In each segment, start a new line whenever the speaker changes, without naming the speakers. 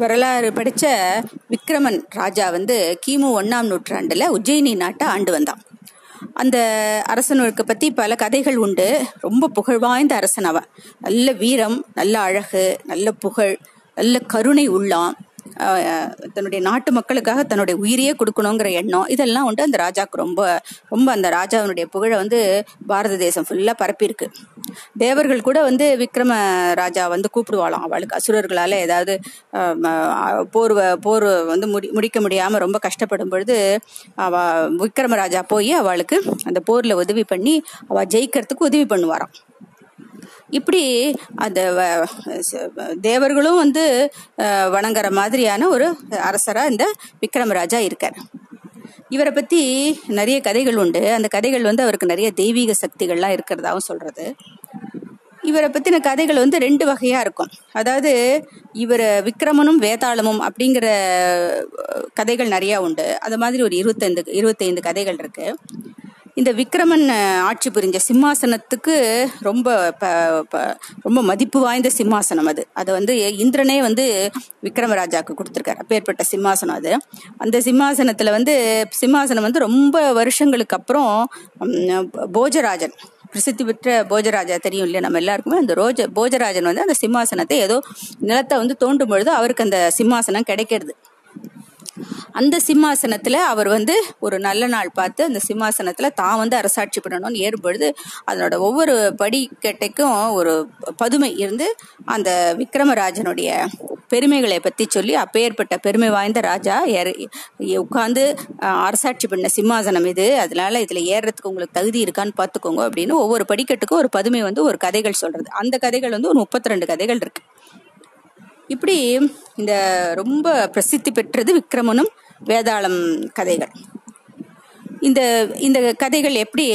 வரலாறு படித்த விக்ரமன் ராஜா வந்து கிமு ஒன்றாம் நூற்றாண்டில் உஜ்ஜயினி நாட்டை ஆண்டு வந்தான். அந்த அரசனுக்கு பற்றி பல கதைகள் உண்டு. ரொம்ப புகழ் வாய்ந்த அரசன் அவன். நல்ல வீரம் நல்ல அழகு நல்ல புகழ் நல்ல கருணை உள்ளான். தன்னுடைய நாட்டு மக்களுக்காக தன்னுடைய உயிரையே கொடுக்கணுங்கிற எண்ணம் இதெல்லாம் உண்டு அந்த ராஜாவுக்கு ரொம்ப ரொம்ப அந்த ராஜாவினுடைய புகழை வந்து பாரத தேசம் ஃபுல்லாக பரப்பியிருக்கு. தேவர்கள் கூட வந்து விக்ரம ராஜா வந்து கூப்பிடுவாளாம் அவளுக்கு. அசுரர்களால் ஏதாவது போர் போர் வந்து முடி முடிக்க முடியாமல் ரொம்ப கஷ்டப்படும் பொழுது அவ விக்ரமராஜா போய் அவளுக்கு அந்த போரில் உதவி பண்ணி அவள் ஜெயிக்கிறதுக்கு உதவி பண்ணுவாராம். இப்படி அந்த தேவர்களும் வந்து வணங்குற மாதிரியான ஒரு அரசராக இந்த விக்ரமராஜா இருக்கார். இவரை பற்றி நிறைய கதைகள் உண்டு. அந்த கதைகள் வந்து அவருக்கு நிறைய தெய்வீக சக்திகள்லாம் இருக்கிறதாகவும் சொல்கிறது இவரை பற்றின கதைகள் வந்து ரெண்டு வகையாக இருக்கும். அதாவது இவர் விக்ரமனும் வேதாளமும் அப்படிங்கிற கதைகள் நிறையா உண்டு. அது மாதிரி ஒரு இருபத்தைந்து இருபத்தைந்து கதைகள் இருக்குது இந்த விக்ரமன் ஆட்சி புரிஞ்ச சிம்மாசனத்துக்கு ரொம்ப ரொம்ப மதிப்பு வாய்ந்த சிம்மாசனம் அது. அதை வந்து இந்திரனே வந்து விக்ரமராஜாவுக்கு கொடுத்துருக்காரு. அப்பேற்பட்ட சிம்மாசனம் அது. அந்த சிம்மாசனத்தில் வந்து சிம்மாசனம் வந்து ரொம்ப வருஷங்களுக்கு அப்புறம் போஜராஜன் பிரசித்தி பெற்ற போஜராஜா தெரியும் இல்லையா நம்ம எல்லாருக்குமே? அந்த ரோஜ போஜராஜன் வந்து அந்த சிம்மாசனத்தை ஏதோ நிலத்தை வந்து தோண்டும் பொழுது அவருக்கு அந்த சிம்மாசனம் கிடைக்கிறது. அந்த சிம்மாசனத்துல அவர் வந்து ஒரு நல்ல நாள் பார்த்து அந்த சிம்மாசனத்துல தான் வந்து அரசாட்சி பண்ணணும்னு ஏற்படுது அதனோட ஒவ்வொரு படிக்கட்டைக்கும் ஒரு பதுமை இருந்து அந்த விக்ரமராஜனுடைய பெருமைகளை பத்தி சொல்லி அப்பேற்பட்ட பெருமை வாய்ந்த ராஜா உட்கார்ந்து அரசாட்சி பண்ண சிம்மாசனம் இது. அதனால இதுல ஏறுறதுக்கு உங்களுக்கு தகுதி இருக்கான்னு பார்த்துக்கோங்க அப்படின்னு ஒவ்வொரு படிக்கட்டுக்கும் ஒரு பதுமை வந்து ஒரு கதைகள் சொல்றது. அந்த கதைகள் வந்து ஒரு முப்பத்தி ரெண்டு கதைகள் இருக்கு. இப்படி இந்த ரொம்ப பிரசித்தி பெற்றது விக்ரமனும் வேதாளம் கதைகள். இந்த இந்த கதைகள் எப்படி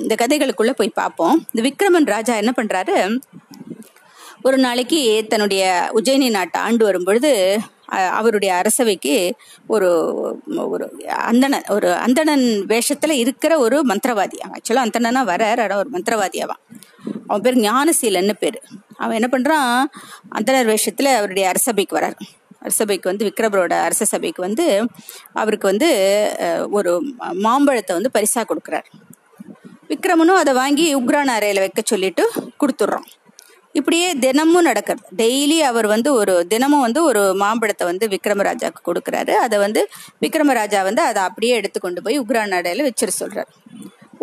இந்த கதைகளுக்குள்ள போய் பார்ப்போம். இந்த விக்ரமன் ராஜா என்ன பண்றாரு? ஒரு நாளைக்கு தன்னுடைய உஜயினி நாட்டை ஆண்டு வரும்பொழுது அவருடைய அரசவைக்கு ஒரு ஒரு அந்தணன் ஒரு அந்தணன் வேஷத்துல இருக்கிற ஒரு மந்திரவாதி. அவன் ஆக்சுவலாக அந்தணனா வர ஒரு மந்திரவாதி அவன். அவன் பேர் ஞானசீலன்னு பேர். அவன் என்ன பண்ணுறான் அந்தனர் வேஷத்தில் அவருடைய அரசபைக்கு வரார். அரசபைக்கு வந்து விக்ரமரோட அரச சபைக்கு வந்து அவருக்கு வந்து ஒரு மாம்பழத்தை வந்து பரிசாக கொடுக்குறார். விக்ரமனும் அதை வாங்கி உக்ரான அறையில் வைக்க சொல்லிட்டு கொடுத்துட்றான். இப்படியே தினமும் நடக்கிறது. டெய்லி அவர் வந்து ஒரு தினமும் வந்து ஒரு மாம்பழத்தை வந்து விக்ரமராஜாவுக்கு கொடுக்குறாரு. அதை வந்து விக்ரமராஜா வந்து அதை அப்படியே எடுத்து கொண்டு போய் உக்ரான் அடையில வச்சிட சொல்றாரு.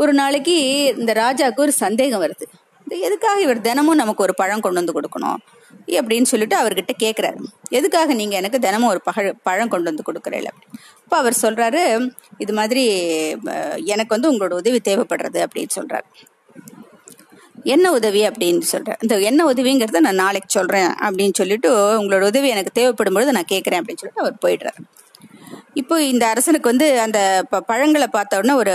ஒரு நாளைக்கு இந்த ராஜாவுக்கு ஒரு சந்தேகம் வருது. எதுக்காக இவர் தினமும் நமக்கு ஒரு பழம் கொண்டு வந்து கொடுக்கணும்? அப்படின்னு சொல்லிட்டு அவர்கிட்ட கேட்குறாரு எதுக்காக நீங்கள் எனக்கு தினமும் ஒரு பழ பழம் கொண்டு வந்து கொடுக்குறீல? அப்போ அவர் சொல்கிறாரு இது மாதிரி எனக்கு வந்து உங்களோட உதவி தேவைப்படுறது அப்படின்னு சொல்கிறார் என்ன உதவி? அப்படின்னு சொல்கிறேன் இந்த என்ன உதவிங்கிறத நான் நாளைக்கு சொல்கிறேன் அப்படின்னு சொல்லிட்டு உங்களோட உதவி எனக்கு தேவைப்படும் பொழுது நான் கேட்குறேன் அப்படின்னு சொல்லிட்டு அவர் போயிடுறாரு. இப்போ இந்த அரசனுக்கு வந்து அந்த பழங்களை பார்த்த உடனே ஒரு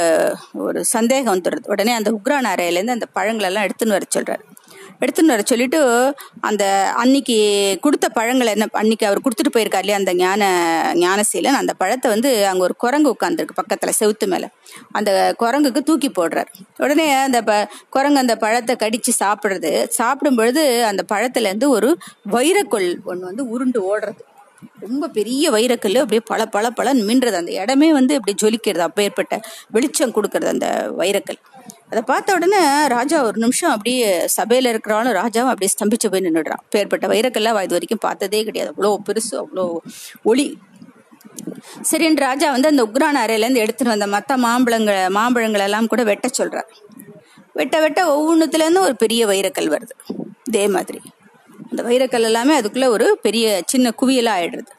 ஒரு சந்தேகம் வந்துடுறது உடனே அந்த உக்ரான் அறையிலேருந்து அந்த பழங்களெல்லாம் எடுத்துன்னு வர சொல்கிறார் எடுத்துன்னு வர சொல்லிட்டு அந்த அன்னைக்கு கொடுத்த பழங்களை என்ன அன்னைக்கு அவர் கொடுத்துட்டு போயிருக்கார் இல்லையா அந்த ஞான ஞானசீலன். அந்த பழத்தை வந்து அங்கே ஒரு குரங்கு உட்காந்துருக்கு பக்கத்தில் செவுத்து மேலே. அந்த குரங்குக்கு தூக்கி போடுறார். உடனே அந்த ப குரங்கு அந்த பழத்தை கடித்து சாப்பிட்றது. சாப்பிடும் பொழுது அந்த பழத்துலேருந்து ஒரு வைரக்கொள் ஒன்று வந்து உருண்டு ஓடுறது. ரொம்ப பெரிய வைரக்கல் அப்படியே பல பல பல மின்றது அந்த இடமே வந்து அப்படி ஜொலிக்கிறது அப்பேற்பட்ட வெளிச்சம் கொடுக்கறது அந்த வைரக்கல். அதை பார்த்த உடனே ராஜா ஒரு நிமிஷம் அப்படியே சபையில இருக்கிறாலும் ராஜாவும் அப்படியே ஸ்தம்பிச்சு போய் நின்றுடுறான் பேர்பட்ட வைரக்கல்லாம் இது வரைக்கும் பார்த்ததே கிடையாது. அவ்வளோ பெருசு அவ்வளோ ஒளி. சரின்னு ராஜா வந்து அந்த உக்ரான அறையிலேருந்து எடுத்துட்டு வந்த மற்ற மாம்பழங்கள் மாம்பழங்கள் எல்லாம் கூட வெட்ட சொல்றார். வெட்ட வெட்ட ஒவ்வொன்றுத்துலேருந்து ஒரு பெரிய வைரக்கல் வருது. இதே மாதிரி. அந்த வைரக்கல் எல்லாமே அதுக்குள்ள ஒரு பெரிய சின்ன குவியலாக ஆயிடுறது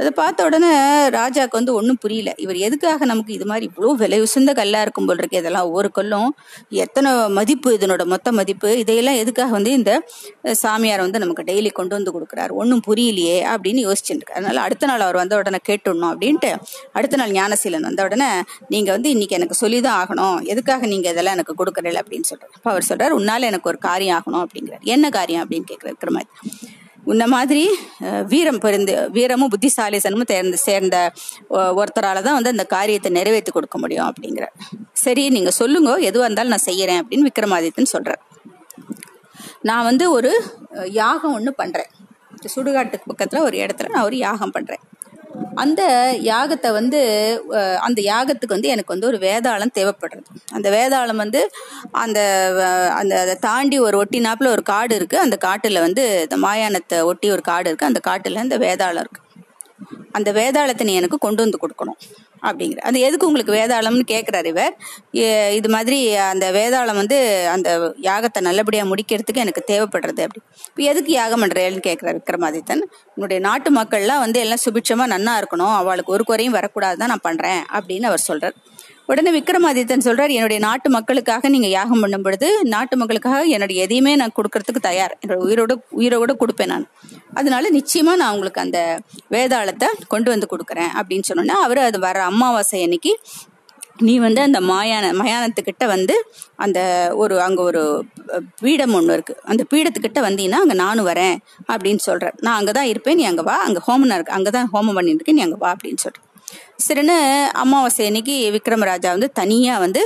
அதை பார்த்த உடனே ராஜாவுக்கு வந்து ஒன்றும் புரியல. இவர் எதுக்காக நமக்கு இது மாதிரி இவ்வளோ விலை உசந்த கல்லாக இருக்கும் போல் இருக்கு இதெல்லாம் ஒவ்வொரு கல்லும் எத்தனை மதிப்பு இதனோட மொத்த மதிப்பு இதையெல்லாம் எதுக்காக வந்து இந்த சாமியார் வந்து நமக்கு டெய்லி கொண்டு வந்து கொடுக்குறாரு? ஒன்றும் புரியலையே அப்படின்னு யோசிச்சுருக்கு அதனால அடுத்த நாள் அவர் வந்த உடனே கேட்டுடணும் அப்படின்ட்டு அடுத்த நாள் ஞானசீலன் வந்த உடனே நீங்கள் வந்து இன்னைக்கு எனக்கு சொல்லி தான் ஆகணும். எதுக்காக நீங்கள் இதெல்லாம் எனக்கு கொடுக்குறீங்க? அப்படின்னு சொல்கிறார் அப்போ அவர் சொல்கிறார் உன்னால் எனக்கு ஒரு காரியம் ஆகணும் அப்படிங்கிறார். என்ன காரியம்? அப்படின்னு கேட்குற மாதிரி உன்ன மாதிரி வீரம் பிறந்து வீரமும் புத்திசாலிசனமும் தேர்ந்து சேர்ந்த ஒருத்தரால தான் வந்து அந்த காரியத்தை நிறைவேற்றி கொடுக்க முடியும் அப்படிங்கிற. சரி நீங்க சொல்லுங்க எதுவாக இருந்தாலும் நான் செய்யறேன் அப்படின்னு விக்ரமாதித்தன் சொல்றார். நான் வந்து ஒரு யாகம் ஒன்று பண்றேன். சுடுகாட்டுக்கு பக்கத்தில் ஒரு இடத்துல நான் ஒரு யாகம் பண்ணுறேன் அந்த யாகத்தை வந்து அந்த யாகத்துக்கு வந்து எனக்கு வந்து ஒரு வேதாளம் தேவைப்படுறது. அந்த வேதாளம் வந்து அந்த அந்த அதை தாண்டி ஒரு ஒட்டினாப்புல ஒரு காடு இருக்குது அந்த காட்டில் வந்து இந்த மாயானத்தை ஒட்டி ஒரு காடு இருக்குது அந்த காட்டில் அந்த வேதாளம் இருக்குது அந்த வேதாளத்தை நீ எனக்கு கொண்டு வந்து கொடுக்கணும். அப்படிங்கிற அது எதுக்கு உங்களுக்கு வேதாளம்னு கேட்குறாரு இவர். இது மாதிரி அந்த வேதாளம் வந்து அந்த யாகத்தை நல்லபடியாக முடிக்கிறதுக்கு எனக்கு தேவைப்படுறது அப்படி. இப்போ எதுக்கு யாகம் பண்ணுறேன்னு கேட்குறாரு விக்ரமாதித்தன். உன்னுடைய நாட்டு மக்கள்லாம் வந்து எல்லாம் சுபிட்சமாக நன்னா இருக்கணும். அவளுக்கு ஒரு குறையும் வரக்கூடாது தான் நான் பண்ணுறேன் அப்படின்னு அவர் சொல்கிறார் உடனே விக்ரமாதித்தன் சொல்றார் என்னுடைய நாட்டு மக்களுக்காக நீங்க யாகம் பண்ணும் பொழுது நாட்டு மக்களுக்காக என்னுடைய எதையுமே நான் கொடுக்கறதுக்கு தயார். என்னோட உயிரோட உயிரோட கொடுப்பேன் நான். அதனால நிச்சயமா நான் உங்களுக்கு அந்த வேதாளத்தை கொண்டு வந்து கொடுக்குறேன். அப்படின்னு சொன்னோன்னா அவர் அது வர அமாவாசை அன்னைக்கு நீ வந்து அந்த மாயான மயானத்துக்கிட்ட வந்து அந்த ஒரு அங்கே ஒரு பீடம் ஒன்று இருக்குது அந்த பீடத்துக்கிட்ட வந்தீங்கன்னா அங்கே நானும் வரேன் அப்படின்னு சொல்கிறேன் நான் அங்கே தான் இருப்பேன் நீ அங்கே வா. அங்கே ஹோமம் இருக்கு அங்கே தான் ஹோமம் பண்ணிட்டு இருக்கேன் நீ அங்கே வா அப்படின்னு சொல்கிறேன் சரின்னு அமாவாசை அன்னைக்கு விக்ரமராஜா வந்து தனியாக வந்து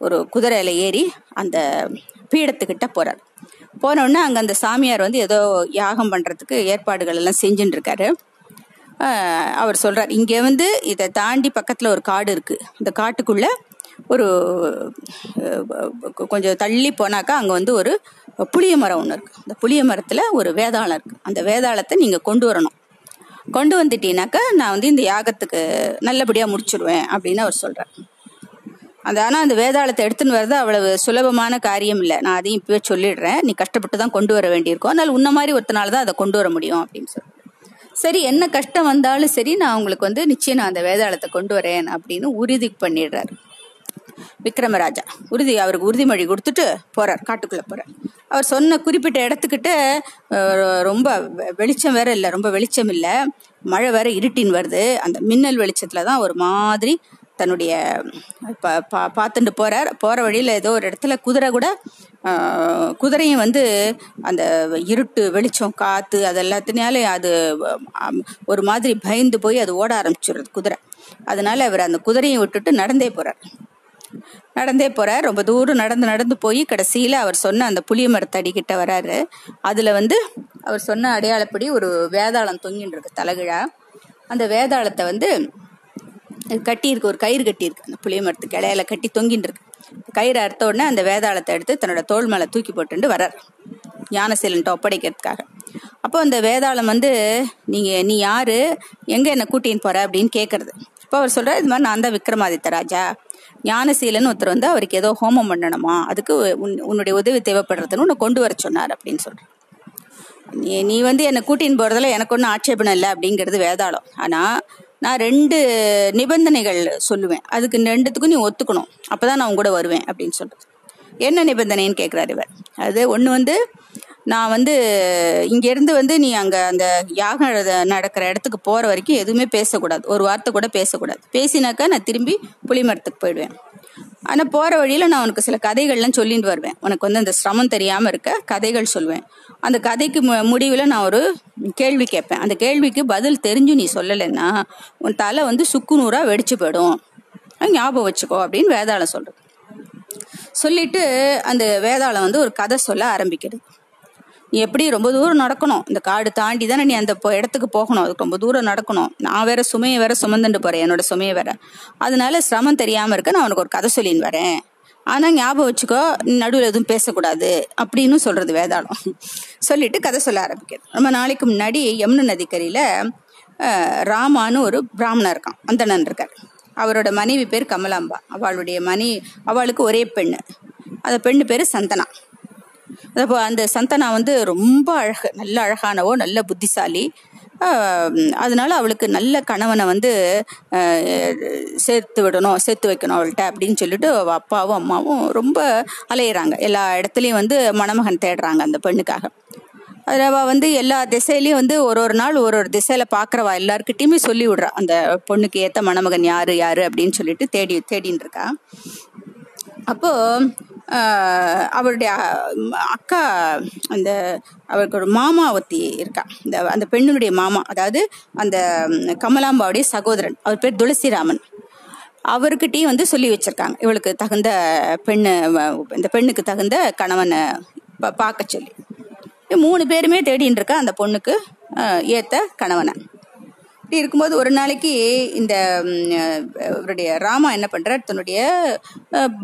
ஒரு குதிரையில் ஏறி அந்த பீடத்துக்கிட்ட போகிறார் போனோடனே அங்கே அந்த சாமியார் வந்து ஏதோ யாகம் பண்ணுறதுக்கு ஏற்பாடுகள் எல்லாம் செஞ்சுட்டு இருக்காரு. அவர் சொல்கிறார் இங்கே வந்து இதை தாண்டி பக்கத்தில் ஒரு காடு இருக்குது இந்த காட்டுக்குள்ளே ஒரு கொஞ்சம் தள்ளி போனாக்கா அங்கே வந்து ஒரு புளிய மரம் ஒன்று இருக்குது அந்த புளிய மரத்தில் ஒரு வேதாளம் இருக்குது அந்த வேதாளத்தை நீங்கள் கொண்டு வரணும். கொண்டு வந்துட்டீனாக்கா நான் வந்து இந்த யாகத்துக்கு நல்லபடியாக முடிச்சுடுவேன் அப்படின்னு அவர் சொல்கிறார் அந்த ஆனால் அந்த வேதாளத்தை எடுத்துன்னு வர்றது அவ்வளவு சுலபமான காரியம் இல்லை. நான் அதையும் இப்போவே சொல்லிடுறேன். நீ கஷ்டப்பட்டு தான் கொண்டு வர வேண்டியிருக்கும். அதனால் உன்ன மாதிரி ஒருத்தனால தான் அதை கொண்டு வர முடியும் அப்படின்னு சொல்லி சரி என்ன கஷ்டம் வந்தாலும் சரி நான் உங்களுக்கு வந்து நிச்சயம் நான் அந்த வேதாளத்தை கொண்டு வரேன் அப்படின்னு உறுதி பண்ணிடுறாரு. விக்ரமராஜா. உறுதி அவருக்கு உறுதிமொழி கொடுத்துட்டு போறார் காட்டுக்குள்ள போறார். அவர் சொன்ன குறிப்பிட்ட இடத்துக்கிட்ட ரொம்ப வெளிச்சம் வேற இல்லை ரொம்ப வெளிச்சம் இல்லை. மழை வேற இருட்டின் வருது. அந்த மின்னல் வெளிச்சத்துல தான் ஒரு மாதிரி தன்னுடைய பார்த்துட்டு போறார். போற வழியில ஏதோ ஒரு இடத்துல குதிரை கூட குதிரையும் வந்து அந்த இருட்டு வெளிச்சம் காத்து அது எல்லாத்தினாலே அது ஒரு மாதிரி பயந்து போய் அது ஓட ஆரம்பிச்சிடுறது குதிரை. அதனால அவர் அந்த குதிரையை விட்டுட்டு நடந்தே போறார். நடந்தே போறார். ரொம்ப தூரம் நடந்து நடந்து போய் கடைசியில அவர் சொன்ன அந்த புளிய மரத்தடி கிட்ட வராரு. அதுல வந்து அவர் சொன்ன அடையாளப்படி ஒரு வேதாளம் தொங்கின்னு இருக்கு தலைகிழா. அந்த வேதாளத்தை வந்து கட்டியிருக்கு ஒரு கயிறு கட்டியிருக்கு அந்த புளிய மரத்துக்கு கிளையில கட்டி தொங்கின்னு இருக்கு. கயிறு அறுத்த உடனே அந்த வேதாளத்தை எடுத்து தன்னோட தோல் மேலே தூக்கி போட்டுட்டு வர்றார் ஞானசீலன்ட்ட ஒப்படைக்கிறதுக்காக. அப்போ அந்த வேதாளம் வந்து நீங்க நீ யாரு? எங்க என்ன கூட்டின்னு போற? அப்படின்னு கேட்குறது இப்போ அவர் சொல்றாரு இது மாதிரி நான் தான் விக்ரமாதித்த ராஜா. ஞானசீலன் ஒருத்தர் வந்து அவருக்கு ஏதோ ஹோமம் பண்ணணுமா? அதுக்கு உன்னுடைய உதவி தேவைப்படுறதுன்னு உன்னை கொண்டு வர சொன்னார் அப்படின்னு சொல்றேன் நீ நீ வந்து என்னை கூட்டின்னு போறதுல எனக்கு ஒன்றும் ஆட்சேபணம் இல்லை அப்படிங்கிறது வேதாளம். ஆனா நான் ரெண்டு நிபந்தனைகள் சொல்லுவேன். அதுக்கு ரெண்டுத்துக்கும் நீ ஒத்துக்கணும். அப்பதான் நான் உங்க கூட வருவேன் அப்படின்னு சொல்றது என்ன நிபந்தனைன்னு கேட்குறாரு இவர். அது ஒன்று வந்து நான் வந்து இங்கேருந்து வந்து நீ அங்கே அந்த யாகம் நடக்கிற இடத்துக்கு போகிற வரைக்கும் எதுவுமே பேசக்கூடாது. ஒரு வார்த்தை கூட பேசக்கூடாது. பேசினாக்கா நான் திரும்பி புளிமரத்துக்கு போயிடுவேன். ஆனால் போகிற வழியில் நான் உனக்கு சில கதைகள்லாம் சொல்லிட்டு வருவேன். உனக்கு வந்து அந்த சிரமம் தெரியாமல் இருக்க கதைகள் சொல்லுவேன் அந்த கதைக்கு முடிவில் நான் ஒரு கேள்வி கேட்பேன். அந்த கேள்விக்கு பதில் தெரிஞ்சு நீ சொல்லலைன்னா உன் தலை வந்து சுக்கு நூறாக வெடிச்சு போயிடும். ஞாபகம் வச்சுக்கோ அப்படின்னு வேதாளம் சொல்கிறேன் சொல்லிட்டு அந்த வேதாளம் வந்து ஒரு கதை சொல்ல ஆரம்பிக்கிறது. எப்படி ரொம்ப தூரம் நடக்கணும்? இந்த காடு தாண்டி தானே நீ அந்த இடத்துக்கு போகணும். அதுக்கு ரொம்ப தூரம் நடக்கணும். நான் வேற சுமையை வேற சுமந்துட்டு போறேன். என்னோட சுமையை வேற. அதனால சிரமம் தெரியாம இருக்க நான் உனக்கு ஒரு கதை சொல்லின்னு வரேன். ஆனா ஞாபகம் வச்சுக்கோ நடுவில் எதுவும் பேசக்கூடாது அப்படின்னு சொல்றது வேதாளம். சொல்லிட்டு கதை சொல்ல ஆரம்பிக்கிறது நம்ம நாளைக்கு முன்னாடி யமுன நதிக்கரையில ராமான்னு ஒரு பிராமணன் இருக்கான். அந்தணன் இருக்கார். அவரோட மனைவி பேர் கமலாம்பா. அவளுடைய மனைவி அவளுக்கு ஒரே பெண்ணு. அந்த பெண்ணு பேரு சந்தனா. அப்போ அந்த சந்தனா வந்து ரொம்ப அழகு நல்ல அழகானவோ நல்ல புத்திசாலி. அதனால அவளுக்கு நல்ல கணவனை வந்து சேர்த்து விடணும் சேர்த்து வைக்கணும் அவள்கிட்ட அப்படின்னு சொல்லிட்டு அவள் அப்பாவும் அம்மாவும் ரொம்ப அலையிறாங்க. எல்லா இடத்துலையும் வந்து மணமகன் தேடுறாங்க அந்த பெண்ணுக்காக. அதில் அவள் வந்து எல்லா திசையிலையும் வந்து ஒரு ஒரு நாள் ஒரு ஒரு திசையில் பார்க்குறவா எல்லாருக்கிட்டையுமே சொல்லி விடுறா. அந்த பொண்ணுக்கு ஏற்ற மணமகன் யாரு யாரு அப்படின்னு சொல்லிட்டு தேடி தேடின்னு இருக்கா. அப்போது அவருடைய அக்கா அந்த அவருக்கு ஒரு மாமா ஒத்தி இருக்கா. இந்த அந்த பெண்ணுடைய மாமா அதாவது அந்த கமலாம்பாவுடைய சகோதரன். அவர் பேர் துளசிராமன். அவர்கிட்டயும் வந்து சொல்லி வச்சிருக்காங்க. இவளுக்கு தகுந்த பெண்ணு இந்த பெண்ணுக்கு தகுந்த கணவனை பார்க்க சொல்லி. மூணு பேருமே தேடின்னு இருக்கா அந்த பொண்ணுக்கு ஏத்த கணவனை. இப்படி இருக்கும்போது ஒரு நாளைக்கு இந்த அவருடைய ராமா என்ன பண்றார்? தன்னுடைய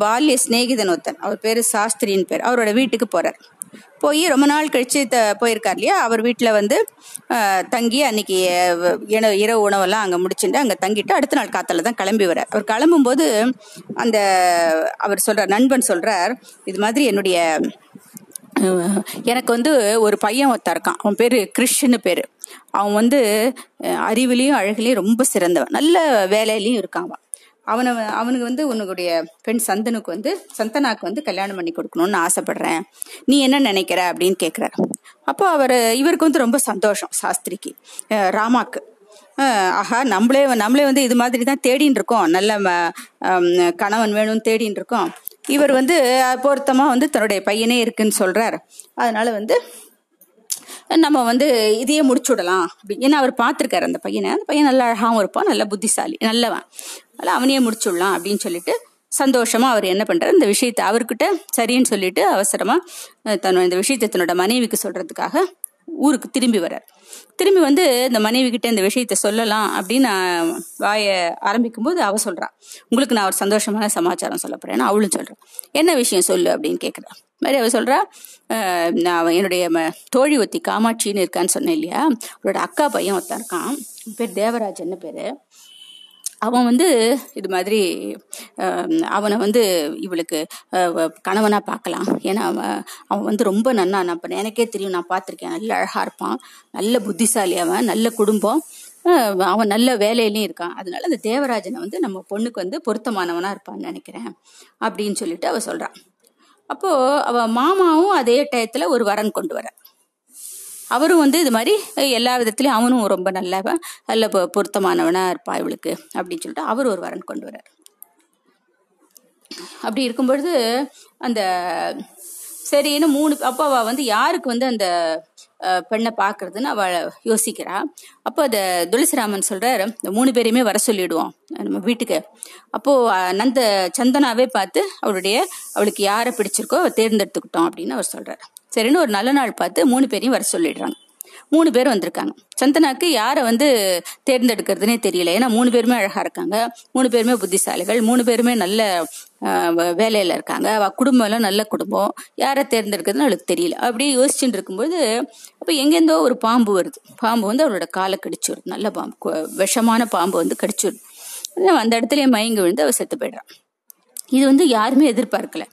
பால்ய சிநேகிதன் ஒருத்தன். அவர் பேரு சாஸ்திரின்னு பேர். அவரோட வீட்டுக்கு போறார். போய் ரொம்ப நாள் கழிச்சு த போயிருக்கார் இல்லையா? அவர் வீட்டில் வந்து தங்கி அன்னைக்கு இரவு உணவெல்லாம் அங்கே முடிச்சுட்டு அங்கே தங்கிட்டு அடுத்த நாள் காத்தால தான் கிளம்பி வர்றார். அவர் கிளம்பும்போது அந்த அவர் சொல்கிறார் நண்பன் சொல்கிறார் இது மாதிரி என்னுடைய எனக்கு வந்து ஒரு பையன் ஒருத்தன் இருக்கான். அவன் பேர் கிறிஷ்னு பேர். அவன் வந்து அறிவிலையும் அழகுலையும் ரொம்ப சிறந்தவன். நல்ல வேலையிலையும் இருக்கான் அவன். அவனை அவனுக்கு வந்து உன்னுடைய பெண் சந்தனுக்கு வந்து சந்தனாக்கு வந்து கல்யாணம் பண்ணி கொடுக்கணும்னு ஆசைப்படுறேன். நீ என்ன நினைக்கிற அப்படின்னு கேட்குறாரு அப்போ அவர் இவருக்கு வந்து ரொம்ப சந்தோஷம் சாஸ்திரிக்கு. ராமாக்கு. ஆஹா நம்மளே நம்மளே வந்து இது மாதிரி தான் தேடின்னு இருக்கோம். நல்ல கணவன் வேணும்னு தேடின்னு இருக்கோம். இவர் வந்து பொருத்தமாக வந்து தன்னுடைய பையனே இருக்குன்னு சொல்கிறார் அதனால் வந்து நம்ம வந்து இதையே முடிச்சு விடலாம் ஏன்னா அவர் பார்த்துருக்காரு அந்த பையனை. அந்த பையன் நல்லா அழகாகவும் இருப்பான் நல்ல புத்திசாலி நல்லவன். அதனால் அவனையே முடிச்சு விடலாம் அப்படின்னு சொல்லிட்டு சந்தோஷமாக அவர் என்ன பண்ணுறாரு இந்த விஷயத்தை அவர்கிட்ட சரின்னு சொல்லிட்டு அவசரமாக தன்னோட இந்த விஷயத்தை தன்னோட மனைவிக்கு சொல்கிறதுக்காக ஊருக்கு திரும்பி வர்றார். திரும்பி வந்து இந்த மனைவி கிட்ட இந்த விஷயத்த சொல்லலாம் அப்படின்னு நான் வாய ஆரம்பிக்கும் போது அவ சொல்றான் உங்களுக்கு நான் ஒரு சந்தோஷமான சமாச்சாரம் சொல்ல போறேன் அவளும் சொல்றான் என்ன விஷயம் சொல்லு? அப்படின்னு கேட்குறா மாதிரி அவ சொல்றா நான் என்னுடைய தோழி ஒத்தி காமாட்சின்னு இருக்கான்னு சொன்னேன் இல்லையா? அவளோட அக்கா பையன் ஒருத்தன் இருக்கான். பேர் தேவராஜ் என்ன பேரு. அவன் வந்து இது மாதிரி அவனை வந்து இவளுக்கு கணவனாக பார்க்கலாம். ஏன்னா அவன் அவன் வந்து ரொம்ப நன்னா. நான் எனக்கே தெரியும் நான் பார்த்துருக்கேன். நல்ல அழகாக இருப்பான். நல்ல புத்திசாலி அவன். நல்ல குடும்பம். அவன் நல்ல வேலையிலையும் இருக்கான். அதனால அந்த தேவராஜனை வந்து நம்ம பொண்ணுக்கு வந்து பொருத்தமானவனாக இருப்பான்னு நினைக்கிறேன். அப்படின்னு சொல்லிட்டு அவள் சொல்கிறான் அப்போது அவள் மாமாவும் அதே டயத்தில் ஒரு வரன் கொண்டு வர. அவரும் வந்து இது மாதிரி எல்லா விதத்துலேயும் அவனும் ரொம்ப நல்லவன் நல்ல பொருத்தமானவனா இருப்பா இவளுக்கு அப்படின்னு சொல்லிட்டு அவர் ஒரு வரன் கொண்டு வர்றார். அப்படி இருக்கும் பொழுது அந்த சரின்னு மூணு அப்போ அவள் வந்து யாருக்கு வந்து அந்த பெண்ணை பார்க்கறதுன்னு அவள் யோசிக்கிறா. அப்போ அந்த துளசிராமன் சொல்கிறார் இந்த மூணு பேரையுமே வர சொல்லிடுவோம் நம்ம வீட்டுக்கு. அப்போது நந்த சந்தனாவே பார்த்து அவளுடைய அவளுக்கு யாரை பிடிச்சிருக்கோ தேர்ந்தெடுத்துக்கிட்டோம் அப்படின்னு அவர் சொல்கிறார் சரின்னு ஒரு நல்ல நாள் பார்த்து மூணு பேரையும் வர சொல்லிடுறாங்க. மூணு பேர் வந்திருக்காங்க. சந்தனாக்கு யாரை வந்து தேர்ந்தெடுக்கிறதுனே தெரியல. ஏன்னா மூணு பேருமே அழகா இருக்காங்க. மூணு பேருமே புத்திசாலிகள். மூணு பேருமே நல்ல வேலையில இருக்காங்க. குடும்பம் எல்லாம் நல்ல குடும்பம். யாரை தேர்ந்தெடுக்கிறதுன்னு அவளுக்கு தெரியல. அப்படியே யோசிச்சுட்டு இருக்கும்போது அப்ப எங்கேருந்தோ ஒரு பாம்பு வருது. பாம்பு வந்து அவளோட காலை கடிச்சு வருது நல்ல பாம்பு. விஷமான பாம்பு வந்து கடிச்சு வருது அந்த இடத்துலயே மயங்கி விழுந்து அவள் செத்து போயிடுறான் இது வந்து யாருமே எதிர்பார்க்கல.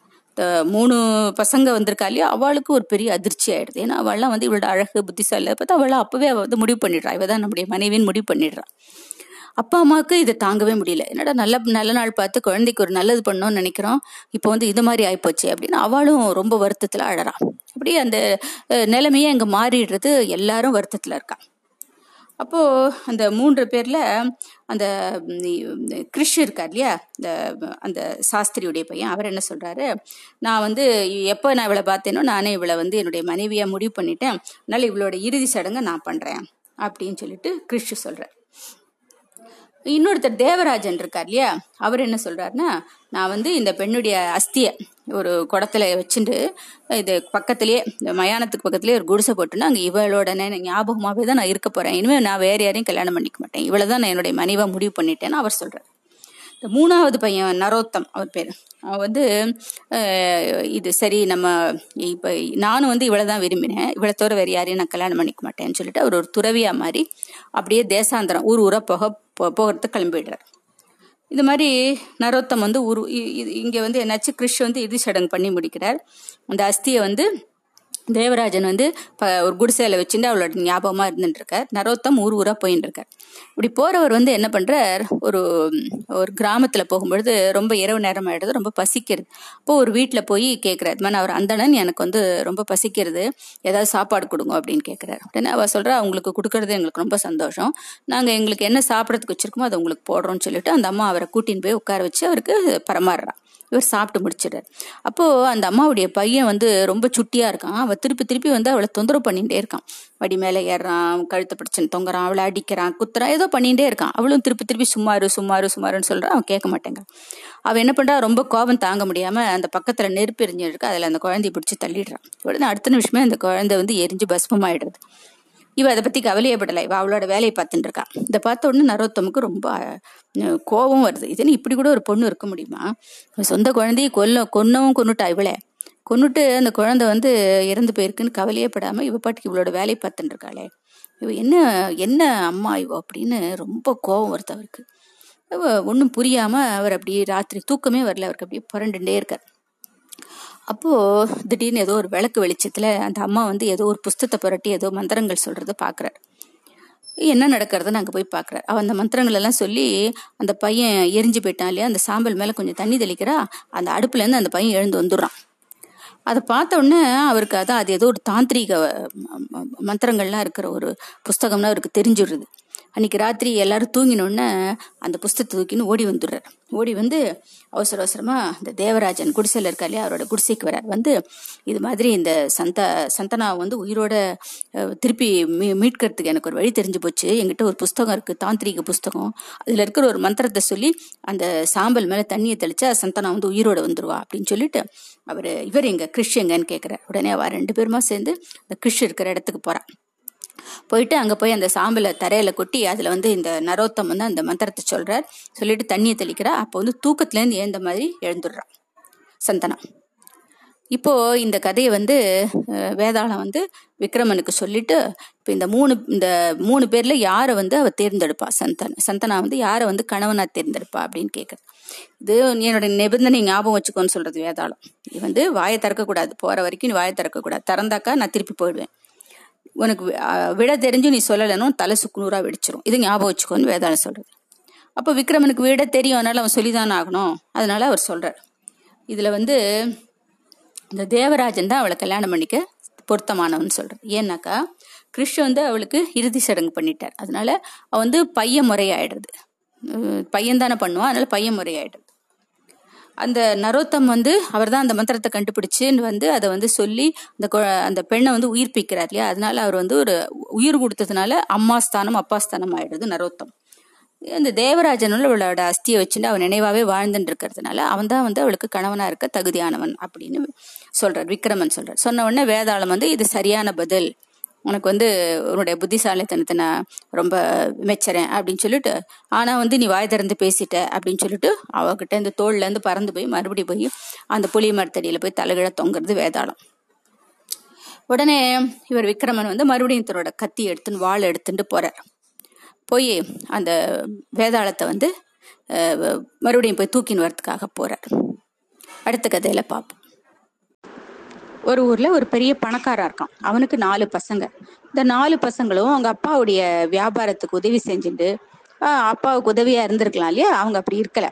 மூணு பசங்க வந்திருக்கா இல்லையா? அவளுக்கு ஒரு பெரிய அதிர்ச்சி ஆயிடுது. ஏன்னா அவள்லாம் வந்து இவளோட அழகு புத்திசாலி பார்த்தா அவளை அப்பவே அவள் வந்து முடிவு பண்ணிடுறா. இவ தான் நம்முடைய மனைவின்னு முடிவு பண்ணிடுறான் அப்பா அம்மாவுக்கு இதை தாங்கவே முடியல. என்னடா நல்ல நல்ல நாள் பார்த்து குழந்தைக்கு ஒரு நல்லது பண்ணோம்னு நினைக்கிறோம். இப்போ வந்து இது மாதிரி ஆயிப்போச்சு அப்படின்னு அவளும் ரொம்ப வருத்தத்தில் அழறா. அப்படியே அந்த நிலைமையே அங்கே மாறிடுறது எல்லாரும் வருத்தத்தில் இருக்கான் அப்போ அந்த மூன்று பேர்ல அந்த கிறிஷ் இருக்கார் இல்லையா? இந்த அந்த சாஸ்திரியுடைய பையன். அவர் என்ன சொல்றாரு? நான் வந்து எப்போ நான் இவளை பார்த்தேனோ நானே இவளை வந்து என்னுடைய மனைவியா முடிவு பண்ணிட்டேன். அதனால இவளோட இறுதி சடங்கை நான் பண்றேன். அப்படின்னு சொல்லிட்டு கிறிஷ் சொல்றார். இன்னொருத்தர் தேவராஜன் இருக்கார் இல்லையா? அவர் என்ன சொல்றாருன்னா நான் வந்து இந்த பெண்ணுடைய அஸ்தியை ஒரு குடத்துல வச்சுட்டு இது பக்கத்திலேயே இந்த மயானத்துக்கு பக்கத்துலேயே ஒரு குடிசை போட்டுன்னா அங்கே இவளோட ஞாபகமாகவே தான் நான் இருக்க போறேன். இனிமேல் நான் வேற யாரையும் கல்யாணம் பண்ணிக்க மாட்டேன். இவளை தான் நான் என்னுடைய மனைவாக முடிவு பண்ணிட்டேன்னு அவர் சொல்றாரு. இந்த மூணாவது பையன் நரோத்தம் அவர் பேர். அவன் வந்து இது சரி நம்ம இப்போ நானும் வந்து இவளை தான் விரும்பினேன். இவளை தவிர வேறு யாரையும் நான் கல்யாணம் பண்ணிக்க மாட்டேன்னு சொல்லிட்டு அவர் ஒரு துறவியாக மாதிரி அப்படியே தேசாந்திரம் ஊர் ஊராக போக போ போகிறதுக்கு கிளம்பிடுறார். இது மாதிரி நரோத்தம் வந்து உரு இங்கே வந்து என்னாச்சு? கிறிஷ் வந்து இறுதி சடங்கு பண்ணி முடிக்கிறார். அந்த அஸ்தியை வந்து தேவராஜன் வந்து ஒரு குடிசையில வச்சுட்டு அவளோட ஞாபகமா இருந்துட்டு இருக்கார் நரோத்தம் ஊர் ஊரா போயின்னு இருக்கார் இப்படி போறவர் வந்து என்ன பண்றார்? ஒரு ஒரு கிராமத்துல போகும்பொழுது ரொம்ப இரவு நேரம் ஆயிடுது ரொம்ப பசிக்கிறது. அப்போ ஒரு வீட்டுல போய் கேட்கிறார் மாதிரி அவர் அந்தணன் எனக்கு வந்து ரொம்ப பசிக்கிறது. ஏதாவது சாப்பாடு கொடுங்க அப்படின்னு கேட்கிறாரு உடனே அவ சொல்றா அவங்களுக்கு கொடுக்கறது எங்களுக்கு ரொம்ப சந்தோஷம். நாங்க எங்களுக்கு என்ன சாப்பிடறதுக்கு வச்சிருக்கோமோ அதை உங்களுக்கு போடுறோம்னு சொல்லிட்டு அந்த அம்மா அவரை கூட்டின்னு போய் உட்கார வச்சு அவருக்கு பரமாறுறான் இவர் சாப்பிட்டு முடிச்சிடுறாரு. அப்போ அந்த அம்மாவுடைய பையன் வந்து ரொம்ப சுட்டியா இருக்கான். அவ திருப்பி திருப்பி வந்து அவளை தொந்தரவு பண்ணிட்டே இருக்கான். வடி மேல ஏறான் கழுத்தை பிடிச்சுன்னு தொங்குறான் அவளை அடிக்கிறான் குத்துறான் ஏதோ பண்ணிட்டே இருக்கான். அவளும் திருப்பி திருப்பி சுமாரு சுமாரு சுமாருன்னு சொல்றான் அவன் கேட்க மாட்டேங்கிறான். அவன் என்ன பண்றா? ரொம்ப கோபம் தாங்க முடியாம அந்த பக்கத்துல நெருப்பு எரிஞ்சு இருக்கு. அதுல அந்த குழந்தைய பிடிச்சி தள்ளிடுறான். உடனே அடுத்த நிமிஷமே அந்த குழந்தை வந்து எரிஞ்சு பஸ்மமாயிடுறது இவ அதை பத்தி கவலையப்படலை இவள் அவளோட வேலையை பார்த்துட்டு இருக்கா. இதை பார்த்த உடனே நரோத்தமுக்கு ரொம்ப கோபம் வருது. இதுன்னு இப்படி கூட ஒரு பொண்ணு இருக்க முடியுமா? சொந்த குழந்தைய கொல்ல கொன்னவும் கொண்டுட்டா இவளை. கொன்னுட்டு அந்த குழந்தை வந்து இறந்து போயிருக்குன்னு கவலையே படாமல் இவ பாட்டுக்கு இவளோட வேலையை பார்த்துட்டு இருக்காளே. இவ என்ன என்ன அம்மா இவ அப்படின்னு ரொம்ப கோபம் வருது அவருக்கு. ஒன்றும் புரியாம அவர் அப்படியே ராத்திரி தூக்கமே வரல. அவருக்கு அப்படியே புரண்டுட்டே இருக்கார். அப்போ திடீர்னு ஏதோ ஒரு விளக்கு வெளிச்சத்துல அந்த அம்மா வந்து ஏதோ ஒரு புஸ்தத்தை புரட்டி ஏதோ மந்திரங்கள் சொல்கிறத பாக்குறாரு. என்ன நடக்கிறதுன்னு அங்கே போய் பார்க்குறாரு அவன் அந்த மந்திரங்கள் எல்லாம் சொல்லி அந்த பையன் எரிஞ்சு போயிட்டான் இல்லையா? அந்த சாம்பல் மேலே கொஞ்சம் தண்ணி தெளிக்கிறா. அந்த அடுப்புலேருந்து அந்த பையன் எழுந்து வந்துடுறான். அதை பார்த்த உடனே அவருக்கு அதான் அது ஏதோ ஒரு தாந்திரிக ம- மந்திரங்கள்லாம் இருக்கிற ஒரு புஸ்தகம்னா அவருக்கு தெரிஞ்சுடுறது அன்னைக்கு ராத்திரி எல்லாரும் தூங்கினோடனே அந்த புஸ்தகத்தை தூக்கின்னு ஓடி வந்துடுறார். ஓடி வந்து அவசர அவசரமா இந்த தேவராஜன் குடிசையில் இருக்கா இல்லையா அவரோட குடிசைக்கு வரார். வந்து இது மாதிரி இந்த சந்த சந்தனா வந்து உயிரோட திருப்பி மீ மீட்கிறதுக்கு எனக்கு ஒரு வழி தெரிஞ்சு போச்சு. என்கிட்ட ஒரு புஸ்தகம் இருக்கு தாந்திரிக புஸ்தகம். அதுல இருக்கிற ஒரு மந்திரத்தை சொல்லி அந்த சாம்பல் மேல தண்ணியை தெளிச்சா சந்தனா வந்து உயிரோட வந்துருவா அப்படின்னு சொல்லிட்டு அவர் இவர் எங்க கிறிஷ் எங்கன்னு கேட்குறார் உடனே அவர் ரெண்டு பேருமா சேர்ந்து அந்த கிறிஷ் இருக்கிற இடத்துக்கு போறா. போயிட்டு அங்கே போய் அந்த சாம்பலை தரையில கொட்டி அதில் வந்து இந்த நரோத்தம் வந்து அந்த மந்திரத்தை சொல்கிறார் சொல்லிட்டு தண்ணியை தெளிக்கிறா. அப்போ வந்து தூக்கத்துலேருந்து ஏந்த எழுந்த மாதிரி எழுந்துடுறான் சந்தனா இப்போ இந்த கதையை வந்து வேதாளம் வந்து விக்ரமனுக்கு சொல்லிட்டு இப்போ இந்த மூணு இந்த மூணு பேர்ல யாரை வந்து அவ தேர்ந்தெடுப்பா? சந்தன சந்தனா வந்து யாரை வந்து கணவனா தேர்ந்தெடுப்பா அப்படின்னு கேட்குறது இது என்னோட நிபந்தனை ஞாபகம் வச்சுக்கோன்னு சொல்றது வேதாளம். இது வந்து வாயை திறக்கக்கூடாது. போற வரைக்கும் நீ வாயை திறக்கக்கூடாது. திறந்தாக்கா நான் திருப்பி போயிடுவேன். உனக்கு விட தெரிஞ்சு நீ சொல்லலைன்னு தலை சுக்குநூறா வெடிச்சிரும். இது ஞாபகம் வச்சுக்கோன்னு வேதாளம் சொல்றது. அப்போ விக்ரமனுக்கு விட தெரியும் அதனால அவன் சொல்லிதானே ஆகணும். அதனால அவர் சொல்றார். இதுல வந்து இந்த தேவராஜன் தான் அவளை கல்யாணம் பண்ணிக்க பொருத்தமானவன் சொல்றார். ஏன்னாக்கா கிருஷ்ண வந்து அவளுக்கு இறுதி சடங்கு பண்ணிட்டார். அதனால அவ வந்து பையன் முறையாயிடுறது பையன் தானே பண்ணுவான் அதனால பையன் முறையாயிடுறது அந்த நரோத்தம் வந்து அவர் தான் அந்த மந்திரத்தை கண்டுபிடிச்சுன்னு வந்து அதை வந்து சொல்லி அந்த கொ- அந்த பெண்ணை வந்து உயிர்ப்பிக்கிறார் இல்லையா? அதனால அவர் வந்து ஒரு உயிர் கொடுத்ததுனால அம்மா ஸ்தானம் அப்பா ஸ்தானம் ஆயிடுறது நரோத்தம். இந்த தேவராஜனுள்ள அவளோட அஸ்தியை வச்சுட்டு அவன் நினைவாவே வாழ்ந்துட்டு இருக்கிறதுனால அவன் தான் வந்து அவளுக்கு கணவனா இருக்க தகுதியானவன் அப்படின்னு சொல்றார் விக்ரமன் சொல்றார். சொன்ன உடனே வேதாளம் வந்து இது சரியான பதில். உனக்கு வந்து உன்னுடைய புத்திசாலித்தனத்தை நான் ரொம்ப மெச்சறேன் அப்படின்னு சொல்லிட்டு ஆனால் வந்து நீ வாய் திறந்து பேசிட்ட அப்படின்னு சொல்லிட்டு அவகிட்ட இந்த தோல்லேருந்து பறந்து போய் மறுபடியும் போய் அந்த புளிய மரத்தடியில் போய் தலைகிழ தொங்குறது வேதாளம். உடனே இவர் விக்ரமன் வந்து மறுபடியும் தன்னோட கத்தி எடுத்துன்னு வாள் எடுத்துட்டு போறார். போய் அந்த வேதாளத்தை வந்து மறுபடியும் போய் தூக்கின்னு வரதுக்காக போறார். அடுத்த கதையில பார்ப்போம் ஒரு ஊர்ல ஒரு பெரிய பணக்காரா இருக்கான். அவனுக்கு நாலு பசங்க. இந்த நாலு பசங்களும் அவங்க அப்பாவுடைய வியாபாரத்துக்கு உதவி செஞ்சுட்டு அப்பாவுக்கு உதவியா இருந்திருக்கலாம் இல்லையா? அவங்க அப்படி இருக்கல.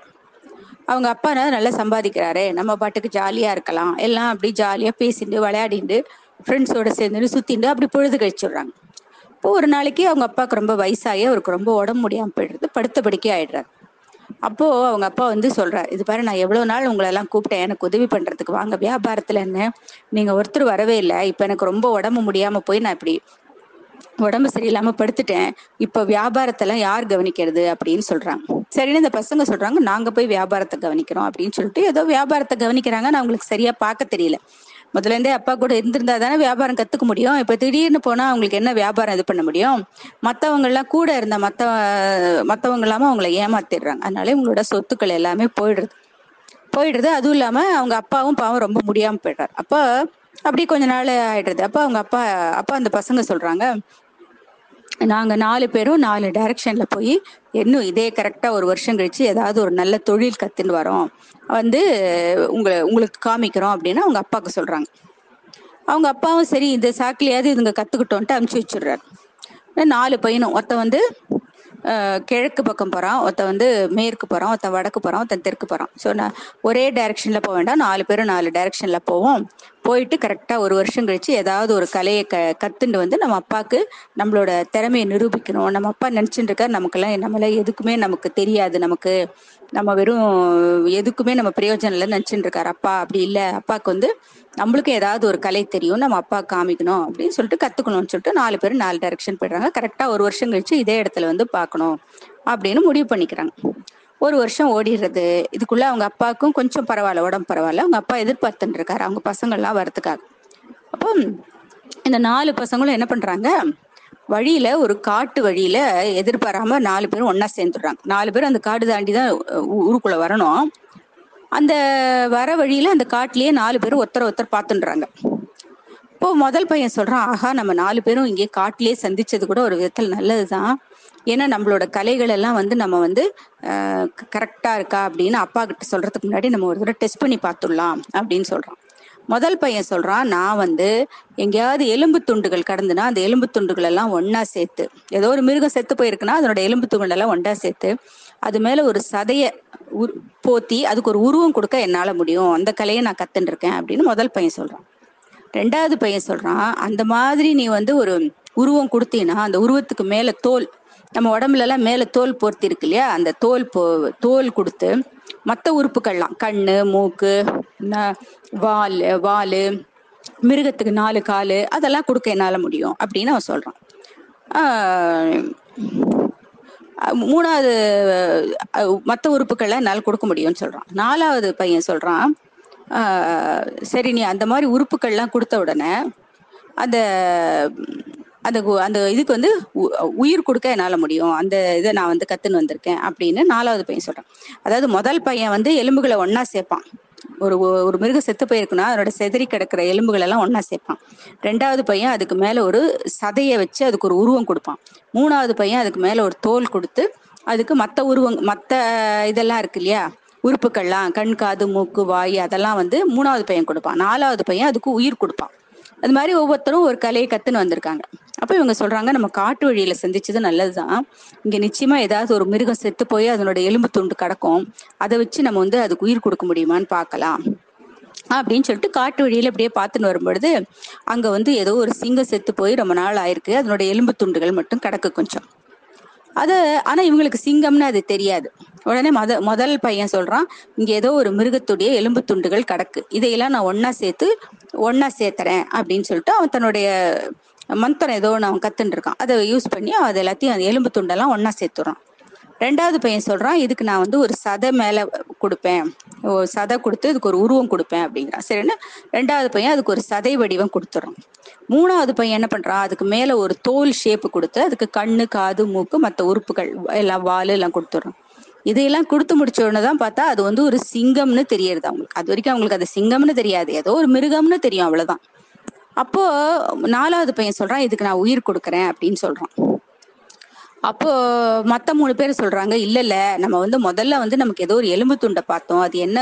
அவங்க அப்பா நல்லா சம்பாதிக்கிறாரு நம்ம பாட்டுக்கு ஜாலியா இருக்கலாம். எல்லாம் அப்படி ஜாலியா பேசிட்டு விளையாடிட்டு ஃப்ரெண்ட்ஸோட சேர்ந்துட்டு சுத்திட்டு அப்படி பொழுது கழிச்சுடுறாங்க இப்போ ஒரு நாளைக்கு அவங்க அப்பாவுக்கு ரொம்ப வயசாகி அவருக்கு ரொம்ப உடம்பு முடியாமல் போயிடுறது படுத்த படுக்கை ஆயிடுறாரு. அப்போ அவங்க அப்பா வந்து சொல்றாரு இது பாரு நான் எவ்வளவு நாள் உங்களை எல்லாம் கூப்பிட்டேன். எனக்கு உதவி பண்றதுக்கு வாங்க வியாபாரத்துல என்ன நீங்க ஒருத்தர் வரவே இல்லை. இப்ப எனக்கு ரொம்ப உடம்பு முடியாம போய் நான் இப்படி உடம்பு சரியில்லாம படுத்துட்டேன். இப்ப வியாபாரத்தெல்லாம் யார் கவனிக்கிறது? அப்படின்னு சொல்றாங்க. சரின்னு இந்த பசங்க சொல்றாங்க நாங்க போய் வியாபாரத்தை கவனிக்கிறோம் அப்படின்னு சொல்லிட்டு ஏதோ வியாபாரத்தை கவனிக்கிறாங்க. நான் அவங்களுக்கு சரியா பார்க்க தெரியல. முதல்ல இருந்தே அப்பா கூட இருந்திருந்தா தானே வியாபாரம் கத்துக்க முடியும். இப்ப திடீர்னு போனா அவங்களுக்கு என்ன வியாபாரம் இது பண்ண முடியும்? மத்தவங்க எல்லாம் கூட இருந்த மத்த மத்தவங்க இல்லாம அவங்கள ஏமாத்திடுறாங்க. அதனால இவங்களோட சொத்துக்கள் எல்லாமே போயிடுறது போயிடுறது அதுவும் இல்லாம அவங்க அப்பாவும் பாவம் ரொம்ப முடியாம போயிடுறாரு. அப்ப அப்படி கொஞ்ச நாள் ஆயிடுறது அப்ப அவங்க அப்பா அப்பா அந்த பசங்க சொல்றாங்க நாங்க நாலு பேரும் நாலு டைரக்ஷன்ல போய் இன்னும் இதே கரெக்டா ஒரு வருஷம் கழிச்சு ஏதாவது ஒரு நல்ல தொழில் கத்துன்னு வரோம். வந்து உங்களை உங்களுக்கு காமிக்கிறோம் அப்படின்னு அவங்க அப்பாவுக்கு சொல்றாங்க. அவங்க அப்பாவும் சரி இந்த சாக்கிலையாவது இதுங்க கத்துக்கிட்டோன்ட்டு அமுச்சு வச்சிடுறாரு. நாலு பையனும். ஒருத்தன் வந்து கிழக்கு பக்கம் போறான். ஒருத்தன் வந்து மேற்கு போறான். ஒருத்தன் வடக்கு போறான். ஒருத்தன் தெற்கு போறான். ஸோ நான் ஒரே டைரக்ஷன்ல போக வேண்டாம். நாலு பேரும் நாலு டைரக்ஷன்ல போவோம். போயிட்டு கரெக்டா ஒரு வருஷம் கழிச்சு ஏதாவது ஒரு கலையை க கத்துண்டு வந்து நம்ம அப்பாவுக்கு நம்மளோட திறமையை நிரூபிக்கணும். நம்ம அப்பா நினைச்சுட்டு இருக்காரு. நமக்கெல்லாம் நம்மளாம் எதுக்குமே நமக்கு தெரியாது. நமக்கு நம்ம வெறும் எதுக்குமே நம்ம பிரயோஜனம் இல்லை நினச்சிட்டு இருக்காரு. அப்பா அப்படி இல்லை. அப்பாவுக்கு வந்து நம்மளுக்கு ஏதாவது ஒரு கலை தெரியும். நம்ம அப்பா காமிக்கணும் அப்படின்னு சொல்லிட்டு கத்துக்கணும்னு சொல்லிட்டு நாலு பேர் நாலு டைரக்ஷன் போயிடுறாங்க. கரெக்டா ஒரு வருஷம் கழிச்சு இதே இடத்துல வந்து பார்க்கணும் அப்படின்னு முடிவு பண்ணிக்கிறாங்க. ஒரு வருஷம் ஓடிடுறது. இதுக்குள்ள அவங்க அப்பாவுக்கும் கொஞ்சம் பரவாயில்ல உடம்பு பரவாயில்ல. அவங்க அப்பா எதிர்பார்த்துட்டு இருக்காரு. அவங்க பசங்கள்லாம் வரதுக்காக அப்போ இந்த நாலு பசங்களும் என்ன பண்றாங்க? வழியில ஒரு காட்டு வழியில எதிர்பாராம நாலு பேரும் ஒன்னா சேர்ந்துடுறாங்க. நாலு பேரும் அந்த காடு தாண்டி தான் ஊருக்குள்ள வரணும். அந்த வர வழியில அந்த காட்டுலயே நாலு பேரும் ஒருத்தர் ஒருத்தர் பார்த்துன்றாங்க. இப்போ முதல் பையன் சொல்றான் ஆஹா நம்ம நாலு பேரும் இங்கே காட்டிலேயே சந்திச்சது கூட ஒரு விதத்தில் நல்லதுதான். ஏன்னா நம்மளோட கலைகள் எல்லாம் வந்து நம்ம வந்து கரெக்டா இருக்கா? அப்படின்னு அப்பா கிட்ட சொல்றதுக்கு முன்னாடி நம்ம ஒரு தடவை டெஸ்ட் பண்ணி பார்த்துடலாம் அப்படின்னு சொல்றோம் முதல் பையன் சொல்றான் நான் வந்து எங்கேயாவது எலும்பு துண்டுகள் கடந்துனா அந்த எலும்பு துண்டுகள் எல்லாம் ஒன்னா சேர்த்து ஏதோ ஒரு மிருகம் செத்து போயிருக்குன்னா அதனோட எலும்பு துண்டுகள் எல்லாம் ஒன்றா சேர்த்து அது மேல ஒரு சதைய உரு- போத்தி அதுக்கு ஒரு உருவம் கொடுக்க என்னால முடியும் அந்த கலையை நான் கத்துன்னு இருக்கேன் அப்படின்னு முதல் பையன் சொல்றான். ரெண்டாவது பையன் சொல்றான் அந்த மாதிரி நீ வந்து ஒரு உருவம் கொடுத்தீன்னா அந்த உருவத்துக்கு மேல தோல் நம்ம உடம்புல எல்லாம் மேல தோல் போர்த்தி இருக்கு இல்லையா அந்த தோல் போ தோல் கொடுத்து மற்ற உறுப்புகள்லாம். கண்ணு மூக்கு ந- வால் வால் மிருகத்துக்கு நாலு காலு அதெல்லாம் கொடுக்க என்னால் முடியும் அப்படின்னு அவன் சொல்கிறான் மூணாவது மற்ற உறுப்புகளை என்னால் கொடுக்க முடியும்னு சொல்கிறான் நாலாவது பையன் சொல்கிறான் சரி நீ அந்த மாதிரி உறுப்புகள்லாம் கொடுத்த உடனே அந்த அந்த கு- அந்த இதுக்கு வந்து உ- உயிர் கொடுக்க என்னால் முடியும். அந்த இதை நான் வந்து கத்துன்னு வந்திருக்கேன் அப்படின்னு நாலாவது பையன் சொல்றான். அதாவது முதல் பையன் வந்து எலும்புகளை ஒன்றா சேர்ப்பான். ஒரு ஒரு மிருகம் செத்து போயிருக்குன்னா அதோட செதறி கிடக்கிற எலும்புகள் எல்லாம் ஒன்னா சேர்ப்பான். ரெண்டாவது பையன் அதுக்கு மேல ஒரு சதையை வச்சு அதுக்கு ஒரு உருவம் கொடுப்பான். மூணாவது பையன் அதுக்கு மேல ஒரு தோல் கொடுத்து அதுக்கு மத்த உருவம் மத்த இதெல்லாம் இருக்கு இல்லையா? உறுப்புகள்லாம் கண் காது மூக்கு வாய் அதெல்லாம் வந்து மூணாவது பையன் கொடுப்பான். நாலாவது பையன் அதுக்கு உயிர் கொடுப்பான். அது மாதிரி ஒவ்வொருத்தரும் ஒரு கலையை கத்துன்னு வந்திருக்காங்க. அப்ப இவங்க சொல்றாங்க நம்ம காட்டு வழியில சந்திச்சது நல்லதுதான். இங்க நிச்சயமா ஏதாவது ஒரு மிருகம் செத்து போய் அதனோட எலும்பு துண்டு கிடக்கும். அதை வச்சு நம்ம வந்து அதுக்கு உயிர் கொடுக்க முடியுமான்னு பார்க்கலாம். அப்படின்னு சொல்லிட்டு காட்டு வழியில அப்படியே பார்த்துன்னு வரும்பொழுது அங்க வந்து ஏதோ ஒரு சிங்கம் செத்து போய் ரொம்ப நாள் ஆயிருக்கு. அதனோட எலும்பு துண்டுகள் மட்டும் கிடக்கு கொஞ்சம். அது ஆனா இவங்களுக்கு சிங்கம்னு அது தெரியாது. உடனே மத முதல் பையன் சொல்றான் இங்க ஏதோ ஒரு மிருகத்துடைய எலும்பு துண்டுகள் கிடக்கு. இதையெல்லாம் நான் ஒன்னா சேர்த்து ஒன்னா சேர்த்துறேன் அப்படின்னு சொல்லிட்டு அவன் தன்னுடைய மந்திரம் ஏதோ ஒன்று அவன் கத்துன்னு இருக்கான் அதை யூஸ் பண்ணி அது எல்லாத்தையும் அந்த எலும்பு துண்டெல்லாம் ஒன்னா சேர்த்துறான் ரெண்டாவது பையன் சொல்றான் இதுக்கு நான் வந்து ஒரு சதை மேல கொடுப்பேன். சதை கொடுத்து இதுக்கு ஒரு உருவம் கொடுப்பேன் அப்படிங்கிறான். சரின்னு ரெண்டாவது பையன் அதுக்கு ஒரு சதை வடிவம் கொடுத்துறான் மூணாவது பையன் என்ன பண்றான் அதுக்கு மேல ஒரு தோல் ஷேப் கொடுத்து அதுக்கு கண்ணு காது மூக்கு மற்ற உறுப்புகள் எல்லாம் வால் எல்லாம் கொடுத்துட்றான். இதையெல்லாம் கொடுத்து முடிச்ச உடனே தான் பார்த்தா அது வந்து ஒரு சிங்கம்னு தெரியறது அவங்களுக்கு. அது வரைக்கும் அவங்களுக்கு அது சிங்கம்னு தெரியாது. ஏதோ ஒரு மிருகம்னு தெரியும் அவ்வளவுதான். அப்போ நாலாவது பையன் சொல்றான் இதுக்கு நான் உயிர் கொடுக்குறேன் அப்படின்னு சொல்றான். அப்போ மத்த மூணு பேர் சொல்றாங்க இல்ல இல்ல நம்ம வந்து முதல்ல வந்து நமக்கு ஏதோ ஒரு எலும்பு துண்டை பார்த்தோம். அது என்ன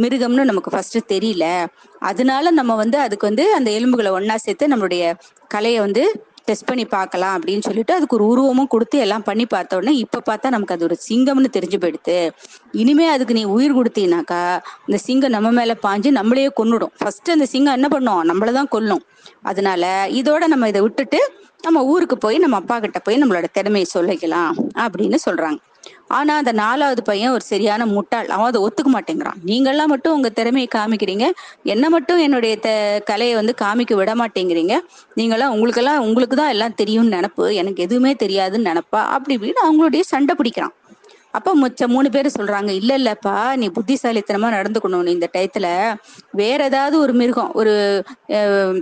மிருகம்னு நமக்கு ஃபர்ஸ்ட் தெரியல. அதனால நம்ம வந்து அதுக்கு வந்து அந்த எலும்புகளை ஒன்னா சேர்த்து நம்மளுடைய கலையை வந்து டெஸ்ட் பண்ணி பார்க்கலாம் அப்படின்னு சொல்லிட்டு அதுக்கு ஒரு உருவமும் கொடுத்து எல்லாம் பண்ணி பார்த்த உடனே இப்ப பார்த்தா நமக்கு அது ஒரு சிங்கம்னு தெரிஞ்சு போயிடுது. இனிமே அதுக்கு நீ உயிர் கொடுத்தீனாக்கா இந்த சிங்கம் நம்ம மேல பாஞ்சு நம்மளையே கொன்னுடும். ஃபர்ஸ்ட் அந்த சிங்கம் என்ன பண்ணும்? நம்மளதான் கொல்லும். அதனால இதோட நம்ம இதை விட்டுட்டு நம்ம ஊருக்கு போய் நம்ம அப்பா கிட்ட போய் நம்மளோட திறமையை சொல்லிக்கலாம் அப்படின்னு சொல்றாங்க. ஆனா அந்த நாலாவது பையன் ஒரு சரியான முட்டாள். அவன் அதை ஒத்துக்க மாட்டேங்கிறான். நீங்கெல்லாம் மட்டும் உங்க திறமையை காமிக்கிறீங்க. என்ன மட்டும் என்னுடைய த கலையை வந்து காமிக்க விட மாட்டேங்கிறீங்க. நீங்களாம் உங்களுக்கெல்லாம் உங்களுக்கு தான் எல்லாம் தெரியும்னு நினப்பு. எனக்கு எதுவுமே தெரியாதுன்னு நினப்பா. அப்படி இப்படின்னு அவங்களுடைய சண்டை பிடிக்கிறான். அப்ப மிச்ச மூணு பேர் சொல்றாங்க இல்ல இல்லப்பா நீ புத்திசாலித்தனமா நடந்துக்கணும். நீ இந்த டயத்துல வேற ஏதாவது ஒரு மிருகம் ஒரு அஹ்,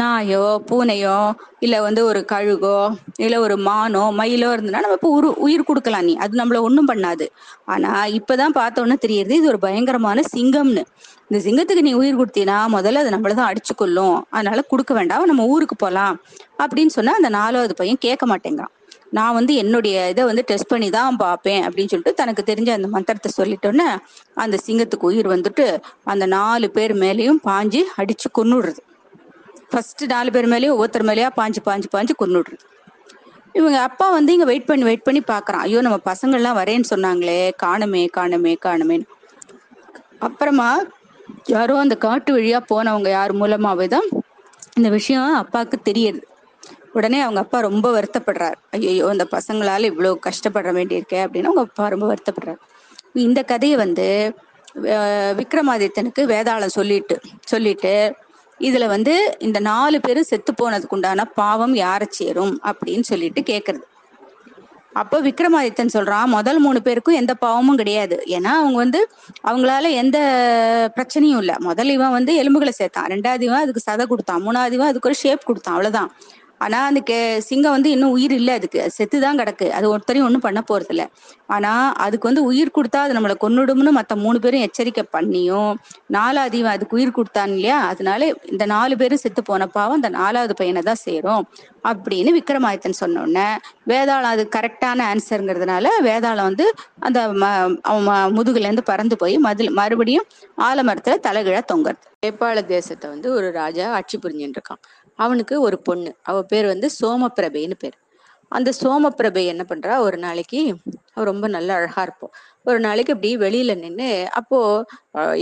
நாயோ பூனையோ இல்ல வந்து ஒரு கழுகோ இல்ல ஒரு மானோ மயிலோ இருந்ததுன்னா நம்ம இப்போ உரு உயிர் கொடுக்கலாம் நீ. அது நம்மள ஒண்ணும் பண்ணாது. ஆனா இப்பதான் பார்த்தோன்னே தெரியுது இது ஒரு பயங்கரமான சிங்கம்னு. இந்த சிங்கத்துக்கு நீ உயிர் கொடுத்தீனா முதல்ல அது நம்மள தான் அடிச்சு கொள்ளும் அதனால கொடுக்க வேண்டாம் நம்ம ஊருக்கு போலாம் அப்படின்னு சொன்னா அந்த நாலாவது பையன் கேட்க மாட்டேங்கிறான். நான் வந்து என்னுடைய இதை வந்து டெஸ்ட் பண்ணி தான் பார்ப்பேன் அப்படின்னு சொல்லிட்டு தனக்கு தெரிஞ்ச அந்த மந்திரத்தை சொல்லிட்டோன்னே அந்த சிங்கத்துக்கு உயிர் வந்துட்டு அந்த நாலு பேர் மேலேயும் பாஞ்சு அடிச்சு கொன்னுடுறது. ஃபர்ஸ்ட் நாலு பேர் மேலேயும் ஒவ்வொருத்தர் மேலேயா பாஞ்சு பாஞ்சு பாஞ்சு கொன்னுடுறது இவங்க அப்பா வந்து இங்க வெயிட் பண்ணி வெயிட் பண்ணி பாக்குறான். ஐயோ நம்ம பசங்கள்லாம் வரேன்னு சொன்னாங்களே காணுமே காணுமே காணுமேன்னு. அப்புறமா யாரோ அந்த காட்டு வழியா போனவங்க யார் மூலமாகவே தான் இந்த விஷயம் அப்பாவுக்கு தெரியுது. உடனே அவங்க அப்பா ரொம்ப வருத்தப்படுறார். ஐயோ இந்த பசங்களால இவ்வளோ கஷ்டப்பட வேண்டியிருக்கே அப்படின்னு அவங்க அப்பா ரொம்ப வருத்தப்படுறார். இந்த கதையை வந்து விக்ரமாதித்தனுக்கு வேதாளம் சொல்லிட்டு சொல்லிட்டு இதுல வந்து இந்த நாலு பேரும் செத்து போனதுக்கு உண்டான பாவம் யாரை சேரும் அப்படின்னு சொல்லிட்டு கேக்குறது. அப்போ விக்ரமாதித்தன் சொல்றான் முதல் மூணு பேருக்கும் எந்த பாவமும் கிடையாது. ஏன்னா அவங்க வந்து அவங்களால எந்த பிரச்சனையும் இல்லை. முதல் இவன் வந்து எலும்புகளை சேர்த்தான். ரெண்டாவது இவன் அதுக்கு சதை கொடுத்தான். மூணாவது இவன் அதுக்கு ஒரு ஷேப் கொடுத்தான். அவ்வளவுதான். ஆனா அந்த கே சிங்கம் வந்து இன்னும் உயிர் இல்லை அதுக்கு. செத்து செத்துதான் கிடக்கு. அது ஒருத்தரையும் ஒன்றும் பண்ண போறது இல்லை ஆனா அதுக்கு வந்து உயிர் கொடுத்தா அது நம்மளை கொன்னுடும்னு மத்த மூணு பேரும் எச்சரிக்கை பண்ணியும் நாலாவது இவன் அதுக்கு உயிர் கொடுத்தான் இல்லையா? அதனால இந்த நாலு பேரும் செத்து போன பாவம் அந்த நாலாவது பையனை தான் சேரும் அப்படின்னு விக்ரமாதித்தன் சொன்ன உடனே வேதாளம் அது கரெக்டான ஆன்சருங்கிறதுனால வேதாளம் வந்து அந்த ம- அவன் ம- முதுகுல இருந்து பறந்து போய் மதில் மறுபடியும் ஆலமரத்துல தலைகிழ தொங்குறது. நேபாள தேசத்தை வந்து ஒரு ராஜா ஆட்சி புரிஞ்சுட்டு இருக்கான் அவனுக்கு ஒரு பொண்ணு. அவ பேர் வந்து சோமபிரபைன்னு பேர். அந்த சோமபிரபை என்ன பண்றா? ஒரு நாளைக்கு ரொம்ப நல்லா அழகா இருப்போம் ஒரு நாளைக்கு அப்படி வெளியில நின்று அப்போ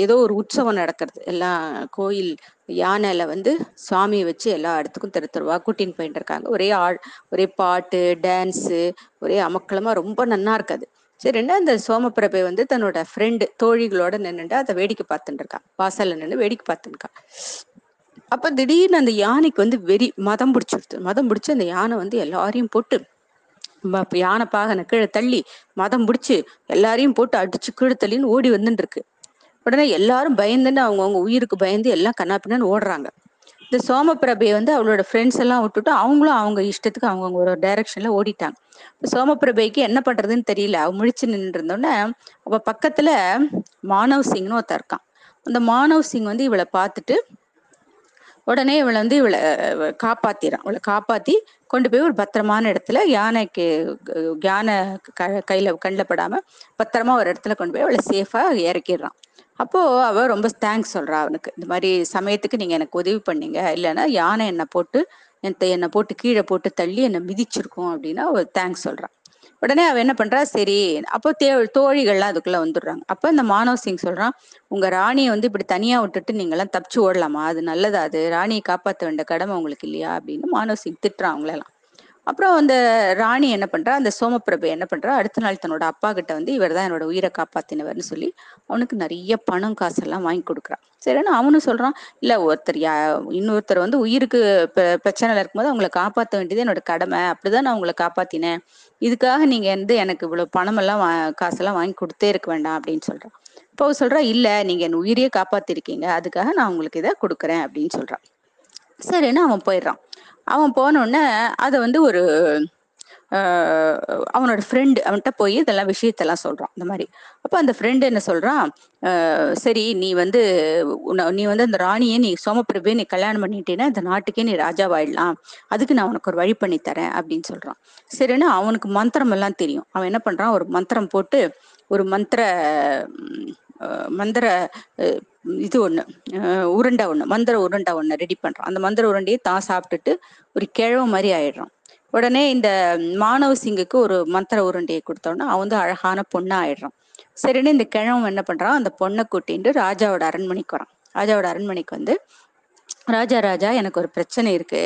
ஏதோ ஒரு உற்சவம் நடக்கிறது. எல்லாம் கோயில் யானையில வந்து சுவாமியை வச்சு எல்லா இடத்துக்கும் தெரு தெருவா கூட்டின்னு போயிட்டு இருக்காங்க. ஒரே ஆள் ஒரே பாட்டு டான்ஸு ஒரே அமக்களமா ரொம்ப நன்னா இருக்காது. சரின்னா அந்த சோமபிரபை வந்து தன்னோட ஃப்ரெண்டு தோழிகளோட நின்றுட்டு அதை வேடிக்கை பார்த்துட்டு இருக்கான் வாசல்ல நின்று வேடிக்கை பார்த்துருக்கான் அப்ப திடீர்னு அந்த யானைக்கு வந்து வெறி மதம் பிடிச்சிருது மதம் பிடிச்சு அந்த யானை வந்து எல்லாரையும் போட்டு யானை பாகனை கீழே தள்ளி மதம் பிடிச்சு எல்லாரையும் போட்டு அடிச்சு கீழே தள்ளின்னு ஓடி வந்துட்டு இருக்கு உடனே எல்லாரும் பயந்துன்னு அவங்கவுங்க உயிருக்கு பயந்து எல்லாம் கண்ணாப்பின்னு ஓடுறாங்க. இந்த சோமபிரபையை வந்து அவளோட ஃப்ரெண்ட்ஸ் எல்லாம் விட்டுட்டு அவங்களும் அவங்க இஷ்டத்துக்கு அவங்கவுங்க ஒரு டைரக்ஷன்ல ஓடிட்டாங்க. சோமபிரபைக்கு என்ன பண்றதுன்னு தெரியல. அவ முழிச்சு நின்று இருந்தோடனே அவ பக்கத்துல மானவ் சிங்னு ஒருத்தர் இருக்கான். அந்த மானவ் சிங் வந்து இவளை பார்த்துட்டு உடனே இவளை வந்து இவளை காப்பாத்திறான். இவளை காப்பாத்தி கொண்டு போய் ஒரு பத்திரமான இடத்துல யானைக்கு யானை க- கையில கண்ணில் படாம பத்திரமா ஒரு இடத்துல கொண்டு போய் அவளை சேஃபா இறக்கிடுறான். அப்போ அவ ரொம்ப தேங்க்ஸ் சொல்றா அவனுக்கு. இந்த மாதிரி சமயத்துக்கு நீங்க எனக்கு உதவி பண்ணீங்க. இல்லைன்னா யானை என்னை போட்டு என்னை போட்டு கீழே போட்டு தள்ளி என்னை மிதிச்சிருக்கும் அப்படின்னா ஒரு தேங்க்ஸ் சொல்றான் உடனே அவ என்ன பண்றா? சரி அப்போ தே தோழிகள்லாம் அதுக்குள்ள வந்துடுறாங்க. அப்ப இந்த மானவ் சிங் சொல்றான் உங்க ராணியை வந்து இப்படி தனியா விட்டுட்டு நீங்க எல்லாம் தப்பிச்சு ஓடலாமா? அது நல்லதா? அது ராணியை காப்பாற்ற வேண்டிய கடமை உங்களுக்கு இல்லையா? அப்படின்னு மானவ் சிங் திட்டுறான் அவங்களெல்லாம். அப்புறம் அந்த ராணி என்ன பண்றா? அந்த சோமபிரபு என்ன பண்றா? அடுத்த நாள் தன்னோட அப்பா கிட்ட வந்து இவர் தான் என்னோட உயிரை காப்பாத்தினவர்னு சொல்லி அவனுக்கு நிறைய பணம் காசெல்லாம் வாங்கி கொடுக்குறான் சரின்னு அவனும் சொல்றான் இல்ல ஒருத்தர் யா இன்னொருத்தர் வந்து உயிருக்கு பெ- இருக்கும்போது அவங்களை காப்பாற்ற வேண்டியது என்னோட கடமை. அப்படிதான் நான் உங்களை காப்பாத்தினேன். இதுக்காக நீங்க வந்து எனக்கு இவ்வளவு பணம் எல்லாம் வா- காசெல்லாம் வாங்கி கொடுத்தே இருக்க வேண்டாம் அப்படின்னு சொல்றான் இப்போ அவ சொல்றா இல்ல நீங்க என் உயிரையே காப்பாத்திருக்கீங்க. அதுக்காக நான் உங்களுக்கு இதை கொடுக்குறேன் அப்படின்னு சொல்றான் சரின்னு அவன் போயிடுறான். அவன் போன உடனே அதை வந்து ஒரு அவனோட ஃப்ரெண்டு அவன்கிட்ட போய் இதெல்லாம் விஷயத்தெல்லாம் சொல்றான் இந்த மாதிரி. அப்போ அந்த ஃப்ரெண்டு என்ன சொல்றான்? சரி நீ வந்து உன்னை- நீ வந்து அந்த ராணியை நீ சோமபிரபே நீ கல்யாணம் பண்ணிட்டேன்னா இந்த நாட்டுக்கே நீ ராஜாவாயிடலாம். அதுக்கு நான் உனக்கு ஒரு வழி பண்ணி தரேன் அப்படின்னு சொல்றான். சரின்னு அவனுக்கு மந்திரம் எல்லாம் தெரியும். அவன் என்ன பண்றான்? ஒரு மந்திரம் போட்டு ஒரு மந்திர மந்திர இது ஒன்று உருண்டை ஒன்று மந்திர உருண்டை ஒன்று ரெடி பண்ணுறான் அந்த மந்திர உருண்டையை தான் சாப்பிட்டுட்டு ஒரு கிழவு மாதிரி ஆயிடுறான். உடனே இந்த மாணவ சிங்குக்கு ஒரு மந்திர உருண்டையை கொடுத்தோன்னா அவன் வந்து அழகான பொண்ணா ஆயிடுறான் சரின்னு இந்த கிழவன் என்ன பண்றான்? அந்த பொண்ணை கூட்டிட்டு ராஜாவோட அரண்மனைக்கு வரான். ராஜாவோட அரண்மனைக்கு வந்து ராஜா ராஜா எனக்கு ஒரு பிரச்சனை இருக்கு.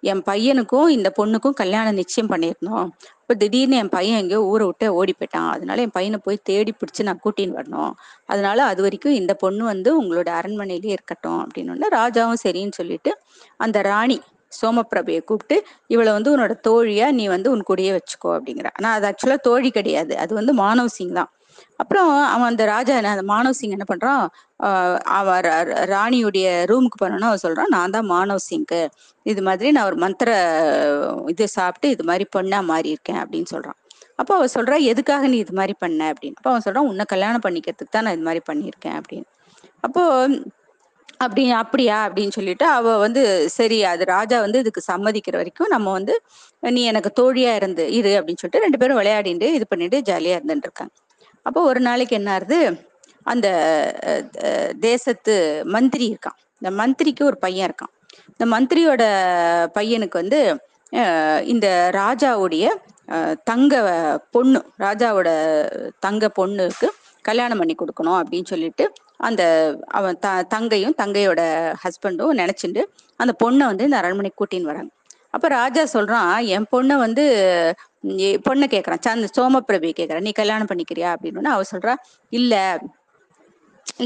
என் பையனுக்கும் இந்த பொண்ணுக்கும் கல்யாணம் நிச்சயம் பண்ணியிருந்தோம் இப்போ திடீர்னு என் பையன் எங்கேயோ ஊரை விட்டு ஓடி போயிட்டான். அதனால என் பையனை போய் தேடி பிடிச்சி நான் கூட்டின்னு வரணும். அதனால அது வரைக்கும் இந்த பொண்ணு வந்து உங்களோட அரண்மனையிலே இருக்கட்டும். அப்படின்னு ராஜாவும் சரின்னு சொல்லிட்டு அந்த ராணி சோமப்பிரபையை கூப்பிட்டு இவளை வந்து உன்னோட தோழியா நீ வந்து உன் கூடயே வச்சுக்கோ அப்படிங்கிற. ஆனா அது ஆக்சுவலா தோழி கிடையாது. அது வந்து மானவ் சிங் தான். அப்புறம் அவன் அந்த ராஜா என்ன அந்த மானவ் சிங் என்ன பண்றான்? அவன் ராணியுடைய ரூமுக்கு போனோன்னா அவன் சொல்றான் நான் தான் மானவ் சிங்க்கு. இது மாதிரி நான் ஒரு மந்திர இது சாப்பிட்டு இது மாதிரி பொண்ணா மாறி இருக்கேன் அப்படின்னு சொல்றான். அப்போ அவன் சொல்றா எதுக்காக நீ இது மாதிரி பண்ண? அப்படின்னு. அப்போ அவன் சொல்றான் உன்னை கல்யாணம் பண்ணிக்கிறதுக்கு தான் நான் இது மாதிரி பண்ணியிருக்கேன் அப்படின்னு. அப்போ அப்படி அப்படியா? அப்படின்னு சொல்லிட்டு அவ வந்து சரி அது ராஜா வந்து இதுக்கு சம்மதிக்கிற வரைக்கும் நம்ம வந்து நீ எனக்கு தோழியா இருந்து இரு அப்படின்னு சொல்லிட்டு ரெண்டு பேரும் விளையாடிட்டு இது பண்ணிட்டு ஜாலியா இருந்துட்டு இருக்காங்க. அப்போ ஒரு நாளைக்கு என்ன ஆகுது? அந்த தேசத்து மந்திரி இருக்கான். இந்த மந்திரிக்கு ஒரு பையன் இருக்கான். இந்த மந்திரியோட பையனுக்கு வந்து இந்த ராஜாவுடைய தங்க பொண்ணு ராஜாவோட தங்க பொண்ணுக்கு கல்யாணம் பண்ணி கொடுக்கணும் அப்படின்னு சொல்லிட்டு அந்த அவன் த தங்கையும் தங்கையோட ஹஸ்பண்டும் நினைச்சுட்டு அந்த பொண்ணை வந்து இந்த அரண்மனைக்கு கூட்டின்னு வராங்க. அப்ப ராஜா சொல்றான் என் பொண்ணை வந்து பொண்ணை கேட்குறான் சந்த சோமபிரபி கேட்குறான் நீ கல்யாணம் பண்ணிக்கிறியா? அப்படின்னு. அவ சொல்றா இல்ல.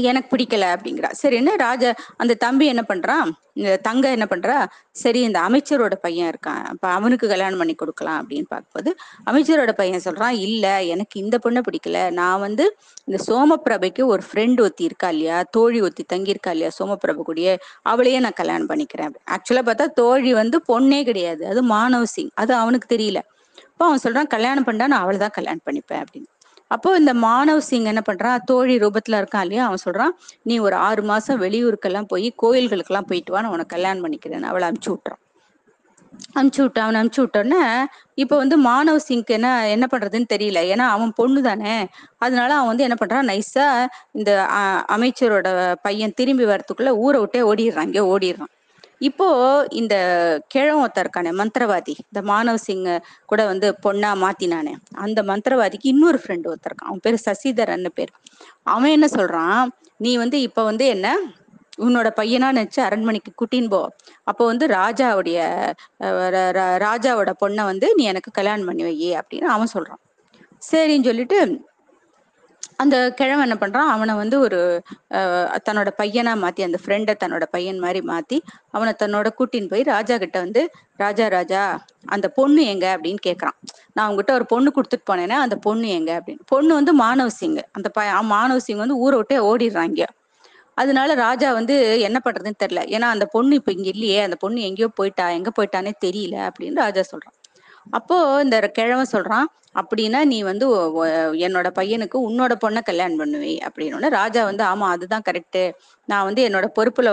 எனக்கு பிடிக்கல அப்படிங்கிறா. சரி என்ன ராஜா அந்த தம்பி என்ன பண்றான் இந்த தங்க என்ன பண்றா? சரி இந்த அமைச்சரோட பையன் இருக்கான். அப்ப அவனுக்கு கல்யாணம் பண்ணி கொடுக்கலாம் அப்படின்னு பார்க்கும்போது அமைச்சரோட பையன் சொல்றான் இல்ல எனக்கு இந்த பொண்ணை பிடிக்கல. நான் வந்து இந்த சோமபிரபைக்கு ஒரு ஃப்ரெண்ட் ஒத்தி இருக்கா இல்லையா? தோழி ஒத்தி தங்கி இருக்கா இல்லையா? சோமபிரபு கூடிய. அவளையே நான் கல்யாணம் பண்ணிக்கிறேன். ஆக்சுவலா பார்த்தா தோழி வந்து பொண்ணே கிடையாது. அது மானவ சிங். அது அவனுக்கு தெரியல. இப்போ அவன் சொல்றான் கல்யாணம் பண்ணா நான் அவளை தான் கல்யாணம் பண்ணிப்பேன் அப்படின்னு. அப்போ இந்த மாணவ சிங் என்ன பண்றான் தோழி ரூபத்துல இருக்கான் இல்லையா? அவன் சொல்றான் நீ ஒரு ஆறு மாசம் வெளியூருக்கெல்லாம் போய் கோயில்களுக்கெல்லாம் போயிட்டு வா நான் உனக்கு கல்யாணம் பண்ணிக்கிறேன். அவளை அனுப்பிச்சு விட்டுறான். அனுப்பிச்சு விட்டான் அவன் அனுப்பிச்சு விட்டோன்னே இப்போ வந்து மாணவ சிங்க்கு என்ன என்ன பண்றதுன்னு தெரியல. ஏன்னா அவன் பொண்ணு தானே. அதனால அவன் வந்து என்ன பண்றான்? நைஸா இந்த அமைச்சரோட பையன் திரும்பி வரத்துக்குள்ள ஊரை விட்டே ஓடிடுறான். இங்கே ஓடிடுறான். இப்போ இந்த கிழவன் ஒருத்தர் இருக்கானே மந்திரவாதி இந்த மானவ் சிங் கூட வந்து பொண்ணா மாத்தினானே. அந்த மந்திரவாதிக்கு இன்னொரு ஃப்ரெண்டு ஒருத்தர் இருக்கான் அவன் பேர் சசிதரன்னு பேர். அவன் என்ன சொல்றான்? நீ வந்து இப்ப வந்து என்ன? உன்னோட பையனா நினைச்சு அரண்மனைக்கு கூட்டின்னு போ. அப்போ வந்து ராஜாவுடைய ர- ராஜாவோட பொண்ணை வந்து நீ எனக்கு கல்யாணம் பண்ணி வை அப்படின்னு அவன் சொல்றான். சரின்னு சொல்லிட்டு அந்த கிழவன் என்ன பண்றான்? அவனை வந்து ஒரு தன்னோட பையனா மாத்தி அந்த ஃப்ரெண்டை தன்னோட பையன் மாதிரி மாத்தி அவனை தன்னோட கூட்டின்னு போய் ராஜா கிட்ட வந்து ராஜா ராஜா அந்த பொண்ணு எங்க? அப்படின்னு கேக்குறான். நான் உங்ககிட்ட ஒரு பொண்ணு கொடுத்துட்டு போனேன்னா அந்த பொண்ணு எங்க? அப்படின்னு. பொண்ணு வந்து மாணவ சிங் அந்த பைய மாணவ சிங் வந்து ஊரை விட்டே ஓடிடுறாங்க. அதனால ராஜா வந்து என்ன பண்றதுன்னு தெரியல. ஏன்னா அந்த பொண்ணு இப்ப இங்க இல்லையே அந்த பொண்ணு எங்கேயோ போயிட்டா எங்க போயிட்டானே தெரியல அப்படின்னு ராஜா சொல்றான். அப்போ இந்த கிழவன் சொல்றான் அப்படின்னா நீ வந்து என்னோட பையனுக்கு உன்னோட பொண்ணை கல்யாணம் பண்ணுவே. அப்படின்னு ராஜா வந்து ஆமா அதுதான் கரெக்டு நான் வந்து என்னோட பொறுப்புல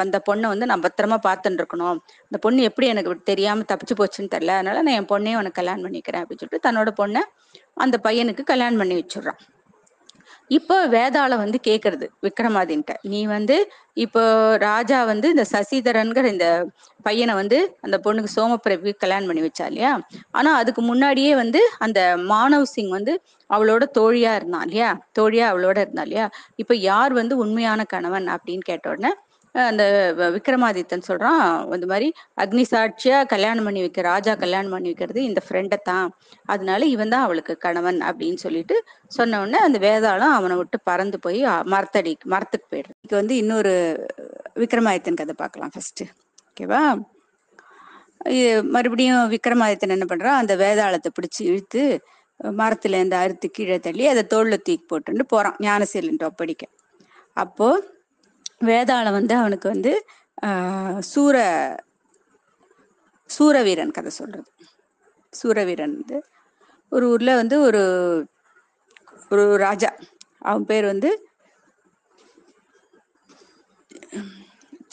வந்த பொண்ணை வந்து நான் பத்திரமா பார்த்துட்டு இருக்கணும் இந்த பொண்ணு எப்படி எனக்கு தெரியாம தப்பிச்சு போச்சுன்னு தெரியல. அதனால நான் என் பொண்ணையும் உனக்கு கல்யாணம் பண்ணிக்கிறேன். அப்படின்னு சொல்லிட்டு தன்னோட பொண்ணை அந்த பையனுக்கு கல்யாணம் பண்ணி வச்சிடுறான். இப்போ வேதாள வந்து கேக்குறது விக்ரமாதின்ட்ட. நீ வந்து இப்போ ராஜா வந்து இந்த சசிதரன்கிற இந்த பையனை வந்து அந்த பொண்ணுக்கு சோமப்பிரபு கல்யாணம் பண்ணி வச்சா இல்லையா? ஆனா அதுக்கு முன்னாடியே வந்து அந்த மாணவ் சிங் வந்து அவளோட தோழியா இருந்தான் இல்லையா? தோழியா அவளோட இருந்தா இல்லையா? இப்ப யார் வந்து உண்மையான கணவன் அப்படின்னு கேட்ட உடனே அந்த வ- விக்ரமாதித்தன் சொல்றான் இந்த மாதிரி அக்னி சாட்சியா கல்யாணம் பண்ணி வைக்க ராஜா கல்யாணம் பண்ணி வைக்கிறது இந்த ஃப்ரெண்டை தான். அதனால இவன் தான் அவளுக்கு கணவன் அப்படின்னு சொல்லிட்டு சொன்ன உடனே அந்த வேதாளம் அவனை விட்டு பறந்து போய் மரத்தடி மரத்துக்கு போயிடுது. இதுக்கு வந்து இன்னொரு விக்ரமாதித்தன் கதை பார்க்கலாம் ஃபர்ஸ்ட் ஓகேவா இது மறுபடியும் விக்ரமாதித்தன் என்ன பண்றான்? அந்த வேதாளத்தை பிடிச்சி இழுத்து மரத்துல இருந்து அறுத்து கீழே தள்ளி அதை தோல்ல தூக்கி போட்டுட்டு போறான். ஞானசீலன் ஒப்படைக்க. அப்போ வேதாளம் வந்து அவனுக்கு வந்து சூர சூரவீரன் கதை சொல்றது. சூரவீரன் வந்து ஒரு ஊர்ல வந்து ஒரு ஒரு ராஜா. அவன் பேர் வந்து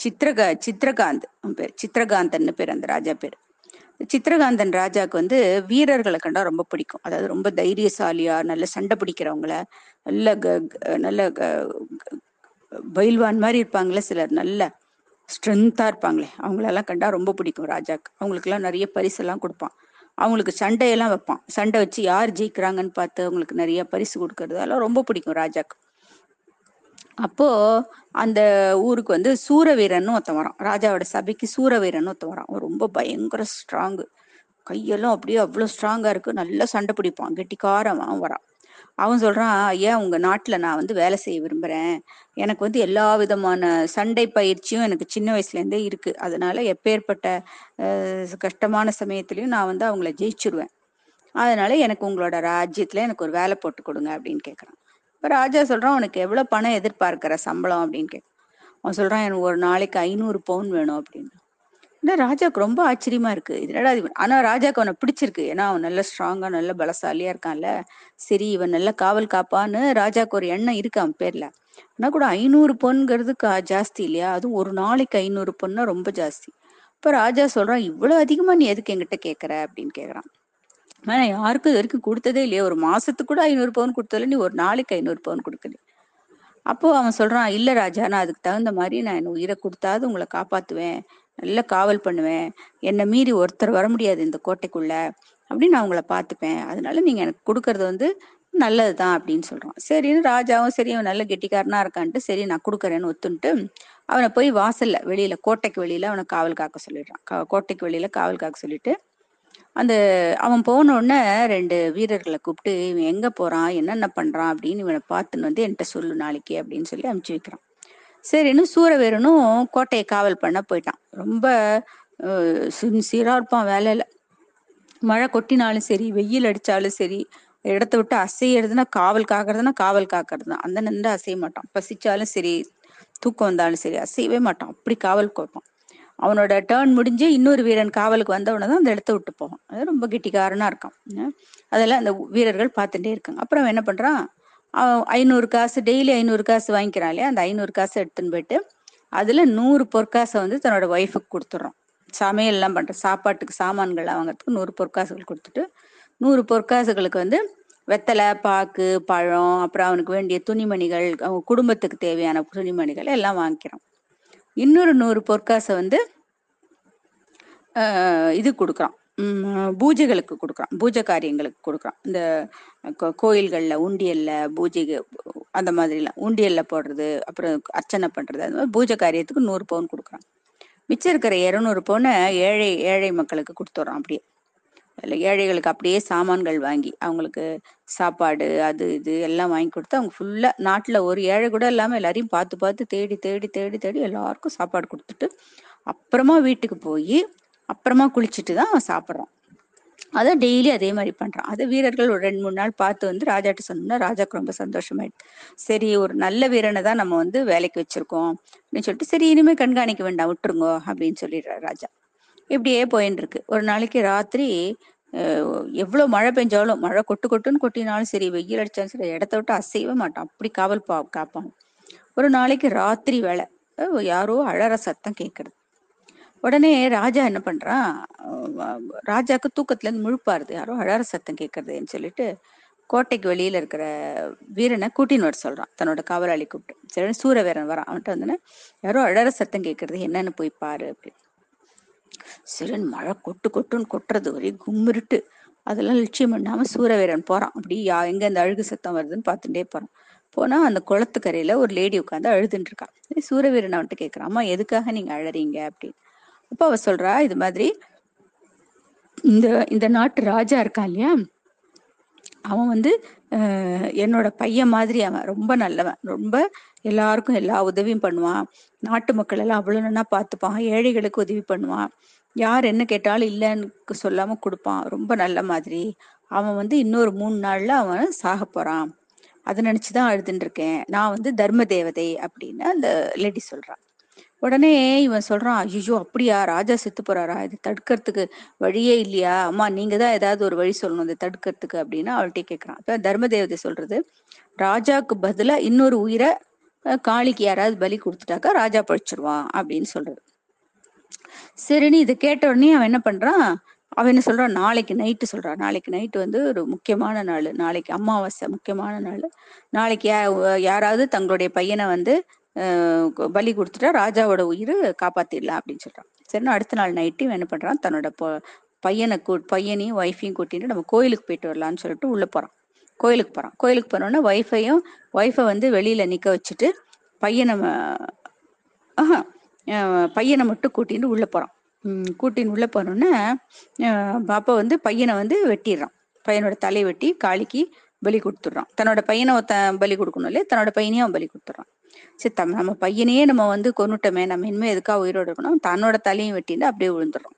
சித்திரகா சித்திரகாந்த் அவன் பேர் சித்திரகாந்தன் பேர் அந்த ராஜா பேர். சித்திரகாந்தன் ராஜாக்கு வந்து வீரர்களை கண்டா ரொம்ப பிடிக்கும். அதாவது ரொம்ப தைரியசாலியா நல்ல சண்டை பிடிக்கிறவங்கள நல்ல க- க- நல்ல க- க- பயில்வான் மாதிரி இருப்பாங்களே சிலர் நல்ல ஸ்ட்ரென்த்தா இருப்பாங்களே. அவங்களெல்லாம் கண்டா ரொம்ப பிடிக்கும் ராஜாக்கு. அவங்களுக்கெல்லாம் நிறைய பரிசெல்லாம் கொடுப்பான். அவங்களுக்கு சண்டையெல்லாம் வைப்பான். சண்டை வச்சு யார் ஜெயிக்கிறாங்கன்னு பார்த்து அவங்களுக்கு நிறைய பரிசு கொடுக்கறது. அதெல்லாம் ரொம்ப பிடிக்கும் ராஜாக்கு. அப்போ அந்த ஊருக்கு வந்து சூரவீரன் ஒருத்தன் வரான். ராஜாவோட சபைக்கு சூரவீரன் ஒருத்தன் வரான். ரொம்ப பயங்கர ஸ்ட்ராங்கு கையெல்லாம் அப்படியே அவ்வளோ ஸ்ட்ராங்கா இருக்கு. நல்லா சண்டை பிடிப்பான். கெட்டிக்காரன் வரான். அவன் சொல்றான் ஐயா உங்க நாட்டுல நான் வந்து வேலை செய்ய விரும்புறேன்? எனக்கு வந்து எல்லா விதமான சண்டை பயிற்சியும் எனக்கு சின்ன வயசுல இருந்தே இருக்கு. அதனால எப்பேற்பட்ட கஷ்டமான சமயத்திலயும் நான் வந்து அவங்கள ஜெயிச்சிருவேன். அதனால எனக்கு உங்களோட ராஜ்யத்துல எனக்கு ஒரு வேலை போட்டு கொடுங்க அப்படின்னு கேக்குறான். இப்ப ராஜா சொல்றான் உனக்கு எவ்வளவு பணம் எதிர்பார்க்கிற சம்பளம்? அப்படின்னு கேட்க அவன் சொல்றான் எனக்கு ஒரு நாளைக்கு ஐநூறு பவுன் வேணும் அப்படின்னு. என்ன ராஜாக்கு ரொம்ப ஆச்சரியமா இருக்கு. இது என்னடா இது? ஆனா ராஜாக்கு அவனை பிடிச்சிருக்கு. ஏன்னா அவன் நல்ல ஸ்ட்ராங்கா நல்ல பலசாலியா இருக்கான்ல. சரி இவன் நல்ல காவல் காப்பான்னு ராஜாக்கு ஒரு எண்ணம் இருக்கு அவன் பேர்ல. ஆனா கூட ஐநூறு பொண்ணுங்கிறது ஜாஸ்தி இல்லையா? அதுவும் ஒரு நாளைக்கு ஐநூறு பொண்ணா ரொம்ப ஜாஸ்தி. இப்ப ராஜா சொல்றான் இவ்வளவு அதிகமா நீ எதுக்கு என்கிட்ட கேக்குற? அப்படின்னு கேக்குறான். ஆனா யாருக்கும் இது வரைக்கும் கொடுத்ததே இல்லையா. ஒரு மாசத்துக்கு கூட ஐநூறு பவுன் கொடுத்ததில்ல நீ ஒரு நாளைக்கு ஐநூறு பவுன் கொடுக்குது அப்போ அவன் சொல்றான் இல்ல ராஜா நான் அதுக்கு தகுந்த மாதிரி நான் என் உயிரை கொடுத்தாவது உங்களை காப்பாத்துவேன். நல்ல காவல் பண்ணுவேன். என்னை மீறி ஒருத்தர் வர முடியாது இந்த கோட்டைக்குள்ள. அப்படின்னு நான் உங்களை பார்த்துப்பேன். அதனால நீங்க எனக்கு கொடுக்கறது வந்து நல்லது தான் அப்படின்னு சொல்றான் சரின்னு ராஜாவும் சரி அவன் நல்ல கெட்டிக்காரனா இருக்கான்ட்டு சரி நான் கொடுக்குறேன்னு ஒத்துன்ட்டு அவனை போய் வாசல்ல வெளியில கோட்டைக்கு வெளியில அவனை காவல் காக்க சொல்லிடுறான். கோட்டைக்கு வெளியில காவல் காக்க சொல்லிட்டு அந்த அவன் போன உடனே ரெண்டு வீரர்களை கூப்பிட்டு இவன் எங்க போறான் என்னென்ன பண்றான் அப்படின்னு இவனை பார்த்துன்னு வந்து என்கிட்ட சொல்லு நாளைக்கு அப்படின்னு சொல்லி அனுப்பிச்சு வைக்கிறான். சரின்னு சூரவேரனும் கோட்டையை காவல் பண்ண போயிட்டான். ரொம்ப சின்சியரா இருப்பான் வேலையில. மழை கொட்டினாலும் சரி வெயில் அடிச்சாலும் சரி இடத்த விட்டு அசையறதுன்னா காவல் காக்குறதுன்னா காவல் காக்குறது தான். அந்த நின்று அசைய மாட்டான். பசிச்சாலும் சரி தூக்கம் வந்தாலும் சரி அசையவே மாட்டான். அப்படி காவல் கோப்பான். அவனோட டேர்ன் முடிஞ்சு இன்னொரு வீரன் காவலுக்கு வந்தவன தான் அந்த இடத்த விட்டு போவான். அது ரொம்ப கெட்டிக்காரனா இருக்கான். அதெல்லாம் அந்த வீரர்கள் பார்த்துட்டே இருக்காங்க. அப்புறம் என்ன பண்றான்? ஐநூறு காசு டெய்லி ஐநூறு காசு வாங்கிக்கிறான் இல்லையா? அந்த ஐநூறு காசு எடுத்துன்னு போயிட்டு அதுல நூறு பொற்காசை வந்து தன்னோட ஒய்ஃபுக்கு கொடுத்துட்றோம். சமையல் எல்லாம் பண்ற சாப்பாட்டுக்கு சாமான்கள்லாம் வாங்குறதுக்கு நூறு பொற்காசுகள் கொடுத்துட்டு நூறு பொற்காசுகளுக்கு வந்து வெத்தலை பாக்கு பழம் அப்புறம் அவனுக்கு வேண்டிய துணிமணிகள் அவன் குடும்பத்துக்கு தேவையான துணிமணிகள் எல்லாம் வாங்கிக்கிறோம். இன்னொரு நூறு பொற்காசை வந்து இது கொடுக்குறோம். பூஜைகளுக்கு கொடுக்குறான் பூஜை காரியங்களுக்கு கொடுக்குறான் இந்த கோ- உண்டியல்ல பூஜைக்கு அந்த மாதிரிலாம். உண்டியல்ல போடுறது அப்புறம் அர்ச்சனை பண்ணுறது அந்த மாதிரி பூஜை காரியத்துக்கு நூறு பவுன் கொடுக்குறான் மிச்சம் இருக்கிற இரநூறு பவுனை ஏழை ஏழை மக்களுக்கு கொடுத்துட்றான் அப்படியே. இல்லை ஏழைகளுக்கு அப்படியே சாமான்கள் வாங்கி அவங்களுக்கு சாப்பாடு அது இது எல்லாம் வாங்கி கொடுத்து அவங்க ஃபுல்லாக நாட்டில் ஒரு ஏழை கூட இல்லாமல் எல்லாரையும் பார்த்து பார்த்து தேடி தேடி தேடி தேடி எல்லாருக்கும் சாப்பாடு கொடுத்துட்டு அப்புறமா வீட்டுக்கு போய் அப்புறமா குளிச்சுட்டு தான் அவன் சாப்பிட்றான் அதை டெய்லி அதே மாதிரி பண்றான் அதை வீரர்கள் ஒரு ரெண்டு மூணு நாள் பார்த்து வந்து ராஜாட்ட சொன்னோம்னா ராஜாக்கு ரொம்ப சந்தோஷமாயிட்டு சரி ஒரு நல்ல வீரனை தான் நம்ம வந்து வேலைக்கு வச்சிருக்கோம் அப்படின்னு சொல்லிட்டு சரி இனிமே கண்காணிக்க வேண்டாம் விட்டுருங்க அப்படின்னு சொல்லிடுறாரு ராஜா. இப்படியே போயின்னு இருக்கு. ஒரு நாளைக்கு ராத்திரி எவ்வளோ எவ்வளவு மழை பெஞ்சாலும் மழை கொட்டு கொட்டுன்னு கொட்டினாலும் சரி வெயில் அடிச்சாலும் சரி இடத்த விட்டு அசையவே மாட்டான். அப்படி காவல் பா காப்பான். ஒரு நாளைக்கு ராத்திரி வேலை. யாரோ அழற சத்தம் கேட்கறது உடனே ராஜா என்ன பண்றான் ராஜாக்கு தூக்கத்துல இருந்து முழுப்பாருது. யாரோ அழற சத்தம் கேட்கறதுன்னு சொல்லிட்டு கோட்டைக்கு வெளியில இருக்கிற வீரனை கூட்டின்னு வர சொல்றான். தன்னோட காவலாளி கூப்பிட்டு. சரி சூரவீரன் வரான். அவன்கிட்ட வந்து யாரோ அழற சத்தம் கேட்கறது என்னன்னு போய் பாரு அப்படின்னு. சிறன் மழை கொட்டு கொட்டுன்னு கொட்டுறது ஒரே கும்மிருட்டு அதெல்லாம் லட்சியம் பண்ணாம சூரவீரன் போறான். அப்படி யா எங்க அந்த அழுகு சத்தம் வருதுன்னு பார்த்துட்டே போறான். போனா அந்த குளத்துக்கரையில ஒரு லேடி உட்காந்து அழுதுன்னு இருக்கா சூரவீரன் அவன்கிட்ட கேக்குறான் அம்மா எதுக்காக நீங்க அழறீங்க? அப்படின்னு. அப்ப அவ சொல்றா இது மாதிரி இந்த இந்த நாட்டு ராஜா இருக்கான் இல்லையா? அவன் வந்து என்னோட பையன் மாதிரி அவன். ரொம்ப நல்லவன். ரொம்ப எல்லாருக்கும் எல்லா உதவியும் பண்ணுவான். நாட்டு மக்கள் எல்லாம் அவ்வளவு நல்லா பார்த்துப்பான். ஏழைகளுக்கு உதவி பண்ணுவான். யார் என்ன கேட்டாலும் இல்லைன்னு சொல்லாம கொடுப்பான். ரொம்ப நல்ல மாதிரி. அவன் வந்து இன்னொரு மூணு நாள்ல அவன் சாக போறான். அதை நினைச்சுதான் அழுதுன்னு இருக்கேன். நான் வந்து தர்ம தேவதை அப்படின்னு அந்த லேடி சொல்றான் உடனே இவன் சொல்றான் ஐயோ அப்படியா? ராஜா செத்து போறாரா? இது தடுக்கிறதுக்கு வழியே இல்லையா? அம்மா நீங்க தான் ஏதாவது ஒரு வழி சொல்லணும் இதை தடுக்கிறதுக்கு அப்படின்னு அவள்கிட்ட கேட்கறான் இப்ப தர்ம தேவதை சொல்றது ராஜாக்கு பதிலா இன்னொரு உயிரை காளிக்கு யாராவது பலி கொடுத்துட்டாக்கா ராஜா பழிச்சிருவான் அப்படின்னு சொல்றது. சரின்னு இதை கேட்ட உடனே அவன் என்ன பண்றான்? அவன் என்ன சொல்றான்? நாளைக்கு நைட்டு சொல்றான். நாளைக்கு நைட்டு வந்து ஒரு முக்கியமான நாள். நாளைக்கு அமாவாசை முக்கியமான நாள். நாளைக்கு யா- யாராவது தங்களுடைய பையனை வந்து பலி கொடுத்துட்டா ராஜாவோட உயிர் காப்பாத்திடலாம் அப்படின்னு சொல்றான். சரினா அடுத்த நாள் நைட்டு இவன் என்ன பண்றான்? தன்னோட பையனை கூ பையனையும் ஒய்ஃபையும் கூட்டிட்டு நம்ம கோயிலுக்கு போயிட்டு வரலாம்னு சொல்லிட்டு உள்ள போறான். கோயிலுக்கு போறான். கோயிலுக்கு போனோடனே ஒய்ஃபையும் ஒய்ஃபை வந்து வெளியில நிக்க வச்சுட்டு பையனை ஆஹா, பையனை மட்டும் கூட்டிட்டு உள்ள போறான். கூட்டின்னு உள்ள போனோன்னே பாப்பா வந்து பையனை வந்து வெட்டிடுறான். பையனோட தலையை வெட்டி காளிக்கு பலி கொடுத்துடுறான். தன்னோட பையனை ஒருத்தன் பலி கொடுக்கணும் இல்லையா? தன்னோட பையனையும் அவன் பலி கொடுத்துட்றான். சரி தம் நம்ம பையனையே நம்ம வந்து கொன்னுட்டோமே நம்ம இனிமே எதுக்காக உயிரோடு இருக்கணும்? தன்னோட தலையும் வெட்டிட்டு அப்படியே விழுந்துடும்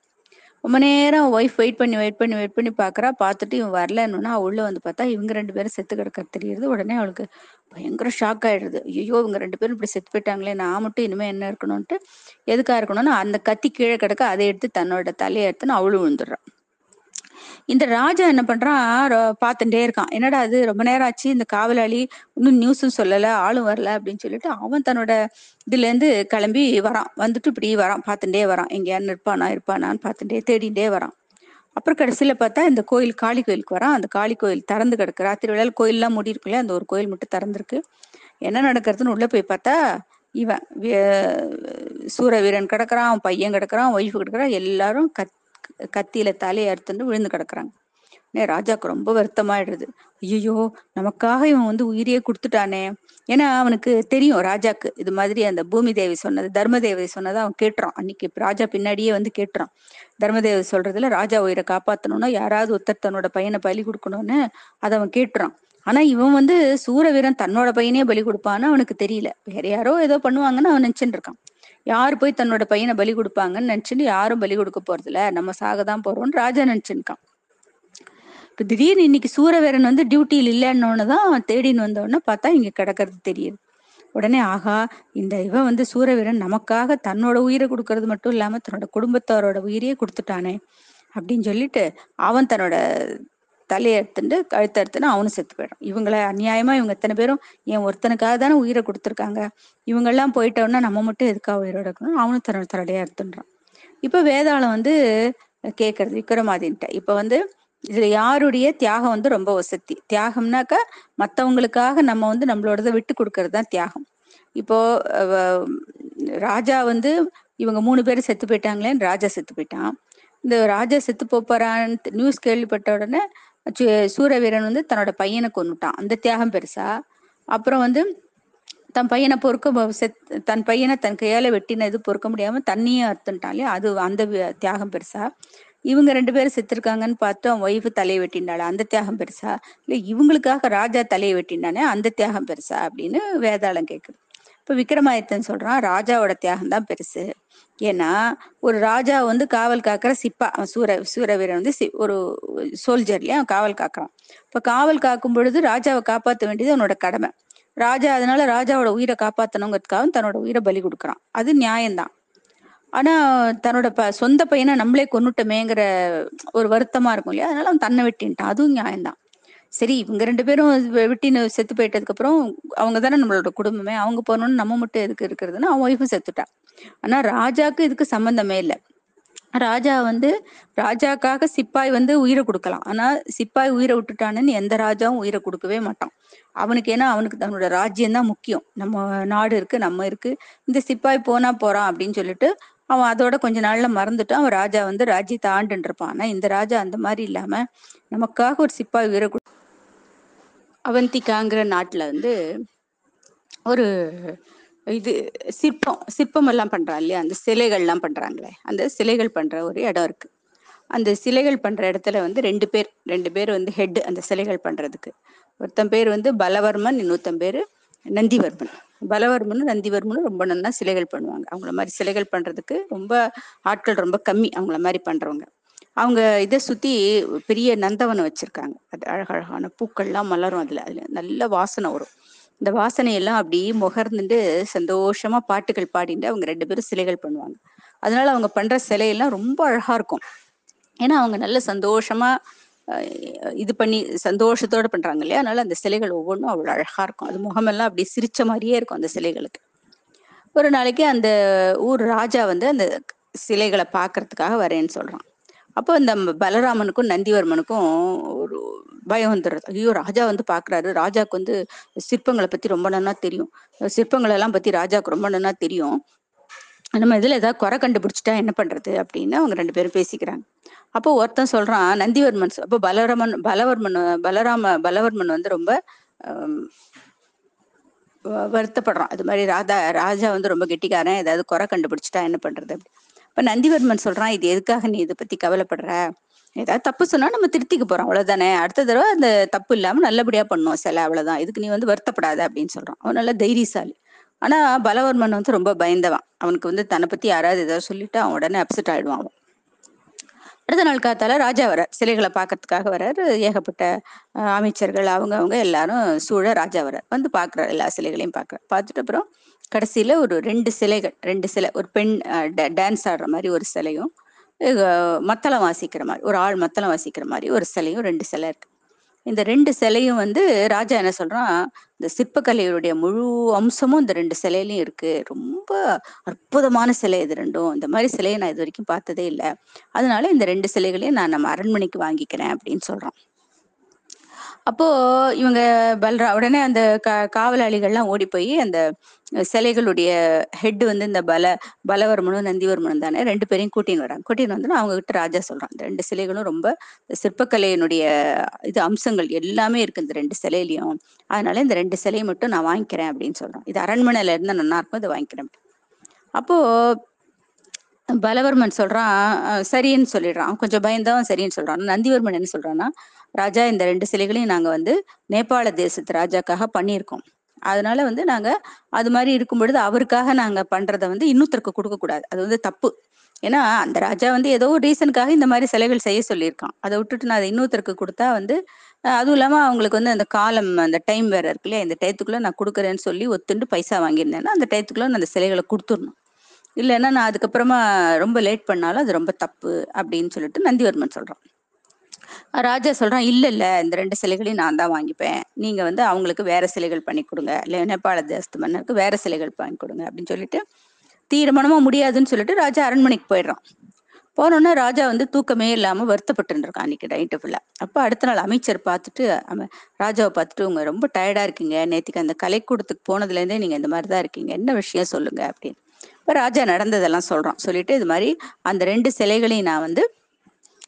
ரொம்ப நேரம் ஒய்ஃப் வெயிட் பண்ணி வெயிட் பண்ணி வெயிட் பண்ணி பார்க்குறா பார்த்துட்டு இவன் வரலன்னா உள்ள வந்து பார்த்தா இவங்க ரெண்டு பேரும் செத்து கிடக்க தெரியுது உடனே அவளுக்கு பயங்கர ஷாக் ஆயிடுது ஐயோ இவங்க ரெண்டு பேரும் இப்படி செத்து போயிட்டாங்களே நான் மட்டும் இனிமேல் என்ன இருக்கணும்ட்டு எதுக்காக இருக்கணும்னு அந்த கத்தி கீழே கிடக்க அதை எடுத்து தன்னோட தலையை எடுத்துன்னு அவளும் விழுந்துடுறான் இந்த ராஜா என்ன பண்றான் ரொ- பார்த்துட்டே இருக்கான். என்னடா அது ரொம்ப நேரம் ஆச்சு. இந்த காவலாளி இன்னும் நியூஸும் சொல்லல ஆளும் வரல அப்படின்னு சொல்லிட்டு அவன் தன்னோட இதுல இருந்து கிளம்பி வரான். வந்துட்டு இப்படி வரான் பார்த்துட்டே வரான். எங்கேயான்னு இருப்பானா இருப்பானான்னு பார்த்துட்டே தேடிட்டே வரான். அப்புறம் கடைசியில பார்த்தா இந்த கோயில் காளி கோயிலுக்கு வரான். அந்த காளி கோயில் திறந்து கிடக்கு. ராத்திரி வேளையில கோயில்லாம் மூடி இருக்குல்ல அந்த ஒரு கோயில் மட்டும் திறந்துருக்கு. என்ன நடக்கிறதுன்னு உள்ள போய் பார்த்தா இவன் சூரவீரன் கிடக்குறான் அவன் பையன் கிடக்குறான் ஒய்ஃபு கிடக்குறான் எல்லாரும் கத் கத்தியில தலையை அறுத்துட்டு விழுந்து கிடக்குறாங்க. உடனே ராஜாக்கு ரொம்ப வருத்தமாயிடுறது ஐயோ நமக்காக இவன் வந்து உயிரையே கொடுத்துட்டானே. ஏன்னா அவனுக்கு தெரியும் ராஜாக்கு. இது மாதிரி அந்த பூமி தேவி சொன்னது தர்மதேவி சொன்னதை அவன் கேட்டுறான். அன்னைக்கு ராஜா பின்னாடியே வந்து கேட்டுறான். தர்மதேவி சொல்றதுல ராஜா உயிரை காப்பாத்தணும்னா யாராவது ஒருத்தர் தன்னோட பையனை பலி கொடுக்கணும்னு அதை அவன் கேட்டுறான். ஆனா இவன் வந்து சூரவீரன் தன்னோட பையனே பலி கொடுப்பான்னு அவனுக்கு தெரியல. வேற யாரோ ஏதோ பண்ணுவாங்கன்னு அவன் நினைச்சுட்டு இருக்கான். யார் போய் தன்னோட பையனை பலி கொடுப்பாங்கன்னு நினைச்சுட்டு யாரும் பலி கொடுக்க போறதில்ல. நம்ம சாக தான் போறோம்னு ராஜா நினைச்சுருக்கான். இப்ப திடீர்னு இன்னைக்கு சூரவீரன் வந்து டியூட்டியில் இல்லைன்னு தான் தேடின்னு வந்தோடனே பார்த்தா இங்க கிடக்கிறது தெரியுது. உடனே ஆகா இந்த இவன் வந்து சூரவீரன் நமக்காக தன்னோட உயிரை கொடுக்கறது மட்டும் இல்லாம தன்னோட குடும்பத்தாரோட உயிரையே கொடுத்துட்டானே அப்படின்னு சொல்லிட்டு அவன் தன்னோட தலையை எடுத்துட்டு கழுத்தை எடுத்துன்னு அவனும் செத்து போயிடும். இவங்கள அநியாயமா இவங்க எத்தனை பேரும் என் ஒருத்தனுக்காக தானே உயிரை கொடுத்துருக்காங்க. இவங்கெல்லாம் போயிட்டோன்னா நம்ம மட்டும் எதுக்காக உயிரோட இருக்கணும் அவனும் தன்னோட தலையா எடுத்துன்றான் இப்ப வேதாளம் வந்து கேட்கறது விக்ரமாதின்ட்ட. இப்ப வந்து இதுல யாருடைய தியாகம் வந்து ரொம்ப வசதி. தியாகம்னாக்கா மத்தவங்களுக்காக நம்ம வந்து நம்மளோடத விட்டு கொடுக்கறது தான் தியாகம். இப்போ ராஜா வந்து இவங்க மூணு பேரும் செத்து போயிட்டாங்களேன்னு ராஜா செத்து போயிட்டான். இந்த ராஜா செத்து போறான்னு நியூஸ் கேள்விப்பட்ட உடனே சூரவீரன் வந்து தன்னோட பையனை கொண்டுட்டான் அந்த தியாகம் பெருசா. அப்புறம் வந்து தன் பையனை பொறுக்க செத் தன் பையனை தன் கையால வெட்டின இது பொறுக்க முடியாம தண்ணியும் அறுத்துட்டாலே அது அந்த தியாகம் பெருசா. இவங்க ரெண்டு பேரும் செத்துருக்காங்கன்னு பார்த்து அவன் ஒய்ஃபு தலையை வெட்டினாள் அந்த தியாகம் பெருசா. இல்லை இவங்களுக்காக ராஜா தலையை வெட்டினானே அந்த தியாகம் பெருசா அப்படின்னு வேதாளம் கேட்குது இப்போ விக்ரமாதித்தன் சொல்றான் ராஜாவோட தியாகம் தான் பெருசு. ஏன்னா ஒரு ராஜா வந்து காவல் காக்கிற சிப்பா சூர சூர சூரவீரன் வந்து சி- ஒரு சோல்ஜர்லயே அவன் காவல் காக்குறான். இப்ப காவல் காக்கும் பொழுது ராஜாவை காப்பாற்ற வேண்டியது அவனோட கடமை. ராஜா அதனால ராஜாவோட உயிரை காப்பாத்தணுங்கிறதுக்காக தன்னோட உயிரை பலி கொடுக்குறான். அது நியாயம்தான். ஆனா தன்னோட ப சொந்த பையனை நம்மளே கொண்டுட்டமேங்கிற ஒரு வருத்தமா இருக்கும் இல்லையா? அதனால அவன் தன்னை வெட்டின்ட்டான் அதுவும் நியாயம்தான். சரி இவங்க ரெண்டு பேரும் வெ- வெட்டின்னு செத்து போயிட்டதுக்கு அப்புறம் அவங்க தானே நம்மளோட குடும்பமே. அவங்க போகணும்னு நம்ம மட்டும் எதுக்கு இருக்கிறதுன்னு அவன் ஒய்ஃபும் செத்துட்டான். ஆனா ராஜாக்கு இதுக்கு சம்பந்தமே இல்லை. ராஜா வந்து ராஜாக்காக சிப்பாய் வந்து உயிரை கொடுக்கலாம். ஆனா சிப்பாய் உயிரை விட்டுட்டானுன்னு எந்த ராஜாவும் உயிரை கொடுக்கவே மாட்டான். அவனுக்கு ஏன்னா அவனுக்கு தன்னோட ராஜ்யம் தான் முக்கியம். நம்ம நாடு இருக்கு நம்ம இருக்கு. இந்த சிப்பாய் போனா போறான் அப்படின்னு சொல்லிட்டு அவன் அதோட கொஞ்ச நாள்ல மறந்துட்டு அவன் ராஜா வந்து ராஜ்யத்தை ஆண்டுன்னு இருப்பான். ஆனா இந்த ராஜா அந்த மாதிரி இல்லாம நமக்காக ஒரு சிப்பாய் உயிரை கொடு அவந்திகாங்கிற நாட்டில் வந்து ஒரு இது சிற்பம் சிற்பம் எல்லாம் பண்ணுறாங்க இல்லையா? அந்த சிலைகள்லாம் பண்ணுறாங்களே அந்த சிலைகள் பண்ணுற ஒரு இடம் இருக்குது அந்த சிலைகள் பண்ணுற இடத்துல வந்து ரெண்டு பேர் ரெண்டு பேர் வந்து ஹெட் அந்த சிலைகள் பண்ணுறதுக்கு ஒருத்தன் பேர் வந்து பலவர்மன் இன்னொருத்தன் பேர் நந்திவர்மன். பலவர்மனும் நந்திவர்மனும் ரொம்ப நல்லா சிலைகள் பண்ணுவாங்க. அவங்கள மாதிரி சிலைகள் பண்ணுறதுக்கு ரொம்ப ஆட்கள் ரொம்ப கம்மி. அவங்கள மாதிரி பண்ணுறவங்க அவங்க இதை சுத்தி பெரிய நந்தவனம் வச்சிருக்காங்க. அது அழகழகான பூக்கள்லாம் மலரும் அதுல. அதுல நல்ல வாசனை வரும். இந்த வாசனையெல்லாம் அப்படியே முகர்ந்துட்டு சந்தோஷமா பாட்டுகள் பாடிட்டு அவங்க ரெண்டு பேரும் சிலைகள் பண்ணுவாங்க. அதனால அவங்க பண்ற சிலையெல்லாம் ரொம்ப அழகா இருக்கும். ஏன்னா அவங்க நல்ல சந்தோஷமா இது பண்ணி சந்தோஷத்தோட பண்றாங்க இல்லையா? அதனால அந்த சிலைகள் ஒவ்வொன்றும் அவ்வளோ அழகா இருக்கும். அது முகமெல்லாம் அப்படியே சிரிச்ச மாதிரியே இருக்கும் அந்த சிலைகளுக்கு. ஒரு நாளைக்கு அந்த ஊர் ராஜா வந்து அந்த சிலைகளை பார்க்கறதுக்காக வரேன்னு சொல்றான். அப்போ இந்த பலராமனுக்கும் நந்திவர்மனுக்கும் ஒரு பயம் வந்துடுறது. ஐயோ ராஜா வந்து பாக்குறாரு. ராஜாக்கு வந்து சிற்பங்களை பத்தி ரொம்ப நன்னா தெரியும். சிற்பங்கள் எல்லாம் பத்தி ராஜாவுக்கு ரொம்ப நன்னா தெரியும். நம்ம இதுல ஏதாவது குறை கண்டுபிடிச்சிட்டா என்ன பண்றது அப்படின்னு அவங்க ரெண்டு பேரும் பேசிக்கிறாங்க. அப்போ ஒருத்தன் சொல்றான் நந்திவர்மன் அப்போ பலராமன் பலவர்மன் பலராம பலவர்மன் வந்து ரொம்ப வருத்தப்படுறான். அது மாதிரி ராதா ராஜா வந்து ரொம்ப கெட்டிக்காரன். ஏதாவது குறை கண்டுபிடிச்சிட்டா என்ன பண்றது அப்படி. இப்ப நந்திவர்மன் சொல்றான் இது எதுக்காக நீ இதை பத்தி கவலைப்படுற? ஏதாவது தப்பு சொன்னா நம்ம திருத்திக்க போறோம் அவ்வளவுதானே? அடுத்த தடவை அந்த தப்பு இல்லாம நல்லபடியா பண்ணுவோம் சில அவ்வளவுதான். இதுக்கு நீ வந்து வருத்தப்படாத அப்படின்னு சொல்றான். அவன் நல்ல தைரியசாலி. ஆனா பலவர்மன் வந்து ரொம்ப பயந்தவன். அவனுக்கு வந்து தன்னை பத்தி யாராவது ஏதாவது சொல்லிட்டு அவன் உடனே அப்செட் ஆயிடுவான் அவன். அடுத்த நாள் காத்தால ராஜா வர சிலைகளை பார்க்கறதுக்காக வரார் ஏகப்பட்ட அமைச்சர்கள் அவங்க அவங்க எல்லாரும் சூழ ராஜா வரார் வந்து பாக்குறாரு எல்லா சிலைகளையும் பார்க்குறார். பார்த்துட்டு அப்புறம் கடைசியில் ஒரு ரெண்டு சிலைகள் ரெண்டு சிலை ஒரு பெண் டான்ஸ் ஆடுற மாதிரி ஒரு சிலையும் மத்தளம் வாசிக்கிற மாதிரி ஒரு ஆள் மத்தளம் வாசிக்கிற மாதிரி ஒரு சிலையும் ரெண்டு சிலை இருக்கு. இந்த ரெண்டு சிலையும் வந்து ராஜா என்ன சொல்றான் இந்த சிற்பக்கலையுடைய முழு அம்சமும் இந்த ரெண்டு சிலையிலையும் இருக்கு. ரொம்ப அற்புதமான சிலை இது ரெண்டும். இந்த மாதிரி சிலையை நான் இது வரைக்கும் பார்த்ததே இல்லை. அதனால இந்த ரெண்டு சிலைகளையும் நான் நம்ம அரண்மனைக்கு வாங்கிக்கிறேன் அப்படின்னு சொல்றான். அப்போ இவங்க பல்ரா உடனே அந்த க காவலாளிகள்லாம் ஓடி போய் அந்த சிலைகளுடைய ஹெட் வந்து இந்த பல பலவர்மனும் நந்திவர்மனும் தானே ரெண்டு பேரையும் கூட்டின்னு வராங்க. கூட்டின்னு வந்து அவங்க கிட்ட ராஜா சொல்றான் இந்த ரெண்டு சிலைகளும் ரொம்ப சிற்பக்கலையினுடைய இது அம்சங்கள் எல்லாமே இருக்கு இந்த ரெண்டு சிலையிலையும். அதனால இந்த ரெண்டு சிலையை மட்டும் நான் வாங்கிக்கிறேன் அப்படின்னு சொல்றான். இது அரண்மனையில இருந்தா நல்லா இருக்கும் இதை வாங்கிக்கிறேன். அப்போ பலவர்மன் சொல்றான் சரின்னு சொல்லிடுறான். கொஞ்சம் பயந்தவன் சரின்னு சொல்றான். நந்திவர்மன் என்ன சொல்றான்னா ராஜா இந்த ரெண்டு சிலைகளையும் நாங்கள் வந்து நேபாள தேசத்து ராஜாக்காக பண்ணியிருக்கோம். அதனால வந்து நாங்க அது மாதிரி இருக்கும் பொழுது அவருக்காக நாங்க பண்றத வந்து இன்னொருத்தருக்கு கொடுக்க கூடாது. அது வந்து தப்பு. ஏன்னா அந்த ராஜா வந்து ஏதோ ஒரு ரீசனுக்காக இந்த மாதிரி சிலைகள் செய்ய சொல்லியிருக்கான். அதை விட்டுட்டு நான் அதை இன்னொருத்தருக்கு கொடுத்தா வந்து அதுவும் இல்லாம அவங்களுக்கு வந்து அந்த காலம் அந்த டைம் வேற இருக்கு இல்லையா? இந்த டயத்துக்குள்ள நான் கொடுக்குறேன்னு சொல்லி ஒத்துண்டு பைசா வாங்கியிருந்தேன்னா அந்த டயத்துக்குள்ள நான் அந்த சிலைகளை கொடுத்துடணும். இல்லைன்னா நான் அதுக்கப்புறமா ரொம்ப லேட் பண்ணாலும் அது ரொம்ப தப்பு அப்படின்னு சொல்லிட்டு நந்திவர்மன் சொல்றான். ராஜா சொல்றான் இல்ல இல்ல இந்த ரெண்டு சிலைகளையும் நான் தான் வாங்கிப்பேன். நீங்க வந்து அவங்களுக்கு வேற சிலைகள் பண்ணி கொடுங்க. இல்ல நேபாள தேசத்து மன்னருக்கு வேற சிலைகள் பண்ணி கொடுங்க அப்படின்னு சொல்லிட்டு தீர்மானமா முடியாதுன்னு சொல்லிட்டு ராஜா அரண்மனைக்கு போயிடுறான். போனோன்னே ராஜா வந்து தூக்கமே இல்லாம வருத்தப்பட்டு இருக்கான் அன்னைக்கு நைட்டு ஃபுல்லா அப்ப அடுத்த நாள் அமைச்சர் பார்த்துட்டு ராஜாவை பார்த்துட்டு உங்க ரொம்ப டயர்டா இருக்கீங்க. நேத்துக்கு அந்த கலைக்கூடத்துக்கு போனதுல இருந்தே நீங்க இந்த மாதிரி தான் இருக்கீங்க. என்ன விஷயம் சொல்லுங்க? அப்படின்னு. இப்ப ராஜா நடந்ததெல்லாம் சொல்றான். சொல்லிட்டு இது மாதிரி அந்த ரெண்டு சிலைகளையும் நான் வந்து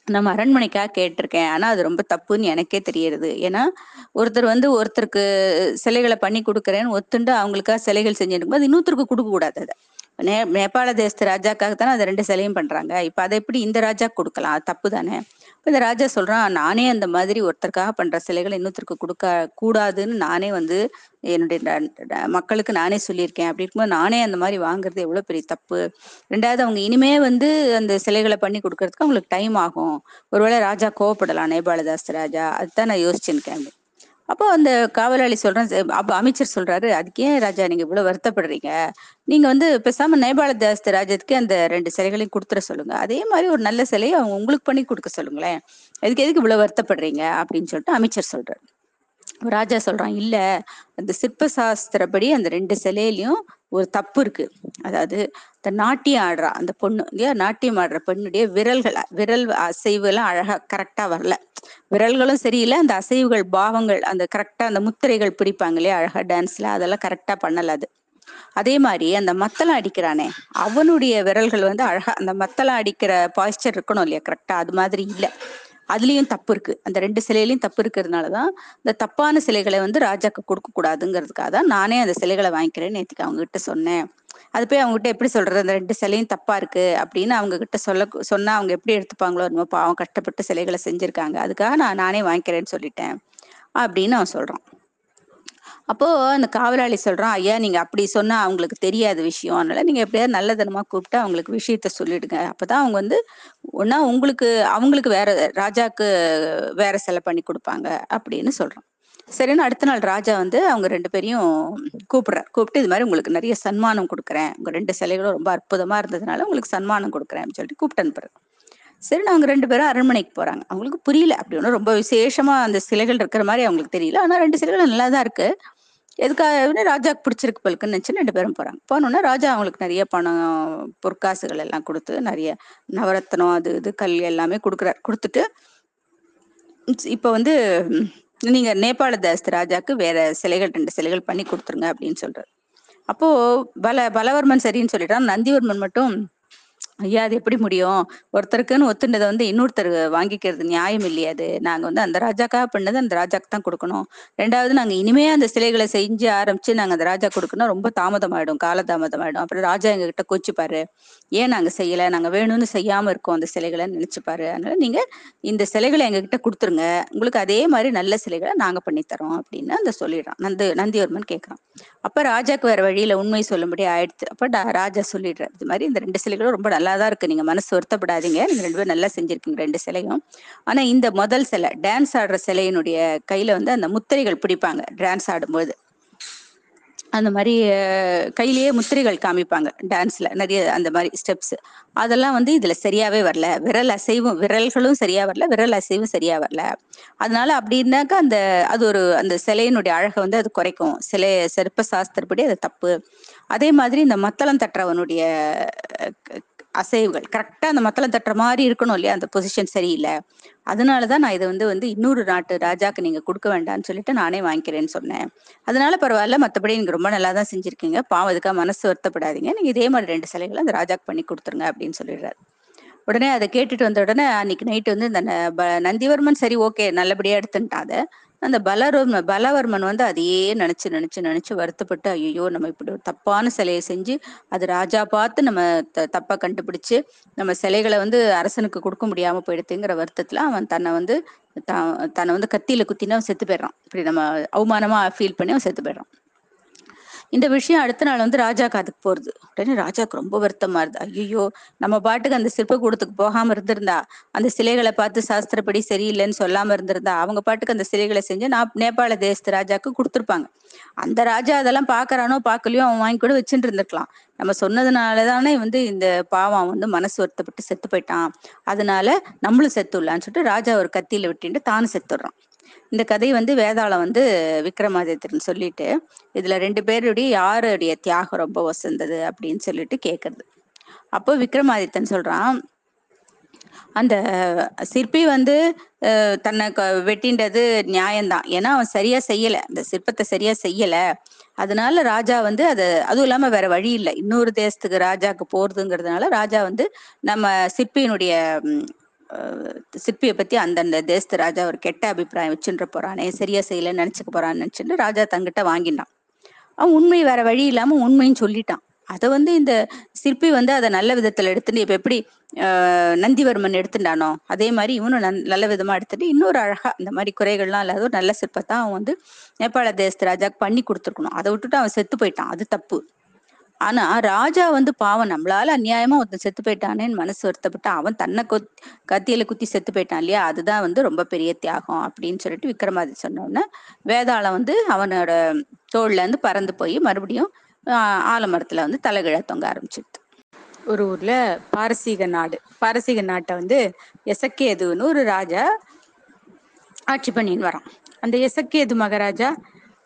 நம்ம அரண்மனைக்காக கேட்டிருக்கேன். ஆனா அது ரொம்ப தப்புன்னு எனக்கே தெரியறது ஏன்னா ஒருத்தர் வந்து ஒருத்தருக்கு சிலைகளை பண்ணி கொடுக்குறேன்னு ஒத்துண்டு அவங்களுக்காக சிலைகள் செஞ்சுருக்கும் போது இன்னொருத்தருக்கு கொடுக்க கூடாது அதை. நே நேபாள தேசத்து ராஜாக்காக தானே அதை ரெண்டு சிலையும் பண்றாங்க. இப்ப அதை எப்படி இந்த ராஜா கொடுக்கலாம்? தப்பு தானே? இப்போ இந்த ராஜா சொல்றான் நானே அந்த மாதிரி ஒருத்தருக்காக பண்ற சிலைகளை இன்னொருத்தருக்கு கொடுக்க கூடாதுன்னு நானே வந்து என்னுடைய மக்களுக்கு நானே சொல்லியிருக்கேன். அப்படி இருக்கும்போது நானே அந்த மாதிரி வாங்குறது எவ்வளவு பெரிய தப்பு? ரெண்டாவது அவங்க இனிமே வந்து அந்த சிலைகளை பண்ணி கொடுக்கறதுக்கு அவங்களுக்கு டைம் ஆகும். ஒருவேளை ராஜா கோவப்படலாம் நேபாளதாஸ் ராஜா. அதுதான் நான் யோசிச்சுருக்கேன். அப்போ அந்த காவலாளி சொல்றேன் அப்போ அமைச்சர் சொல்றாரு அதுக்கு ஏன் ராஜா நீங்க இவ்வளவு வருத்தப்படுறீங்க? நீங்க வந்து பேசாம நேபாள தேசத்து ராஜ்யத்துக்கு அந்த ரெண்டு சிலைகளையும் கொடுத்துட சொல்லுங்க. அதே மாதிரி ஒரு நல்ல சிலையை அவங்க உங்களுக்கு பண்ணி கொடுக்க சொல்லுங்களேன். எதுக்கு எதுக்கு இவ்வளவு வருத்தப்படுறீங்க? அப்படின்னு சொல்லிட்டு அமைச்சர் சொல்றாரு. ராஜா சொல்றான் இல்ல அந்த சிற்ப சாஸ்திரப்படி அந்த ரெண்டு சிலையிலையும் ஒரு தப்பு இருக்கு. அதாவது இந்த நாட்டியம் ஆடுறா அந்த பொண்ணு இல்லையா? நாட்டியம் ஆடுற பெண்ணுடைய விரல்கள் விரல் அசைவு எல்லாம் அழகா கரெக்டா வரல. விரல்களும் சரியில்லை அந்த அசைவுகள் பாவங்கள் அந்த கரெக்டா அந்த முத்திரைகள் பிடிப்பாங்க இல்லையா? அழகா டான்ஸ்ல அதெல்லாம் கரெக்டா பண்ணல அது. அதே மாதிரி அந்த மத்தளம் அடிக்கிறானே அவனுடைய விரல்கள் வந்து அழகா அந்த மத்தளம் அடிக்கிற பாய்ச்சர் இருக்கணும் இல்லையா? கரெக்டா அது மாதிரி இல்லை. அதுலயும் தப்பு இருக்கு. அந்த ரெண்டு சிலையிலயும் தப்பு இருக்கிறதுனாலதான் இந்த தப்பான சிலைகளை வந்து ராஜாக்கு கொடுக்க கூடாதுங்கிறதுக்காக தான் நானே அந்த சிலைகளை வாங்கிக்கிறேன்னு நேற்றுக்கு அவங்க கிட்ட சொன்னேன். அது போய் அவங்க கிட்ட எப்படி சொல்றது? அந்த ரெண்டு சிலையும் தப்பா இருக்கு அப்படின்னு அவங்க கிட்ட சொல்ல சொன்னா அவங்க எப்படி எடுத்துப்பாங்களோ என்னமோ பாவம் கஷ்டப்பட்டு சிலைகளை செஞ்சிருக்காங்க. அதுக்காக நான் நானே வாங்கிக்கிறேன்னு சொல்லிட்டேன். அப்படின்னு அவன் சொல்றான். அப்போ அந்த காவலாளி சொல்றான் ஐயா நீங்க அப்படி சொன்னா அவங்களுக்கு தெரியாத விஷயம். அதனால நீங்க எப்படியாவது நல்லதனமா கூப்பிட்டு அவங்களுக்கு விஷயத்த சொல்லிடுங்க. அப்பதான் அவங்க வந்து ஒன்னா உங்களுக்கு அவங்களுக்கு வேற ராஜாக்கு வேற சிலை பண்ணி கொடுப்பாங்க அப்படின்னு சொல்றான். சரின்னு அடுத்த நாள் ராஜா வந்து அவங்க ரெண்டு பேரையும் கூப்பிடுறார். கூப்பிட்டு இது மாதிரி உங்களுக்கு நிறைய சன்மானம் கொடுக்குறேன். உங்க ரெண்டு சிலைகளும் ரொம்ப அற்புதமா இருந்ததுனால உங்களுக்கு சன்மானம் கொடுக்குறேன் அப்படின்னு சொல்லிட்டு கூப்பிட்டு அனுப்புறேன் சரி அவங்க ரெண்டு பேரும் அரண்மனைக்கு போறாங்க. அவங்களுக்கு புரியல. அப்படி ஒன்றும் ரொம்ப விசேஷமா அந்த சிலைகள் இருக்கிற மாதிரி அவங்களுக்கு தெரியல. ஆனா ரெண்டு சிலைகள் நல்லா தான் இருக்கு. எதுக்காக ராஜாக்கு பிடிச்சிருக்கு பலுக்குன்னு நினச்சி ரெண்டு பேரும் போகிறாங்க போனோன்னா ராஜா அவங்களுக்கு நிறைய பணம் பொற்காசுகள் எல்லாம் கொடுத்து நிறைய நவரத்னம் அது இது கல் எல்லாமே கொடுக்குறாரு. கொடுத்துட்டு இப்போ வந்து நீங்கள் நீங்க நேபாள தேசத்து ராஜாக்கு வேற சிலைகள் ரெண்டு சிலைகள் பண்ணி கொடுத்துருங்க அப்படின்னு சொல்றாரு. அப்போ பல பலவர்மன் சரின்னு சொல்லிட்டான். நந்திவர்மன் மட்டும் ஐயா அது எப்படி முடியும்? ஒருத்தருக்குன்னு ஒத்துனதை வந்து இன்னொருத்தர் வாங்கிக்கிறது நியாயம் இல்லையா அது. நாங்க வந்து அந்த ராஜாக்காக பண்ணது அந்த ராஜாக்கு தான் கொடுக்கணும். ரெண்டாவது நாங்க இனிமே அந்த சிலைகளை செஞ்சு ஆரம்பிச்சு நாங்க அந்த ராஜா கொடுக்கணும் ரொம்ப தாமதமாயிடும் காலதாமதம் ஆயிடும் அப்புறம் ராஜா எங்ககிட்ட கிட்ட ஏன் நாங்க செய்யல? நாங்க வேணும்னு செய்யாம இருக்கோம் அந்த சிலைகளை நினைச்சுப்பாரு. அதனால நீங்க இந்த சிலைகளை எங்ககிட்ட கொடுத்துருங்க. உங்களுக்கு அதே மாதிரி நல்ல சிலைகளை நாங்க பண்ணித்தரோம் அப்படின்னு அந்த சொல்லிடுறான். நந்து நந்திவர்மன் கேட்கறான் அப்ப ராஜாக்கு வேற வழியில உண்மை சொல்லும்படி ஆயிடுச்சு. அப்ப ராஜா சொல்லிடுறாரு. இது மாதிரி இந்த ரெண்டு சிலைகளும் ரொம்ப நல்லா தான் இருக்கு. நீங்க மனசு வருத்தப்படாதீங்க. நீங்க ரெண்டு பேரும் நல்லா செஞ்சிருக்கீங்க ரெண்டு சிலையும். ஆனா இந்த முதல் சிலை டான்ஸ் ஆடுற சிலையினுடைய கையில வந்து அந்த முத்திரைகள் பிடிப்பாங்க டான்ஸ் ஆடும்போது. அந்த மாதிரி கையிலேயே முத்திரைகள் காமிப்பாங்க டான்ஸ்ல நிறைய அந்த மாதிரி ஸ்டெப்ஸ் அதெல்லாம் வந்து இதுல சரியாவே வரல. விரல் அசைவும் விரல்களும் சரியா வரல. விரல் அசைவும் சரியா வரல. அதனால அப்படின்னாக்கா அந்த அது ஒரு அந்த சிலையினுடைய அழகை வந்து அது குறைக்கும். சிலை சிற்ப சாஸ்திரப்படி அது தப்பு. அதே மாதிரி இந்த மத்தளம் தட்டுறவனுடைய அசைவுகள். கரெக்டா அந்த மத்தளம் தட்டுற மாதிரி இருக்கணும் இல்லையா? அந்த பொசிஷன் சரியில்லை. அதனாலதான் நான் இதை வந்து வந்து இன்னொரு நாட்டு ராஜாக்கு நீங்க கொடுக்க வேண்டாம்னு சொல்லிட்டு நானே வாங்கிக்கிறேன்னு சொன்னேன். அதனால பரவாயில்ல மத்தபடி நீங்க ரொம்ப நல்லா தான் செஞ்சிருக்கீங்க. பாவம் அதுக்காக மனசு வருத்தப்படாதீங்க. நீங்க இதே மாதிரி ரெண்டு சிலைகளை அந்த ராஜாக்கு பண்ணி கொடுத்துருங்க அப்படின்னு சொல்லிடுறாரு. உடனே அதை கேட்டுட்டு வந்த உடனே அன்னைக்கு நைட் வந்து இந்த ந- ப- நந்திவர்மன் சரி ஓகே நல்லபடியா எடுத்துட்டான் அதை அந்த பலரும் பலவர்மன் வந்து அதையே நினைச்சு நினைச்சு நினைச்சு வருத்தப்பட்டு ஐயோ நம்ம இப்படி ஒரு தப்பான சிலையை செஞ்சு அது ராஜா பார்த்து நம்ம த- தப்பா கண்டுபிடிச்சு நம்ம சிலைகளை வந்து அரசனுக்கு கொடுக்க முடியாம போயிடுதுங்கிற வருத்தத்துல அவன் தன்னை வந்து த- தன்னை வந்து கத்தியில குத்தினா அவன் செத்து போயிடுறான். இப்படி நம்ம அவமானமா ஃபீல் பண்ணி அவன் செத்து போயிடுறான். இந்த விஷயம் அடுத்த நாள் வந்து ராஜா காதுக்கு போறது. உடனே ராஜாக்கு ரொம்ப வருத்தமா இருது ஐயோ நம்ம பாட்டுக்கு அந்த சிற்பக்கூடத்துக்கு போகாம இருந்திருந்தா அந்த சிலைகளை பார்த்து சாஸ்திரப்படி சரியில்லைன்னு சொல்லாம இருந்திருந்தா அவங்க பாட்டுக்கு அந்த சிலைகளை செஞ்சு நான் நேபாள தேசத்து ராஜாக்கு கொடுத்துருப்பாங்க. அந்த ராஜா அதெல்லாம் பாக்குறானோ பார்க்கலையோ அவன் வாங்கி கூட வச்சுட்டு இருந்திருக்கலாம். நம்ம சொன்னதுனாலதானே வந்து இந்த பாவம் வந்து மனசு வருத்தப்பட்டு செத்து போயிட்டான். அதனால நம்மளும் செத்துடலான்னு சொல்லிட்டு ராஜா ஒரு கத்தியில விட்டுட்டு தானும் செத்துடுறான். இந்த கதை வந்து வேதாளம் வந்து விக்ரமாதித்யன் சொல்லிட்டு இதுல ரெண்டு பேருடைய யாருடைய தியாகம் ரொம்ப வசந்தது? அப்படின்னு சொல்லிட்டு கேக்குறது. அப்போ விக்ரமாதித்தன் சொல்றான் அந்த சிற்பி வந்து தன்னை க- வெட்டின்றது நியாயம்தான். ஏன்னா அவன் சரியா செய்யல. அந்த சிற்பத்தை சரியா செய்யல. அதனால ராஜா வந்து அது அதுவும் இல்லாம வேற வழி இல்லை. இன்னொரு தேசத்துக்கு ராஜாக்கு போறதுங்கிறதுனால ராஜா வந்து நம்ம சிற்பியினுடைய சிற்பியை பத்தி அந்தந்த தேசத்து ராஜா ஒரு கெட்ட அபிப்பிராயம் வச்சுட்டு போறானே சரியா செய்யலன்னு நினைச்சுக்க போறான்னு நினைச்சுட்டு ராஜா தங்கிட்ட வாங்கினான் அவன் உண்மை வேற வழி இல்லாம உண்மைன்னு சொல்லிட்டான். அதை வந்து இந்த சிற்பி வந்து அதை நல்ல விதத்துல எடுத்துட்டு இப்ப எப்படி நந்திவர்மன் எடுத்துட்டானோ அதே மாதிரி இவனும் நன்- நல்ல விதமா எடுத்துட்டு இன்னொரு அழகா இந்த மாதிரி குறைகள்லாம் இல்லாத ஒரு நல்ல சிற்பத்தை அவன் வந்து நேபாள தேசத்து ராஜாக்கு பண்ணி கொடுத்துருக்கணும். அதை விட்டுட்டு அவன் செத்து போயிட்டான். அது தப்பு. ஆனா ராஜா வந்து பாவம். நம்மளால அநியாயமா ஒருத்தன் செத்து போயிட்டானேன்னு மனசு வருத்தப்பட்டு அவன் தன்னை கொத் கத்தியில குத்தி செத்து போயிட்டான் இல்லையா? அதுதான் வந்து ரொம்ப பெரிய தியாகம் அப்படின்னு சொல்லிட்டு விக்ரமாதித்ய சொன்னோடனே வேதாளம் வந்து அவனோட தோல்ல இருந்து பறந்து போய் மறுபடியும் ஆலமரத்துல வந்து தலைகிழ தொங்க ஆரம்பிச்சிடுது. ஒரு ஊர்ல பாரசீக நாடு பாரசீக நாட்டை வந்து எசக்கேதுன்னு ஒரு ராஜா ஆட்சி பண்ணின்னு வரான். அந்த எசக்கேது மகாராஜா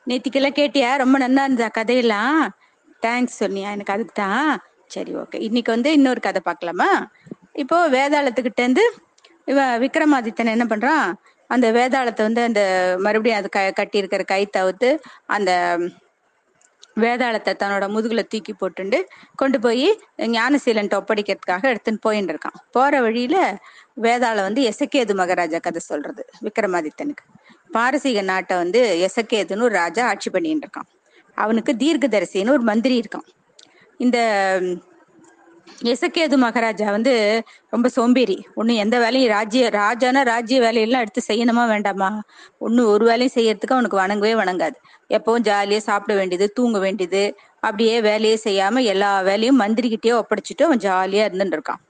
நேத்திக்கெல்லாம் கேட்டியா? ரொம்ப நல்லா இருந்தா கதையெல்லாம். தேங்க்ஸ் சொன்னியா எனக்கு அதுக்கு தான் சரி ஓகே இன்னைக்கு வந்து இன்னொரு கதை பார்க்கலாமா? இப்போ வேதாளத்துக்கிட்ட இருந்து இவன் விக்ரமாதித்தன் என்ன பண்றான்? அந்த வேதாளத்தை வந்து அந்த மறுபடியும் அது க கட்டி இருக்கிற கை தவிர்த்து அந்த வேதாளத்தை தன்னோட முதுகுல தூக்கி போட்டுண்டு கொண்டு போய் ஞானசீலன்ட்ட ஒப்படைக்கிறதுக்காக எடுத்துன்னு போயின்னு இருக்கான். போற வழியில வேதாளம் வந்து எசக்கேது மகாராஜா கதை சொல்றது விக்ரமாதித்தனுக்கு. பாரசீக நாட்டை வந்து எசக்கேதுன்னு ஒரு ராஜா ஆட்சி பண்ணிட்டு இருக்கான். அவனுக்கு தீர்க்கதரிசின்னு ஒரு மந்திரி இருக்கான். இந்த எசக்கேது மகாராஜா வந்து ரொம்ப சோம்பேறி. ஒன்றும் எந்த வேலையும் ராஜ்ய ராஜானா ராஜ்ய வேலையெல்லாம் எடுத்து செய்யணுமா வேண்டாமா? ஒன்றும் ஒரு வேலையும் செய்யறதுக்கு அவனுக்கு வணங்கவே வணங்காது. எப்பவும் ஜாலியாக சாப்பிட வேண்டியது தூங்க வேண்டியது அப்படியே வேலையே செய்யாம எல்லா வேலையும் மந்திரிக்கிட்டே ஒப்படைச்சிட்டு அவன் ஜாலியா இருந்துட்டு இருக்கான்.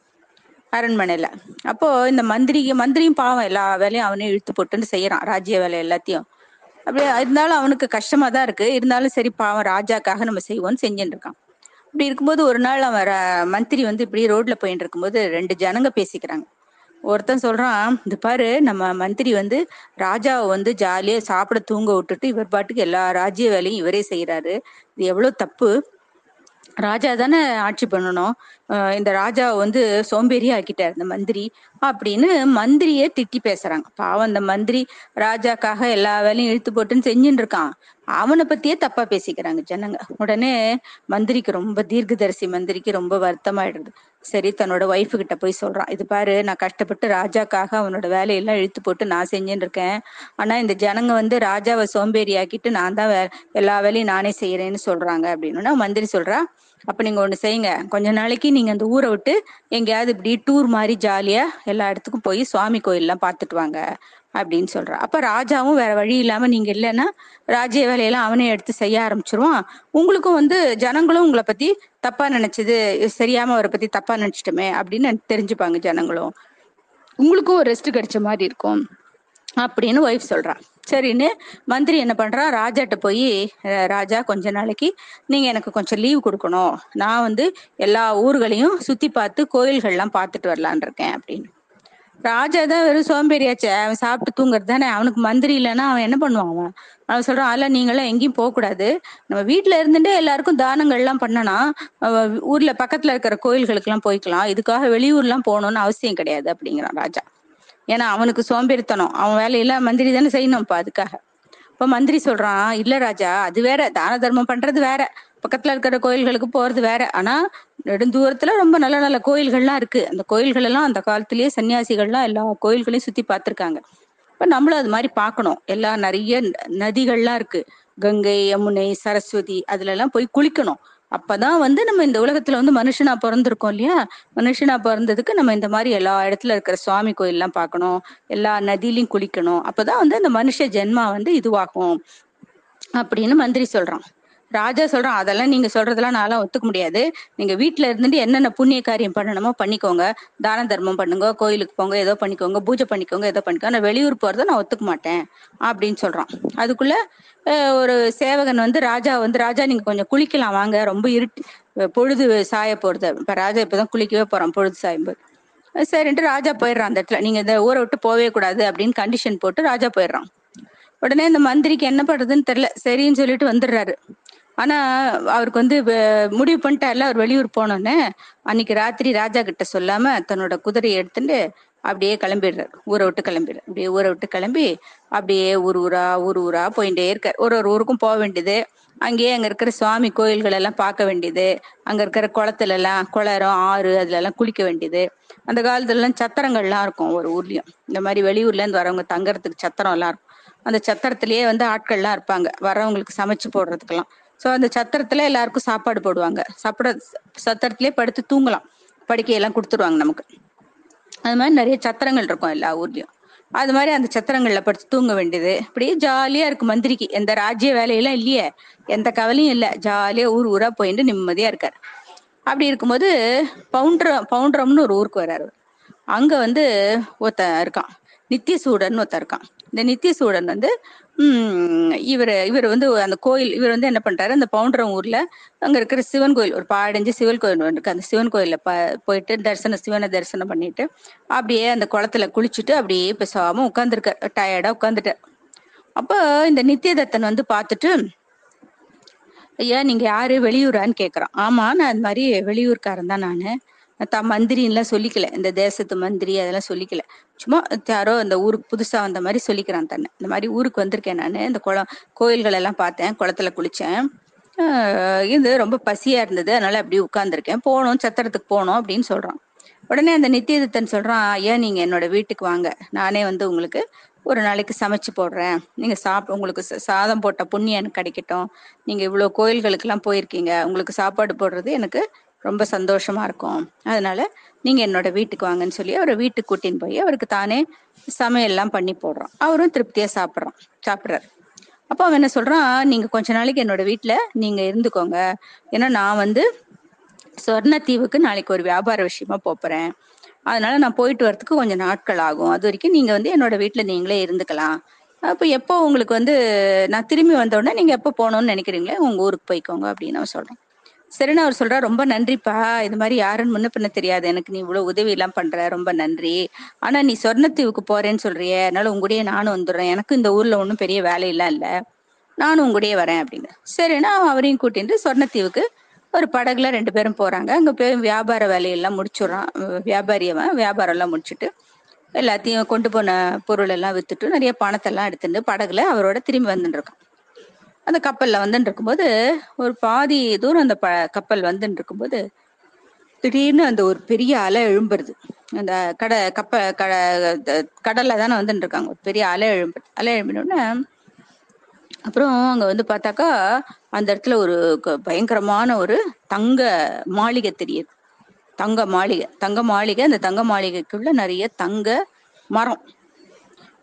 அரண்மனையில. அப்போ இந்த மந்திரிக்கு மந்திரியும் பாவம் எல்லா வேலையும் அவனே இழுத்து போட்டுன்னு செய்யறான். ராஜ்ய வேலை எல்லாத்தையும். அப்படியே இருந்தாலும் அவனுக்கு கஷ்டமா தான் இருக்கு. இருந்தாலும் சரி பாவம் ராஜாக்காக நம்ம செய்வோம்னு செஞ்சுட்டு இருக்கான். இப்படி இருக்கும்போது ஒரு நாள் அவன் மந்திரி வந்து இப்படி ரோட்ல போயிட்டு இருக்கும்போது ரெண்டு ஜனங்க பேசிக்கிறாங்க. ஒருத்தன் சொல்றான் இந்த பாரு நம்ம மந்திரி வந்து ராஜாவை வந்து ஜாலியா சாப்பிட தூங்க விட்டுட்டு இவர் பாட்டுக்கு எல்லா ராஜ்ய வேலையும் இவரே செய்யறாரு இது எவ்வளவு தப்பு. ராஜா தானே ஆட்சி பண்ணணும். அஹ் இந்த ராஜாவை வந்து சோம்பேறி ஆக்கிட்டார் இந்த மந்திரி அப்படின்னு மந்திரியே திட்டி பேசுறாங்க. பாவம் அந்த மந்திரி ராஜாக்காக எல்லா வேலையும் இழுத்து போட்டுன்னு செஞ்சுட்டு இருக்கான். அவனை பத்தியே தப்பா பேசிக்கிறாங்க ஜனங்க. உடனே மந்திரிக்கு ரொம்ப தீர்க்கதரிசி மந்திரிக்கு ரொம்ப வருத்தமாயிடுது. சரி தன்னோட ஒய்ஃபு கிட்ட போய் சொல்றான். இது பாரு நான் கஷ்டப்பட்டு ராஜாக்காக அவனோட வேலையெல்லாம் இழுத்து போட்டு நான் செஞ்சுட்டு இருக்கேன். ஆனா இந்த ஜனங்க வந்து ராஜாவை சோம்பேறி ஆக்கிட்டு நான் தான் வே- எல்லா வேலையும் நானே செய்யறேன்னு சொல்றாங்க அப்படின்னு. மந்திரி சொல்றா அப்ப நீங்க ஒண்ணு செய்யுங்க. கொஞ்ச நாளைக்கு நீங்க அந்த ஊரை விட்டு எங்கேயாவது இப்படி டூர் மாதிரி ஜாலியா எல்லா இடத்துக்கும் போய் சுவாமி கோயில்லாம் பார்த்துட்டு வாங்க அப்படின்னு சொல்றா. அப்ப ராஜாவும் வேற வழி இல்லாம நீங்க இல்லைன்னா ராஜ்ய வேலையெல்லாம் அவனே எடுத்து செய்ய ஆரம்பிச்சிருவான். உங்களுக்கும் வந்து ஜனங்களும் உங்களை பத்தி தப்பா நினைச்சது சரியாம அவரை பத்தி தப்பா நினைச்சிட்டுமே அப்படின்னு தெரிஞ்சுப்பாங்க ஜனங்களும். உங்களுக்கும் ஒரு ரெஸ்ட் கிடைச்ச மாதிரி இருக்கும் அப்படின்னு ஒய்ஃப் சொல்றா. சரின்னு மந்திரி என்ன பண்றான் ராஜாட்ட போய் ராஜா கொஞ்ச நாளைக்கு நீங்க எனக்கு கொஞ்சம் லீவ் கொடுக்கணும். நான் வந்து எல்லா ஊர்களையும் சுத்தி பார்த்து கோயில்கள்லாம் பார்த்துட்டு வரலான் இருக்கேன் அப்படின்னு. ராஜா தான் வெறும் சோம்பேறியாச்சே. அவன் சாப்பிட்டு தூங்குறது தானே. அவனுக்கு மந்திரி இல்லைன்னா அவன் என்ன பண்ணுவான் அவன்? அவன் சொல்றான் அதெல்லாம் நீங்களாம் எங்கேயும் போக கூடாது நம்ம வீட்டுல இருந்துட்டே எல்லாருக்கும் தானங்கள் எல்லாம் பண்ணனா ஊர்ல பக்கத்துல இருக்கிற கோயில்களுக்கு எல்லாம் போய்க்கலாம். இதுக்காக வெளியூர்லாம் போகணும்னு அவசியம் கிடையாது. அப்படிங்கிறான் ராஜா. ஏன்னா அவனுக்கு சோம்பேறித்தனம். அவன் வேலையெல்லாம் மந்திரி தானே செய்யணும்ப்பா அதுக்காக. இப்ப மந்திரி சொல்றான் இல்ல ராஜா அது வேற. தான தர்மம் பண்றது வேற. பக்கத்துல இருக்கிற கோயில்களுக்கு போறது வேற. ஆனா நெடுந்தூரத்துல ரொம்ப நல்ல நல்ல கோயில்கள்லாம் இருக்கு. அந்த கோயில்கள் எல்லாம் அந்த காலத்திலேயே சன்னியாசிகள்லாம் எல்லா கோயில்களையும் சுத்தி பார்த்திருக்காங்க. இப்ப நம்மளும் அது மாதிரி பார்க்கணும். எல்லா நிறைய ந- நதிகள்லாம் இருக்கு. கங்கை யமுனை சரஸ்வதி அதுல எல்லாம் போய் குளிக்கணும். அப்பதான் வந்து நம்ம இந்த உலகத்துல வந்து மனுஷனா பிறந்திருக்கோம் இல்லையா? மனுஷனா பிறந்ததுக்கு நம்ம இந்த மாதிரி எல்லா இடத்துல இருக்கிற சுவாமி கோயில் எல்லாம் பார்க்கணும். எல்லா நதியிலையும் குளிக்கணும். அப்பதான் வந்து அந்த மனுஷ ஜென்மா வந்து இதுவாகும் அப்படின்னு மந்திரி சொல்றான். ராஜா சொல்றான் அதெல்லாம் நீங்க சொல்றதெல்லாம் நான்லாம் ஒத்துக்க முடியாது. நீங்க வீட்டுல இருந்துட்டு என்னென்ன புண்ணிய காரியம் பண்ணணுமோ பண்ணிக்கோங்க. தான தர்மம் பண்ணுங்க கோயிலுக்கு போங்க ஏதோ பண்ணிக்கோங்க பூஜை பண்ணிக்கோங்க ஏதோ பண்ணிக்கோங்க. நான் வெளியூர் போறத நான் ஒத்துக்க மாட்டேன் அப்படின்னு சொல்றான். அதுக்குள்ள ஒரு சேவகன் வந்து ராஜா வந்து ராஜா நீங்க கொஞ்சம் குளிக்கலாம் வாங்க. ரொம்ப இருட்டு பொழுது சாய போறது. இப்ப ராஜா இப்பதான் குளிக்கவே போறான் பொழுது சாயும்போது. சரின்ட்டு ராஜா போயிடுறான் அந்த இடத்துல. நீங்க இந்த ஊரை விட்டு போவே கூடாது அப்படின்னு கண்டிஷன் போட்டு ராஜா போயிடுறான். உடனே இந்த மந்திரிக்கு என்ன பண்றதுன்னு தெரியல. சரின்னு சொல்லிட்டு வந்துடுறாரு. ஆனா அவருக்கு வந்து முடிவு பண்ணிட்டார்ல அவர் வெளியூர் போனோன்னு அன்னைக்கு ராத்திரி ராஜா கிட்ட சொல்லாம தன்னோட குதிரையை எடுத்துட்டு அப்படியே கிளம்பிடுறாரு. ஊரை விட்டு கிளம்பிடுறாரு. அப்படியே ஊரை விட்டு கிளம்பி அப்படியே ஊர் ஊரா ஊர் ஊரா போயிட்டே இருக்கார். ஒரு ஒரு ஊருக்கும் போக வேண்டியது. அங்கேயே அங்க இருக்கிற சுவாமி கோயில்கள் எல்லாம் பார்க்க வேண்டியது. அங்க இருக்கிற குளத்துல எல்லாம் குளரம் ஆறு அதுல எல்லாம் குளிக்க வேண்டியது. அந்த காலத்துல எல்லாம் சத்திரங்கள்லாம் இருக்கும் ஒரு ஊர்லயும். இந்த மாதிரி வெளியூர்ல இருந்து வரவங்க தங்கறதுக்கு சத்திரம் எல்லாம் இருக்கும். அந்த சத்திரத்திலேயே வந்து ஆட்கள்லாம் இருப்பாங்க. வரவங்களுக்கு சமைச்சு போடுறதுக்கெல்லாம். சோ அந்த சத்திரத்துல எல்லாருக்கும் சாப்பாடு போடுவாங்க. சாப்பிட சத்திரத்திலேயே படுத்து தூங்கலாம். படுக்கையெல்லாம் கொடுத்துருவாங்க நமக்கு. அது மாதிரி நிறைய சத்திரங்கள் இருக்கும் எல்லா ஊர்லயும். அது மாதிரி அந்த சத்திரங்கள்ல படுத்து தூங்க வேண்டியது. அப்படியே ஜாலியா இருக்கு மந்திரிக்கு. எந்த ராஜ்ய வேலையெல்லாம் இல்லையே. எந்த கவலையும் இல்ல. ஜாலியா ஊர் ஊரா போயிட்டு நிம்மதியா இருக்காரு. அப்படி இருக்கும்போது பவுண்டரம் பவுண்டரம்னு ஒரு ஊருக்கு வர்றாரு அங்க வந்து ஒருத்தன் இருக்கான். நித்தியசூடன் ஒருத்தன் இருக்கான். இந்த நித்தியசூடன் வந்து இவர் இவர் வந்து அந்த கோயில் இவர் வந்து என்ன பண்றாரு? அந்த பவுண்டரம் ஊர்ல அங்க இருக்கிற சிவன் கோயில் ஒரு பாடஞ்சு சிவன் கோயில் இருக்கு. அந்த சிவன் கோயில ப போயிட்டு தரிசனம் சிவனை தரிசனம் பண்ணிட்டு அப்படியே அந்த குளத்துல குளிச்சுட்டு அப்படியே பேசாம உட்காந்துருக்க டயர்டா உட்காந்துட்டார் அப்போ இந்த நித்தியதத்தன் வந்து பார்த்துட்டு ஐயா நீங்க யாரு? வெளியூரான்னு கேக்குறான். ஆமா நான் இந்த மாதிரி வெளியூர்காரன் தான் நானு நான். த மந்திரின்லாம் சொல்லிக்கல. இந்த தேசத்து மந்திரி அதெல்லாம் சொல்லிக்கல. சும்மா யாரோ இந்த ஊருக்கு புதுசா வந்த மாதிரி சொல்லிக்கிறான் தன்னை. இந்த மாதிரி ஊருக்கு வந்திருக்கேன் நான். இந்த குளம் கோயில்கள் எல்லாம் பார்த்தேன். குளத்துல குளிச்சேன். இது ரொம்ப பசியா இருந்தது. அதனால அப்படி உட்கார்ந்துருக்கேன். போகணும் சத்திரத்துக்கு போகணும் அப்படின்னு சொல்றான். உடனே அந்த நித்தியதத்தன் சொல்றான் ஐயா நீங்க என்னோட வீட்டுக்கு வாங்க. நானே வந்து உங்களுக்கு ஒரு நாளைக்கு சமைச்சு போடுறேன். நீங்க சாப்பிட உங்களுக்கு சாதம் போட்ட புண்ணியம் எனக்கு கிடைக்கட்டும். நீங்க இவ்வளவு கோயில்களுக்கெல்லாம் போயிருக்கீங்க. உங்களுக்கு சாப்பாடு போடுறது எனக்கு ரொம்ப சந்தோஷமா இருக்கும். அதனால நீங்க என்னோட வீட்டுக்கு வாங்கன்னு சொல்லி அவரை வீட்டுக்கு கூட்டின்னு போய் அவருக்கு தானே சமையல்லாம் பண்ணி போடுறான் அவரும் திருப்தியா சாப்பிட்றான் சாப்பிட்றாரு. அப்போ அவன் என்ன சொல்றான் நீங்க கொஞ்ச நாளைக்கு என்னோட வீட்டுல நீங்க இருந்துக்கோங்க. ஏன்னா நான் வந்து சொர்ணத்தீவுக்கு நாளைக்கு ஒரு வியாபார விஷயமா போறேன் அதனால நான் போயிட்டு வரதுக்கு கொஞ்சம் நாட்கள் ஆகும். அது வரைக்கும் நீங்க வந்து என்னோட வீட்டுல நீங்களே இருந்துக்கலாம். அப்ப எப்போ உங்களுக்கு வந்து நான் திரும்பி வந்தோடனே நீங்க எப்போ போகணும்னு நினைக்கிறீங்களே உங்க ஊருக்கு போய்க்கோங்க அப்படின்னு அவன் சொல்றான். சரின்னு அவர் சொல்றா ரொம்ப நன்றிப்பா. இது மாதிரி யாருன்னு முன்ன பின்ன தெரியாது. எனக்கு நீ இவ்வளவு உதவி எல்லாம் பண்ற. ரொம்ப நன்றி. ஆனா நீ சொர்ணத்தீவுக்கு போறேன்னு சொல்றிய. அதனால உங்கூடயே நானும் வந்துடுறேன். எனக்கு இந்த ஊர்ல ஒன்றும் பெரிய வேலையெல்லாம் இல்ல. நானும் உங்கூடயே வரேன் அப்படின்னு. சரின்னா அவன் அவரையும் கூட்டிட்டு சொர்ணத்தீவுக்கு ஒரு படகுல ரெண்டு பேரும் போறாங்க. அங்க போய் வியாபார வேலையெல்லாம் முடிச்சுடுறான். வியாபாரி அவன். வியாபாரம் எல்லாம் முடிச்சுட்டு எல்லாத்தையும் கொண்டு போன பொருள் எல்லாம் வித்துட்டு நிறைய பணத்தெல்லாம் எடுத்துட்டு படகுல அவரோட திரும்பி வந்துட்டு இருக்கான். அந்த கப்பல்ல வந்துட்டு இருக்கும்போது ஒரு பாதி தூரம் அந்த ப கப்பல் வந்துட்டு இருக்கும்போது திடீர்னு அந்த ஒரு பெரிய அலை எழும்புறது. அந்த கடை கப்ப கட கடல்ல தானே வந்துட்டு இருக்காங்க ஒரு பெரிய அலை எழும்பு அலை எழும்பினோடனே அப்புறம் அங்க வந்து பார்த்தாக்கா அந்த இடத்துல ஒரு பயங்கரமான ஒரு தங்க மாளிகை தெரியுது. தங்க மாளிகை தங்க மாளிகை அந்த தங்க மாளிகைக்குள்ள நிறைய தங்க மரம்.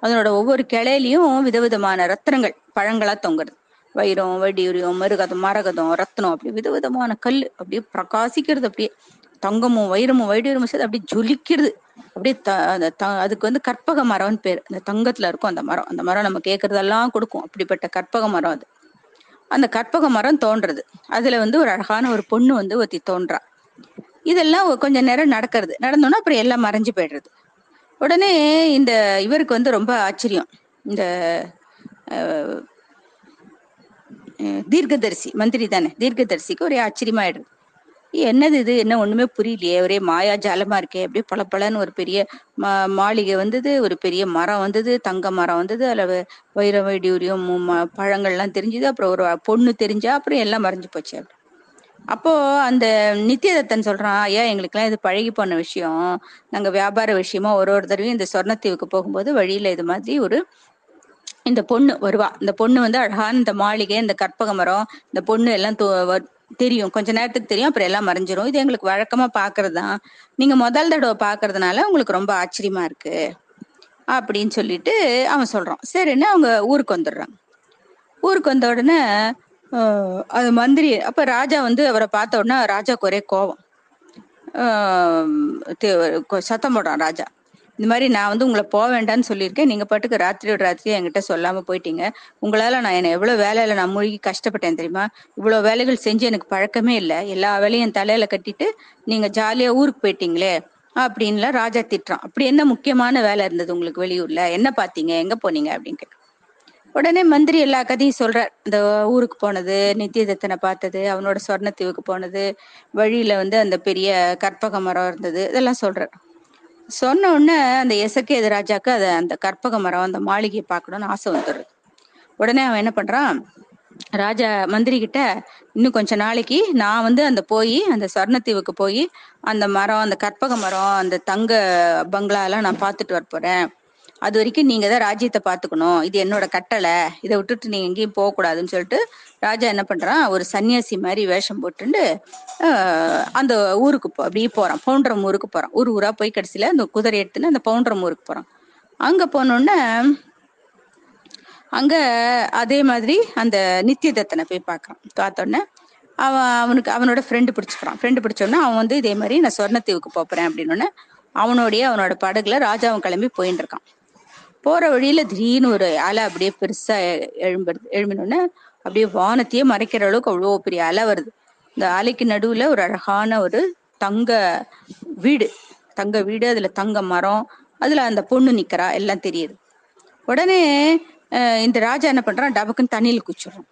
அதனோட ஒவ்வொரு கிளையிலையும் விதவிதமான ரத்தனங்கள் பழங்களா தொங்குறது. வைரம் வடியூரியம் மருகதம் மரகதம் ரத்னம் அப்படி விதவிதமான கல் அப்படியே பிரகாசிக்கிறது அப்படியே தங்கமும் வைரமும் வைடூரியமும் சேர்த்து அப்படியே ஜொலிக்கிறது. அப்படியே த அந்த த- அதுக்கு வந்து கற்பக மரம்னு பேர். அந்த தங்கத்துல இருக்கும் அந்த மரம். அந்த மரம் நம்ம கேட்கறதெல்லாம் கொடுக்கும். அப்படிப்பட்ட கற்பக மரம் அது. அந்த கற்பக மரம் தோன்றது. அதுல வந்து ஒரு அழகான ஒரு பொண்ணு வந்து ஒருத்தி தோன்றா. இதெல்லாம் கொஞ்ச நேரம் நடக்கிறது. நடந்தோன்னா அப்புறம் எல்லாம் மறைஞ்சு போயிடுறது. உடனே இந்த இவருக்கு வந்து ரொம்ப ஆச்சரியம். இந்த தீர்க்கதரிசி மந்திரி தானே. தீர்க்கதரிசிக்கு ஒரே ஆச்சரியமாயிடுது என்னது இது? என்ன ஒண்ணுமே புரியலையே. ஒரே மாயா ஜாலமா இருக்கே. அப்படியே பளபளன்னு ஒரு பெரிய மா மாளிகை வந்தது. ஒரு பெரிய மரம் வந்தது. தங்க மரம் வந்தது. அதுல வைர வைடூரியம் மு- பழங்கள்லாம் தெரிஞ்சுது. அப்புறம் ஒரு பொண்ணு தெரிஞ்சா அப்புறம் எல்லாம் மறைஞ்சு போச்சு அப்படி. அப்போ அந்த நித்தியதத்தன் சொல்றான் ஐயா எங்களுக்கெல்லாம் இது பழகி போன விஷயம். நாங்க வியாபார விஷயமா ஒரு ஒரு தடவையும் இந்த சொர்ணத்தீவுக்கு போகும்போது வழியில இது மாதிரி ஒரு இந்த பொண்ணு வருவா. இந்த பொண்ணு வந்து அழகான இந்த மாளிகை இந்த கற்பக மரம் இந்த பொண்ணு எல்லாம் தோ- வ- தெரியும். கொஞ்ச நேரத்துக்கு தெரியும். அப்புறம் எல்லாம் மறைஞ்சிரும். இது எங்களுக்கு வழக்கமா பாக்குறது தான் நீங்க முதல் தடவை பாக்குறதுனால உங்களுக்கு ரொம்ப ஆச்சரியமா இருக்கு. அப்படின்னு சொல்லிட்டு அவன் சொல்றான். சரின்னு அவங்க ஊருக்கு வந்துடுறாங்க ஊருக்கு வந்த உடனே அது மந்திரி அப்ப ராஜா வந்து அவரை பார்த்த உடனே ராஜாக்கு ஒரே கோவம். சத்தம் போடுறான் ராஜா. இந்த மாதிரி நான் வந்து உங்களை போக வேண்டாம்னு சொல்லியிருக்கேன். நீங்க பாட்டுக்கு ராத்திரியோட ராத்திரி என்கிட்ட சொல்லாம போயிட்டீங்க. உங்களால நான் என்ன எவ்வளவு வேலையில நான் மூழ்கி கஷ்டப்பட்டேன் தெரியுமா? இவ்வளவு வேலைகள் செஞ்சு எனக்கு பழக்கமே இல்லை. எல்லா வேலையும் என் தலையில கட்டிட்டு நீங்க ஜாலியா ஊருக்கு போயிட்டீங்களே அப்படின்லாம் ராஜா திட்டுறான். அப்படி என்ன முக்கியமான வேலை இருந்தது உங்களுக்கு வெளியூர்ல? என்ன பாத்தீங்க? எங்க போனீங்க? அப்படின்னு கேட்டு உடனே மந்திரி எல்லா கதையும் சொல்றார். இந்த ஊருக்கு போனது நித்தியதத்தனை பார்த்தது அவனோட சொர்ணத்தீவுக்கு போனது வழியில வந்து அந்த பெரிய கற்பக மரம் இருந்தது இதெல்லாம் சொல்றார். சொன்ன உடனே அந்த எசக்கேது ராஜாக்கு அது அந்த கற்பக மரம் அந்த மாளிகையை பார்க்கணும்னு ஆசை வந்துடுது. உடனே அவன் என்ன பண்றான்? ராஜா மந்திரி கிட்ட இன்னும் கொஞ்ச நாளைக்கு நான் வந்து அந்த போய் அந்த சொர்ணத்தீவுக்கு போய் அந்த மரம் அந்த கற்பக மரம் அந்த தங்க பங்களா எல்லாம் நான் பார்த்துட்டு வர போறேன். அது வரைக்கும் நீங்க தான் ராஜ்யத்தை பாத்துக்கணும் இது என்னோட கட்டளை. இதை விட்டுட்டு நீங்க எங்கேயும் போக கூடாதுன்னு சொல்லிட்டு ராஜா என்ன பண்றான்? ஒரு சன்னியாசி மாதிரி வேஷம் போட்டுண்டு அந்த ஊருக்கு போ- அப்படியே போறான். பவுண்டரம் ஊருக்கு போறான். ஊர் ஊரா போய் கடைசியில அந்த குதிரை எடுத்துன்னு அந்த பவுண்டரம் ஊருக்கு போறான். அங்க போனோடனே அங்க அதே மாதிரி அந்த நித்தியதத்தனை போய் பார்க்கறான். பார்த்தோன்னே அவன் அவனுக்கு அவனோட ஃப்ரெண்டு பிடிச்சிக்கிறான். ஃப்ரெண்டு பிடிச்சோன்னே அவன் வந்து இதே மாதிரி நான் சொர்ணத்தீவுக்கு போறேன் அப்படின்னு அவனோடைய அவனோட படகுல ராஜாவும் கிளம்பி போயின்னு இருக்கான். போற வழியில திடீர்னு ஒரு அலை அப்படியே பெருசா எழும்புறது எழும்பினோடனே அப்படியே வானத்தையே மறைக்கிற அளவுக்கு அவ்வளோ பெரிய அலை வருது. இந்த அலைக்கு நடுவுல ஒரு அழகான ஒரு தங்க வீடு. தங்க வீடு அதுல தங்க மரம் அதுல அந்த பொண்ணு நிக்கிறா எல்லாம் தெரியுது. உடனே இந்த ராஜா என்ன பண்றான்? டபக்குன்னு தண்ணியில குச்சிடுறான்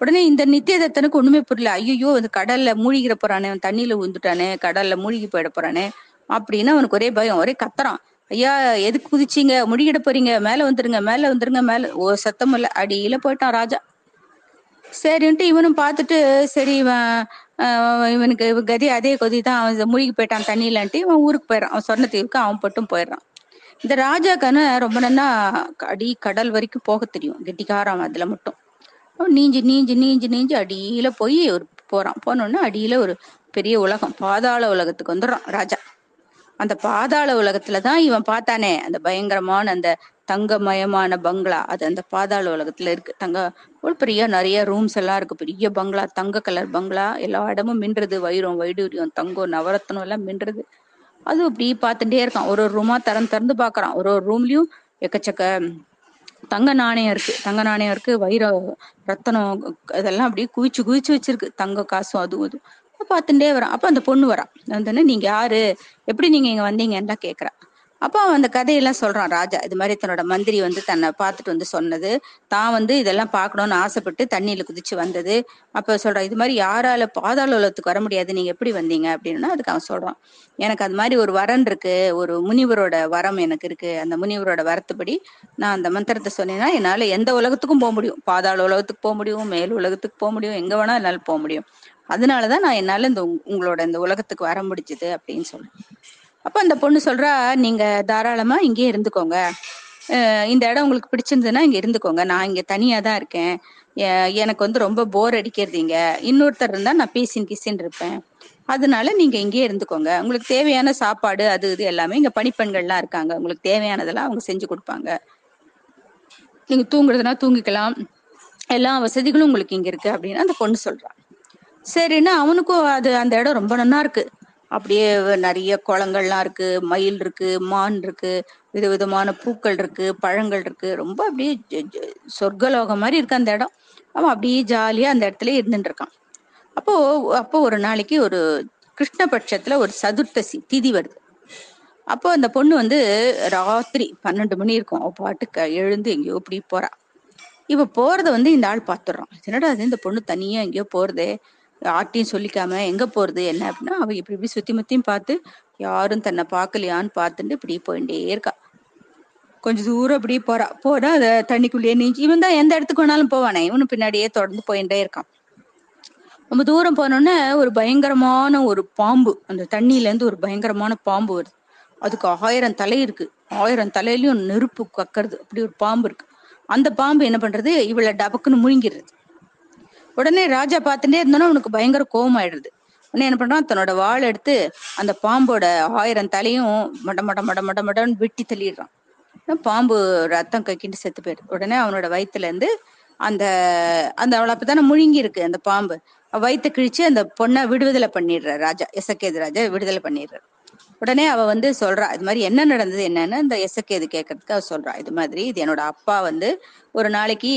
உடனே இந்த நித்தியதத்தனுக்கு ஒண்ணுமே புரியல. ஐயோ இந்த கடல்ல மூழ்கிற போறானே தண்ணியில உந்துட்டானே கடல்ல மூழ்கி போயிட போறானே அப்படின்னு அவனுக்கு ஒரே பயம். ஒரே கத்துறான். ஐயா எதுக்கு குதிச்சீங்க? முடியிட போறீங்க. மேல வந்துருங்க மேல வந்துருங்க மேல. ஓ சத்தம் இல்ல. அடியில போயிட்டான் ராஜா. சரின்ட்டு இவனும் பார்த்துட்டு சரி இவன் இவனுக்கு கதி அதே கொதி தான் அவன் மூழ்கி போயிட்டான் தண்ணியிலன்ட்டு இவன் ஊருக்கு போயிடறான் அவன் சொர்ணத்தீவுக்கு அவன் மட்டும் போயிடுறான் இந்த ராஜாக்கான ரொம்ப நன்னா அடி கடல் வரைக்கும் போக தெரியும். கெட்டிக்காரன் அவன் அதுல மட்டும். அவன் நீஞ்சி நீஞ்சி நீஞ்சி நீஞ்சி அடியில போய் ஒரு போறான். போனோடனே அடியில ஒரு பெரிய உலகம். பாதாள உலகத்துக்கு வந்துடுறான் ராஜா. அந்த பாதாள உலகத்துல தான் இவன் பார்த்தானே? அந்த பயங்கரமான அந்த தங்கமயமான பங்களா. அது அந்த பாதாள உலகத்துல இருக்கு. தங்க ஒரு பெரிய நிறைய ரூம்ஸ் எல்லாம் இருக்கு. பெரிய பங்களா தங்க கலர் பங்களா. எல்லா இடமும் மின்றது வைரம் வைடூரியம் தங்கம் நவரத்தனம் எல்லாம் மின்றது அது அப்படி பார்த்துட்டே இருக்கான். ஒரு ஒரு ரூமா திறந்து திறந்து பாக்குறான் ஒரு ஒரு ரூம்லயும் எக்கச்சக்க தங்க நாணயம் இருக்கு. தங்க நாணயம் இருக்கு. வைர ரத்தனம் இதெல்லாம் அப்படியே குவிச்சு குவிச்சு வச்சிருக்கு. தங்க காசும் அதுவும் அதுவும். பார்த்துட்டே வரான் அப்போ அந்த பொண்ணு வரான் வந்தோடனே நீங்க யாரு? எப்படி நீங்க இங்க வந்தீங்கன்னா கேட்கறா அப்போ அவன் அந்த கதையெல்லாம் சொல்றான் ராஜா. இது மாதிரி தன்னோட மந்திரி வந்து தன்னை பார்த்துட்டு வந்து சொன்னது. தான் வந்து இதெல்லாம் பார்க்கணும்னு ஆசைப்பட்டு தண்ணியில குதிச்சு வந்தது. அப்ப சொல்றான் இது மாதிரி யாரால பாதாள உலகத்துக்கு வர முடியாது. நீங்க எப்படி வந்தீங்க? அப்படின்னா அதுக்கு அவன் சொல்றான். எனக்கு அது மாதிரி ஒரு வரன் இருக்கு. ஒரு முனிவரோட வரம் எனக்கு இருக்கு. அந்த முனிவரோட வரத்துப்படி நான் அந்த மந்திரத்தை சொன்னேன்னா என்னால எந்த உலகத்துக்கும் போக முடியும். பாதாள உலகத்துக்கு போக முடியும். மேல் உலகத்துக்கு போக முடியும். எங்க வேணா என்னால போக முடியும். அதனாலதான் நான் என்னால இந்த உங்களோட இந்த உலகத்துக்கு வர முடிஞ்சது அப்படின்னு சொல்றேன். அப்ப அந்த பொண்ணு சொல்றா நீங்க தாராளமா இங்கேயே இருந்துக்கோங்க. இந்த இடம் உங்களுக்கு பிடிச்சிருந்ததுன்னா இங்க இருந்துக்கோங்க. நான் இங்க தனியா தான் இருக்கேன். எனக்கு வந்து ரொம்ப போர் அடிக்கிறது இங்க இன்னொருத்தர் இருந்தா நான் பேசின் கிசின் இருப்பேன். அதனால நீங்க இங்கேயே இருந்துக்கோங்க. உங்களுக்கு தேவையான சாப்பாடு அது இது எல்லாமே இங்க பணிப்பெண்கள்லாம் இருக்காங்க. உங்களுக்கு தேவையானதெல்லாம் அவங்க செஞ்சு கொடுப்பாங்க. நீங்க தூங்குறதுனா தூங்கிக்கலாம். எல்லா வசதிகளும் உங்களுக்கு இங்க இருக்கு அப்படின்னு அந்த பொண்ணு சொல்றான் சரின்னா அவனுக்கும் அது அந்த இடம் ரொம்ப நல்லா இருக்கு. அப்படியே நிறைய குளங்கள்லாம் இருக்கு மயில் இருக்கு மான் இருக்கு விதவிதமான பூக்கள் இருக்கு பழங்கள் இருக்கு. ரொம்ப அப்படியே சொர்க்கலோகம் மாதிரி இருக்கு அந்த இடம். அவன் அப்படியே ஜாலியா அந்த இடத்துல இருந்துட்டு இருக்கான். அப்போ அப்போ ஒரு நாளைக்கு ஒரு கிருஷ்ணபட்சத்துல ஒரு சதுர்த்தசி திதி வருது. அப்போ அந்த பொண்ணு வந்து ராத்திரி பன்னெண்டு மணி இருக்கும். அவ பாட்டுக்கு எழுந்து எங்கேயோ இப்படி போறா. இவ போறத வந்து இந்த ஆள் பாத்துடுறான். என்னடா அது இந்த பொண்ணு தனியா எங்கேயோ போறதே. ஆட்டியும் சொல்லிக்காம எங்க போறது என்ன அப்படின்னா அவ இப்படி இப்படி சுத்தி முத்தியும் பார்த்து யாரும் தன்னை பார்க்கலையான்னு பார்த்துட்டு இப்படி போயிட்டே இருக்கா. கொஞ்சம் தூரம் அப்படியே போறா. போறா அத தண்ணிக்குள்ளேயே நீஞ்சி இவன் தான் எந்த இடத்துக்கு வேணாலும் போவானே. இவனு பின்னாடியே தொடர்ந்து போயிட்டே இருக்கான். ரொம்ப தூரம் போனோடனே ஒரு பயங்கரமான ஒரு பாம்பு அந்த தண்ணியில இருந்து ஒரு பயங்கரமான பாம்பு வருது. அதுக்கு ஆயிரம் தலை இருக்கு. ஆயிரம் தலையிலயும் நெருப்பு கக்கறது. அப்படி ஒரு பாம்பு இருக்கு. அந்த பாம்பு என்ன பண்றது? இவளை டபக்குன்னு முழுங்கிடுறது உடனே ராஜா பார்த்துட்டே இருந்தோன்னா உனக்கு பயங்கர கோபம் ஆயிடுது உடனே என்ன பண்றான்? தன்னோட வாள் எடுத்து அந்த பாம்போட ஆயிரம் தலையும் மட மட மட மட மடன்னு வெட்டி தள்ளிடுறான். பாம்பு ரத்தம் கக்கிட்டு செத்து போயிடுது. உடனே அவனோட வயிற்றுல இருந்து அந்த அந்த அவளை அப்பதானே முழுங்கி இருக்கு அந்த பாம்பு. வயிற்று கிழிச்சு அந்த பொண்ணை விடுதலை பண்ணிடுற ராஜா எசக்கேது ராஜா விடுதலை பண்ணிடுறாரு. உடனே அவ வந்து சொல்றா இது மாதிரி என்ன நடந்தது என்னன்னு? இந்த எசக்கேது கேட்கறதுக்கு அவ சொல்றா இது மாதிரி இது என்னோட அப்பா வந்து ஒரு நாளைக்கு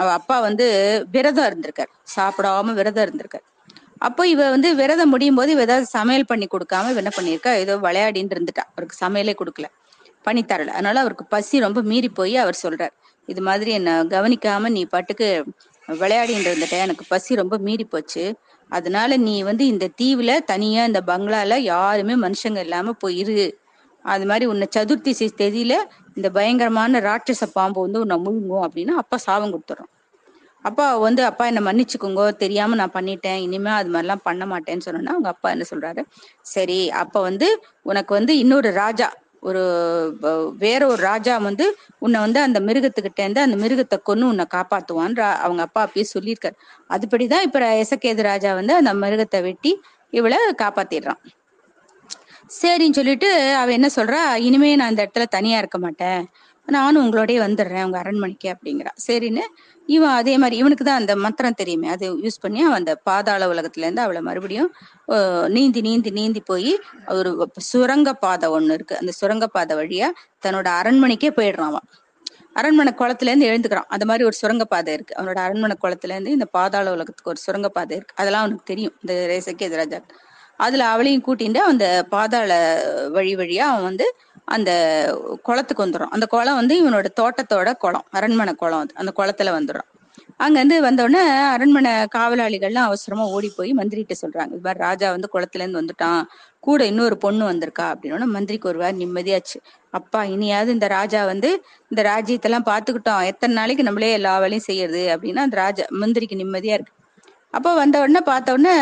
அவ அப்பா வந்து விரதம் இருந்திருக்கார் சாப்பிடாம விரதம் இருந்திருக்கார். அப்போ இவ வந்து விரதம் முடியும் போது இவ ஏதாவது சமையல் பண்ணி கொடுக்காம இவ என்ன பண்ணிருக்கா ஏதோ விளையாடின்னு இருந்துட்டா அவருக்கு சமையலே கொடுக்கல பண்ணி தரல அதனால அவருக்கு பசி ரொம்ப மீறி போய் அவர் சொல்றார் இது மாதிரி என்ன கவனிக்காம நீ பாட்டுக்கு விளையாடின்னு இருந்துட்ட எனக்கு பசி ரொம்ப மீறி போச்சு அதனால நீ வந்து இந்த தீவுல தனியா இந்த பங்களால யாருமே மனுஷங்க இல்லாம போயிரு. அது மாதிரி உன்னை சதுர்த்தி தேதியில இந்த பயங்கரமான ராட்சச பாம்பு வந்து உன்னை முழுங்கும் அப்படின்னு அப்பா சாபம் கொடுத்துறோம் அப்பா வந்து அப்பா என்னை மன்னிச்சுக்கோங்க. தெரியாம நான் பண்ணிட்டேன். இனிமே அது மாதிரிலாம் பண்ண மாட்டேன்னு சொன்னோன்னா அவங்க அப்பா என்ன சொல்றாரு? சரி அப்ப வந்து உனக்கு வந்து இன்னொரு ராஜா ஒரு வேற ஒரு ராஜா வந்து உன்னை வந்து அந்த மிருகத்துக்கிட்ட இருந்து அந்த மிருகத்தை கொன்னு உன்னை காப்பாத்துவான்னு அவங்க அப்பா அப்பயே சொல்லியிருக்காரு. அதுபடிதான் இப்ப எசக்கேது ராஜா வந்து அந்த மிருகத்தை வெட்டி இவளை காப்பாத்திடுறான். சரின்னு சொல்லிட்டு அவ என்ன சொல்றா? இனிமே நான் இந்த இடத்துல தனியா இருக்க மாட்டேன். நானும் உங்களோடய வந்துடுறேன் உங்க அரண்மனைக்கு அப்படிங்கிறா. சரின்னு இவன் அதே மாதிரி இவனுக்கு தான் அந்த மந்திரம் தெரியுமே அதை யூஸ் பண்ணி அவன் அந்த பாதாள உலகத்துல இருந்து அவளை மறுபடியும் நீந்தி நீந்தி நீந்தி போய் ஒரு சுரங்க பாதை ஒண்ணு இருக்கு. அந்த சுரங்க பாதை வழியா தன்னோட அரண்மனைக்கே போயிடுறான் அவன். அரண்மனை குளத்துல இருந்து எழுந்துக்கிறான். அந்த மாதிரி ஒரு சுரங்கப்பாதை இருக்கு. அவனோட அரண்மனை குளத்துல இருந்து இந்த பாதாள உலகத்துக்கு ஒரு சுரங்கப்பாதை இருக்கு. அதெல்லாம் அவனுக்கு தெரியும். இந்த ரேசக்கே ராஜா அதுல அவளையும் கூட்டிட்டு அந்த பாதாள வழி வழியா அவன் வந்து அந்த குளத்துக்கு வந்துடும் அந்த குளம் வந்து இவனோட தோட்டத்தோட குளம் அரண்மனை குளம் அது. அந்த குளத்துல வந்துடும் அங்க இருந்து அரண்மனை காவலாளிகள்லாம் அவசரமா ஓடி போய் மந்திரிகிட்ட சொல்றாங்க. இது மாதிரி ராஜா வந்து குளத்துல இருந்து வந்துட்டான். கூட இன்னொரு பொண்ணு வந்திருக்கா அப்படின்னு மந்திரிக்கு ஒரு வாரம் நிம்மதியாச்சு. அப்பா இனியாவது இந்த ராஜா வந்து இந்த ராஜ்யத்தெல்லாம் பாத்துக்கிட்டோம். எத்தனை நாளைக்கு நம்மளே எல்லா வேலையும் செய்யறது அப்படின்னா அந்த ராஜா மந்திரிக்கு நிம்மதியா இருக்கு. அப்போ வந்த உடனே பார்த்த உடனே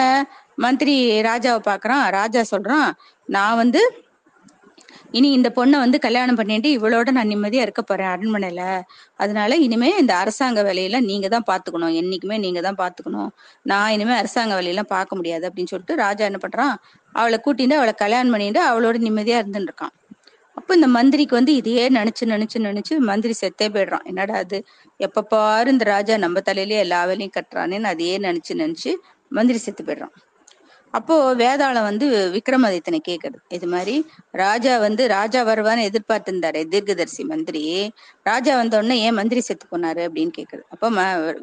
மந்திரி ராஜாவை பாக்குறான். ராஜா சொல்றான் நான் வந்து இனி இந்த பொண்ணை வந்து கல்யாணம் பண்ணிட்டு இவளோட நான் நிம்மதியா இருக்க போறேன் அரண்மனையில. அதனால இனிமே இந்த அரசாங்க வேலையெல்லாம் நீங்க தான் பாத்துக்கணும். என்னைக்குமே நீங்க தான் பாத்துக்கணும். நான் இனிமே அரசாங்க வேலையெல்லாம் பார்க்க முடியாது அப்படின்னு சொல்லிட்டு ராஜா என்ன பண்றான்? அவளை கூட்டிட்டு அவளை கல்யாணம் பண்ணிட்டு அவளோட நிம்மதியா இருந்துட்டு இருக்கான். அப்ப இந்த மந்திரிக்கு வந்து இதையே நினைச்சு நினைச்சு நினைச்சு மந்திரி செத்தே போயிடுறான். என்னடா அது எப்ப பாரு இந்த ராஜா நம்ம தலையிலேயே எல்லா வேலையும் கட்டுறானேன்னு அதையே நினைச்சு நினைச்சு மந்திரி செத்து போயிடுறான். அப்போ வேதாளம் வந்து விக்ரமாதித்தனை கேக்குது. இது மாதிரி ராஜா வந்து ராஜா வருவான்னு எதிர்பார்த்திருந்தாரு தீர்க்கதரிசி மந்திரி ராஜா வந்தோடனே ஏன் மந்திரி செத்து போனாரு? அப்படின்னு கேக்குது. அப்போ ம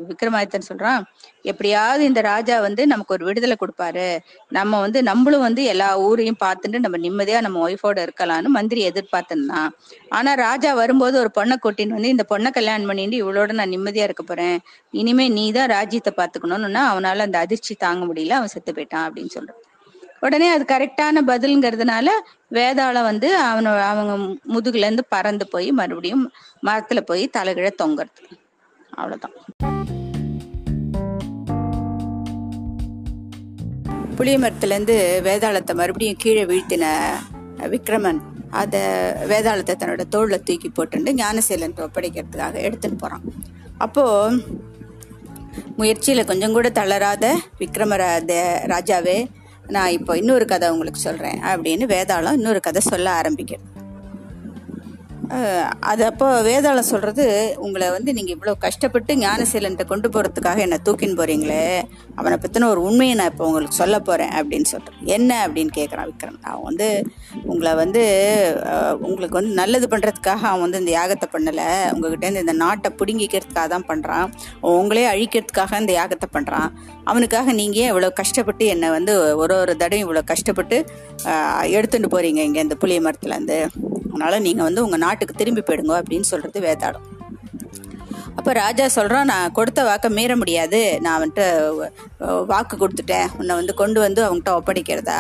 விக்ரமாதித்தன் சொல்றான் எப்படியாவது இந்த ராஜா வந்து நமக்கு ஒரு விடுதலை கொடுப்பாரு. நம்ம வந்து நம்மளும் வந்து எல்லா ஊரையும் பார்த்துட்டு நம்ம நிம்மதியா நம்ம ஒய்ஃபோட இருக்கலாம்னு மந்திரி எதிர்பார்த்துருந்தான் ஆனா ராஜா வரும்போது ஒரு பொண்ணை கொட்டின்னு வந்து இந்த பொண்ணை கல்யாணம் பண்ணிட்டு இவளோட நான் நிம்மதியா இருக்க போறேன். இனிமே நீ தான் ராஜ்யத்தை பாத்துக்கணும்னு அவனால அந்த அதிர்ச்சி தாங்க முடியல. அவன் செத்து போயிட்டான் அப்படின்னு சொல்றான். உடனே அது கரெக்டான பதில்ங்கிறதுனால வேதாளம் வந்து அவன அவங்க முதுகுல இருந்து பறந்து போய் மறுபடியும் மரத்துல போய் தலைகிழ தொங்குறது. அவ்வளவுதான். புளிய மரத்துலேருந்து வேதாளத்தை மறுபடியும் கீழே வீழ்த்தின விக்ரமன் அதை வேதாளத்தை தன்னோட தோளில் தூக்கி போட்டுண்டு ஞானசேலன் ஒப்படைக்கிறதுக்காக எடுத்துன்னு போகிறான் அப்போது முயற்சியில் கொஞ்சம் கூட தளராத விக்ரம ராஜாவே நான் இப்போ இன்னொரு கதை உங்களுக்கு சொல்கிறேன் அப்படின்னு வேதாளம் இன்னொரு கதை சொல்ல ஆரம்பிக்கிறேன் அது அப்போ வேதாளம் சொல்கிறது உங்களை வந்து நீங்கள் இவ்வளோ கஷ்டப்பட்டு ஞானசீலன்ட்ட கொண்டு போகிறதுக்காக என்னை தூக்கின்னு போகிறீங்களே அவனை பற்றின ஒரு உண்மையை நான் இப்போ உங்களுக்கு சொல்ல போகிறேன் அப்படின்னு சொல்கிறேன் என்ன? அப்படின்னு கேட்குறான் விக்ரம். அவன் வந்து உங்களை வந்து உங்களுக்கு வந்து நல்லது பண்ணுறதுக்காக அவன் வந்து இந்த யாகத்தை பண்ணலை. உங்ககிட்டேருந்து இந்த நாட்டை பிடுங்கிக்கிறதுக்காக தான் பண்ணுறான் உங்களே அழிக்கிறதுக்காக இந்த யாகத்தை பண்ணுறான் அவனுக்காக நீங்கள் ஏன் இவ்வளோ கஷ்டப்பட்டு என்னை வந்து ஒரு ஒரு தடவையும் இவ்வளோ கஷ்டப்பட்டு எடுத்துகிட்டு போகிறீங்க இங்கே இந்த புளிய மரத்துலேருந்து அதனால் நீங்கள் வந்து உங்கள் காட்டுக்கு திரும்பி போயிடுங்க அப்படின்னு சொல்கிறது வேதாளம். அப்போ ராஜா சொல்கிறான் நான் கொடுத்த வாக்கை மீற முடியாது. நான் வந்துட்டு வாக்கு கொடுத்துட்டேன். உன்னை வந்து கொண்டு வந்து அவங்ககிட்ட ஒப்படைக்கிறதா?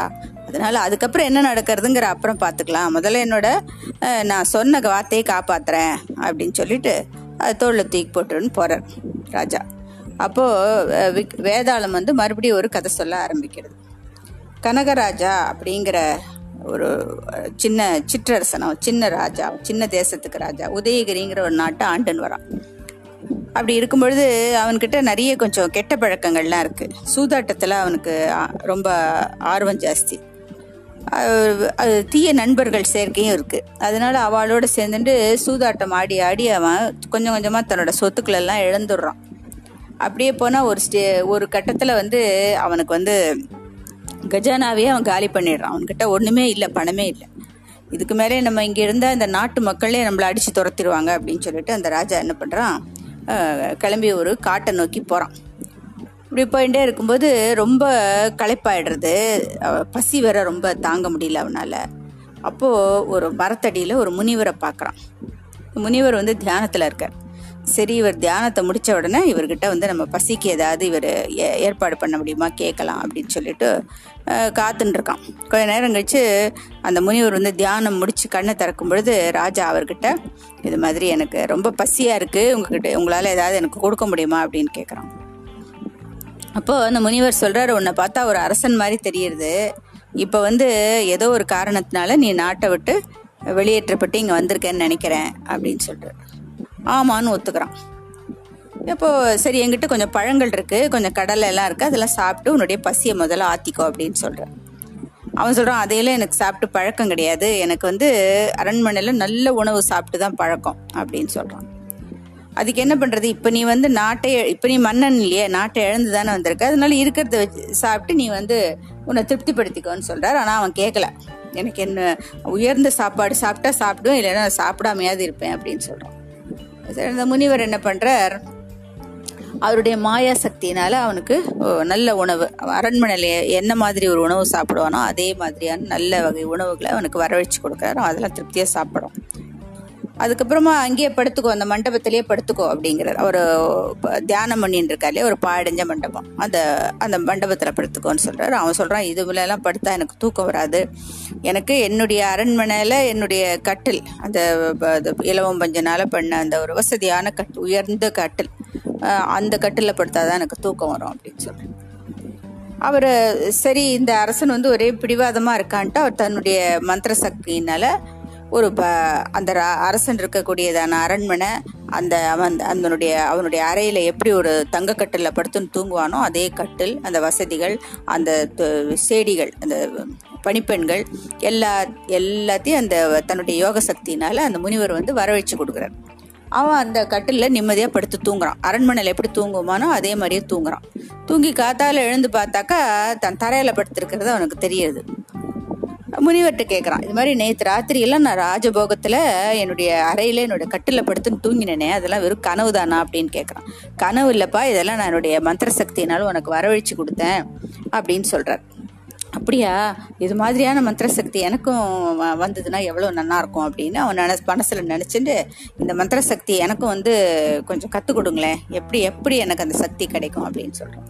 அதனால் அதுக்கப்புறம் என்ன நடக்கிறதுங்கிற அப்புறம் பார்த்துக்கலாம் முதல்ல என்னோட நான் சொன்ன வார்த்தையை காப்பாற்றுறேன் அப்படின்னு சொல்லிட்டு தோளில் தூக்கி போட்டுருன்னு போகிறார் ராஜா. அப்போது வேதாளம் வந்து மறுபடியும் ஒரு கதை சொல்ல ஆரம்பிக்கிறது. கனகராஜா அப்படிங்கிற ஒரு சின்ன சிற்றரசனம் சின்ன ராஜா சின்ன தேசத்துக்கு ராஜா உதயகிரிங்கிற ஒரு நாட்டை ஆண்டுன்னு வரான். அப்படி இருக்கும் பொழுது அவன்கிட்ட நிறைய கொஞ்சம் கெட்ட பழக்கங்கள்லாம் இருக்குது சூதாட்டத்தில் அவனுக்கு ரொம்ப ஆர்வம் ஜாஸ்தி. அது தீய நண்பர்கள் சேர்க்கையும் இருக்குது அதனால அவளோட சேர்ந்துட்டு சூதாட்டம் ஆடி ஆடி அவன் கொஞ்சம் கொஞ்சமாக தன்னோட சொத்துக்களெல்லாம் இழந்துடுறான். அப்படியே போனால் ஒரு ஸ்டே ஒரு கட்டத்தில் வந்து அவனுக்கு வந்து கஜானாவே அவன் காலி பண்ணிடுறான். அவன்கிட்ட ஒன்றுமே இல்லை பணமே இல்லை. இதுக்கு மேலே நம்ம இங்கே இருந்தால் இந்த நாட்டு மக்களே நம்மளை அடித்து துரத்திடுவாங்க அப்படின்னு சொல்லிட்டு அந்த ராஜா என்ன பண்ணுறான் கிளம்பி ஒரு காட்டை நோக்கி போகிறான் இப்படி போயிட்டே இருக்கும்போது ரொம்ப களைப்பாயிடுறது. பசி வேற ரொம்ப தாங்க முடியல அவனால். அப்போது ஒரு மரத்தடியில் ஒரு முனிவரை பார்க்குறான். முனிவர் வந்து தியானத்தில் இருக்கார். சரி இவர் தியானத்தை முடித்த உடனே இவர்கிட்ட வந்து நம்ம பசிக்கு ஏதாவது இவர் ஏற்பாடு பண்ண முடியுமா? கேட்கலாம் அப்படின்னு சொல்லிட்டு காத்துட்டுருக்கான் கொஞ்ச நேரம் கழிச்சு அந்த முனிவர் வந்து தியானம் முடித்து கண்ணை திறக்கும் பொழுது ராஜா அவர்கிட்ட இது மாதிரி எனக்கு ரொம்ப பசியாக இருக்குது உங்ககிட்ட உங்களால் ஏதாவது எனக்கு கொடுக்க முடியுமா? அப்படின்னு கேட்குறான் அப்போது அந்த முனிவர் சொல்கிறார் உன்னை பார்த்தா ஒரு அரசன் மாதிரி தெரியுது இப்போ வந்து ஏதோ ஒரு காரணத்தினால நீ நாட்டை விட்டு வெளியேற்றப்பட்டு இங்கே வந்திருக்கேன்னு நினைக்கிறேன். அப்படின்னு சொல்கிறார் ஆமான்னு ஒத்துக்கிறான். இப்போ சரி எங்கிட்ட கொஞ்சம் பழங்கள் இருக்குது கொஞ்சம் கடலை எல்லாம் இருக்குது அதெல்லாம் சாப்பிட்டு உன்னுடைய பசியை முதல்ல ஆத்திக்கோ அப்படின்னு சொல்கிறேன் அவன் சொல்கிறான் அதையெல்லாம் எனக்கு சாப்பிட்டு பழக்கம் கிடையாது. எனக்கு வந்து அரண்மனையில் நல்ல உணவு சாப்பிட்டு தான் பழக்கம் அப்படின்னு சொல்கிறான் அதுக்கு என்ன பண்ணுறது இப்போ நீ வந்து நாட்டை இப்போ நீ மன்னன் இல்லையே நாட்டை இழந்து தானே வந்திருக்க. அதனால இருக்கிறத வச்சு சாப்பிட்டு நீ வந்து உன்னை திருப்திப்படுத்திக்கோன்னு சொல்கிறார் ஆனால் அவன் கேட்கல எனக்கு என்ன உயர்ந்த சாப்பாடு சாப்பிட்டா சாப்பிடுவேன் இல்லைன்னா சாப்பிடாமையாவது இருப்பேன் அப்படின்னு சொல்கிறான் இந்த முனிவர் என்ன பண்ணுறார் அவருடைய மாயா சக்தியினால அவனுக்கு நல்ல உணவு. அரண்மனையில் என்ன மாதிரி ஒரு உணவு சாப்பிடுவானோ அதே மாதிரியான நல்ல வகை உணவுகளை அவனுக்கு வரவழைச்சு கொடுக்குறாரு. அதெல்லாம் திருப்தியாக சாப்பிடும். அதுக்கப்புறமா அங்கேயே படுத்துக்கோ அந்த மண்டபத்திலேயே படுத்துக்கோ அப்படிங்கிறார். அவர் தியானம் பண்ணிட்டு இருக்காலே ஒரு பாடஞ்ச மண்டபம். அந்த அந்த மண்டபத்தில் படுத்துக்கோன்னு சொல்கிறார் அவன் சொல்கிறான் இதுலலாம் படுத்தா எனக்கு தூக்கம் வராது. எனக்கு என்னுடைய அரண்மனையில் என்னுடைய கட்டில் அந்த இலவம் பஞ்சனால் பண்ண அந்த ஒரு வசதியான கட் உயர்ந்த கட்டில் அந்த கட்டில் படுத்தாதான் எனக்கு தூக்கம் வரும் அப்படின்னு சொல்கிறேன் அவர் சரி இந்த அரசன் வந்து ஒரே பிடிவாதமாக இருக்கான்ட்டு அவர் தன்னுடைய மந்திர சக்தியினால் ஒரு ப அந்த அரசன் இருக்கக்கூடியதான அரண்மனை அந்த அவன் அதனுடைய அவனுடைய அறையில் எப்படி ஒரு தங்கக்கட்டில் படுத்துன்னு தூங்குவானோ அதே கட்டில் அந்த வசதிகள் அந்த செடிகள் அந்த பணிப்பெண்கள் எல்லா எல்லாத்தையும் அந்த தன்னுடைய யோக சக்தியினால் அந்த முனிவர் வந்து வரவழைச்சு கொடுக்குறார். அவன் அந்த கட்டிலில் நிம்மதியாக படுத்து தூங்குறான். அரண்மனையில் எப்படி தூங்குவானோ அதே மாதிரியே தூங்குறான். தூங்கி காத்தால் எழுந்து பார்த்தாக்கா தன் தரையில் படுத்திருக்கிறது அவனுக்கு தெரியுது. முனிவர்கிட்ட கேட்குறான் இது மாதிரி நேற்று ராத்திரியெல்லாம் நான் ராஜபோகத்தில் என்னுடைய அறையில் என்னுடைய கட்டில் படுத்துன்னு தூங்கினேனே அதெல்லாம் வெறும் கனவு தானா? அப்படின்னு கேட்குறான் கனவு இல்லைப்பா இதெல்லாம் நான் என்னுடைய மந்திர சக்தியினாலும் உனக்கு வரவழைச்சு கொடுத்தேன் அப்படின்னு சொல்கிறார் அப்படியா? இது மாதிரியான மந்திர சக்தி எனக்கும் வந்ததுன்னா எவ்வளோ நல்லா இருக்கும் அப்படின்னு அவன் நின மனசில் நினச்சிட்டு இந்த மந்திர சக்தி எனக்கும் வந்து கொஞ்சம் கற்றுக் கொடுங்களேன் எப்படி எப்படி எனக்கு அந்த சக்தி கிடைக்கும்? அப்படின்னு சொல்கிறேன்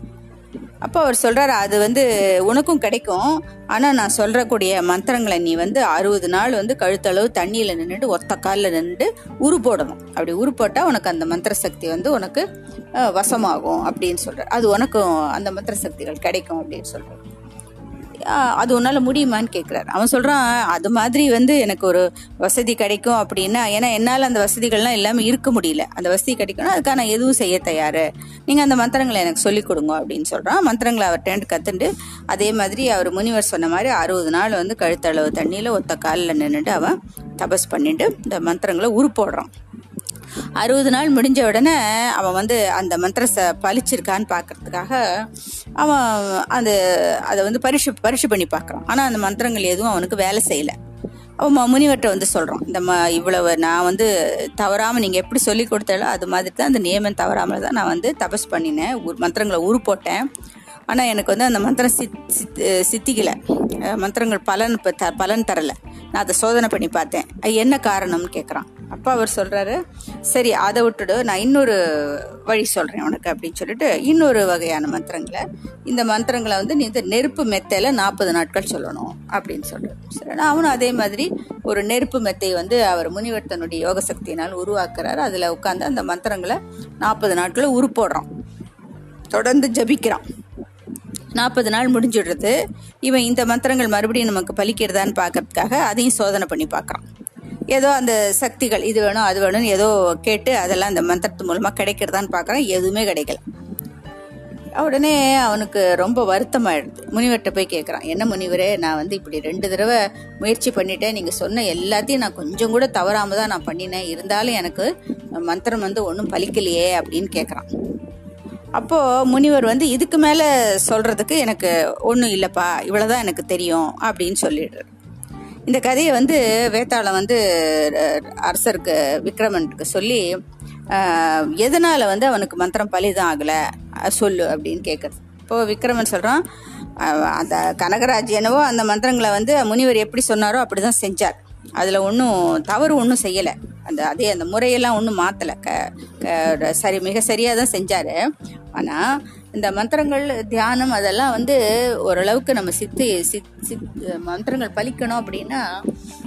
அப்போ அவர் சொல்கிறாரு அது வந்து உனக்கும் கிடைக்கும். ஆனால் நான் சொல்கிறக்கூடிய மந்திரங்களை நீ வந்து அறுபது நாள் வந்து கழுத்தளவு தண்ணியில் நின்றுட்டு ஒத்த காலில் நின்று உரு போடணும். அப்படி உரு போட்டால் உனக்கு அந்த மந்திர சக்தி வந்து உனக்கு வசமாகும் அப்படின்னு சொல்கிறார் அது உனக்கும் அந்த மந்திர சக்திகள் கிடைக்கும் அப்படின்னு சொல்கிறார் அது உன்னால் முடியுமான்னு கேட்குறாரு அவன் சொல்கிறான் அது மாதிரி வந்து எனக்கு ஒரு வசதி கிடைக்கும் அப்படின்னா ஏன்னா என்னால் அந்த வசதிகள்லாம் எல்லாமே இருக்க முடியல. அந்த வசதி கிடைக்கணும் அதுக்காக நான் எதுவும் செய்ய தயார். நீங்கள் அந்த மந்திரங்களை எனக்கு சொல்லிக் கொடுங்க அப்படின்னு சொல்கிறான் மந்திரங்களை அவர்கிட்ட கற்றுண்டு அதே மாதிரி அவர் முனிவர் சொன்ன மாதிரி அறுபது நாள் வந்து கழுத்தளவு தண்ணியில் ஒத்த காலில் நின்றுட்டு அவன் தபஸ் பண்ணிட்டு இந்த மந்திரங்களை உருப்போடுறான். அறுபது நாள் முடிஞ்ச உடனே அவன் வந்து அந்த மந்திரத்தை பழிச்சிருக்கான்னு பார்க்கறதுக்காக அவன் அந்த அதை வந்து பரிசு பரிசு பண்ணி பார்க்குறான். ஆனால் அந்த மந்திரங்கள் எதுவும் அவனுக்கு வேலை செய்யலை. அவன் ம- முனிவர்கிட்ட வந்து சொல்கிறான் இந்த ம இவ்வளவு நான் வந்து தவறாமல் நீங்கள் எப்படி சொல்லி கொடுத்தாலோ அது மாதிரி தான் அந்த நியமம் தவறாமல் தான் நான் வந்து தபஸ் பண்ணினேன். மந்திரங்களை உரு போட்டேன் ஆனால் எனக்கு வந்து அந்த மந்திரம் சித் சித் சித்திக்கலை. மந்திரங்கள் பலன் இப்போ த பலன் தரலை. நான் அதை சோதனை பண்ணி பார்த்தேன். அது என்ன காரணம்னு கேட்குறான் அப்போ அவர் சொல்கிறாரு சரி அதை விட்டுடு நான் இன்னொரு வழி சொல்கிறேன் உனக்கு அப்படின்னு சொல்லிட்டு இன்னொரு வகையான மந்திரங்களை இந்த மந்திரங்களை வந்து நீ இந்த நெருப்பு மெத்தையில் நாற்பது நாட்கள் சொல்லணும் அப்படின்னு சொல்கிறேன் சரி அவனும் அதே மாதிரி ஒரு நெருப்பு மெத்தை வந்து அவர் முனிவர்த்தனுடைய யோக சக்தியினால் உருவாக்குறாரு. அதில் உட்காந்து அந்த மந்திரங்களை நாற்பது நாட்களை உருப்போடுறான். தொடர்ந்து ஜபிக்கிறான். நாற்பது நாள் முடிஞ்சுடுறது. இவன் இந்த மந்திரங்கள் மறுபடியும் நமக்கு பலிக்கிறதான்னு பார்க்கறதுக்காக அதையும் சோதனை பண்ணி பார்க்குறான். ஏதோ அந்த சக்திகள் இது வேணும் அது வேணும்னு ஏதோ கேட்டு அதெல்லாம் அந்த மந்திரத்து மூலமாக கிடைக்கிறதான்னு பார்க்குறான். எதுவுமே கிடைக்கல. உடனே அவனுக்கு ரொம்ப வருத்தமாயிடுது. முனிவர்கிட்ட போய் கேட்குறான் என்ன முனிவரே நான் வந்து இப்படி ரெண்டு தடவை முயற்சி பண்ணிட்டேன். நீங்கள் சொன்ன எல்லாத்தையும் நான் கொஞ்சம் கூட தவறாமல் தான் நான் பண்ணினேன். இருந்தாலும் எனக்கு மந்திரம் வந்து ஒன்றும் பலிக்கலையே அப்படின்னு கேட்குறான். அப்போது முனிவர் வந்து இதுக்கு மேலே சொல்கிறதுக்கு எனக்கு ஒன்றும் இல்லைப்பா இவ்வளோதான் எனக்கு தெரியும் அப்படின்னு சொல்லிடுறாரு. இந்த கதையை வந்து வேத்தாளம் வந்து அரசருக்கு விக்ரமனுக்கு சொல்லி எதனால் வந்து அவனுக்கு மந்திரம் பலிதம் ஆகலை சொல்லு அப்படின்னு கேட்குறது இப்போது விக்ரமன் சொல்கிறான் அந்த கனகராஜ் என்னவோ அந்த மந்திரங்களை வந்து முனிவர் எப்படி சொன்னாரோ அப்படி தான் செஞ்சார். அதில் ஒன்றும் தவறு ஒன்றும் செய்யலை. அந்த அதே அந்த முறையெல்லாம் ஒன்றும் மாற்றலை க க- சரி மிக சரியாக தான் செஞ்சார். ஆனால் இந்த மந்திரங்கள் தியானம் அதெல்லாம் வந்து ஓரளவுக்கு நம்ம சித்தி சித் சித் மந்திரங்கள் பலிக்கணும் அப்படின்னா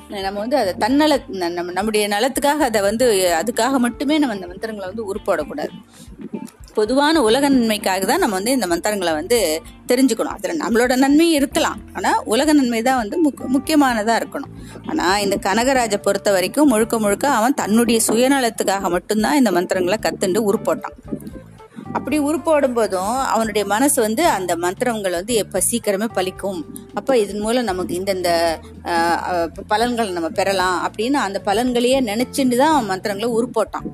நம்ம வந்து அதை தன்னல ந- நம்ம நம்முடைய நலத்துக்காக அதை வந்து அதுக்காக மட்டுமே நம்ம அந்த மந்திரங்களை வந்து உருப்போடக்கூடாது. பொதுவான உலக நன்மைக்காக தான் நம்ம வந்து இந்த மந்திரங்களை வந்து தெரிஞ்சுக்கணும். அதில் நம்மளோட நன்மையும் இருக்கலாம். ஆனால் உலக நன்மை தான் வந்து முக் முக்கியமானதாக இருக்கணும். ஆனால் இந்த கனகராஜை பொறுத்த வரைக்கும் முழுக்க முழுக்க அவன் தன்னுடைய சுயநலத்துக்காக மட்டும்தான் இந்த மந்திரங்களை கத்துண்டு உருப்போட்டான் அப்படி உருப்போடும் போதும் அவனுடைய மனசு வந்து அந்த மந்திரங்கள் வந்து எப்போ சீக்கிரமே பலிக்கும். அப்போ இதன் மூலம் நமக்கு இந்தந்த பலன்களை நம்ம பெறலாம் அப்படின்னு அந்த பலன்களையே நினைச்சுட்டு தான் அவன் மந்திரங்களை உருப்போட்டான்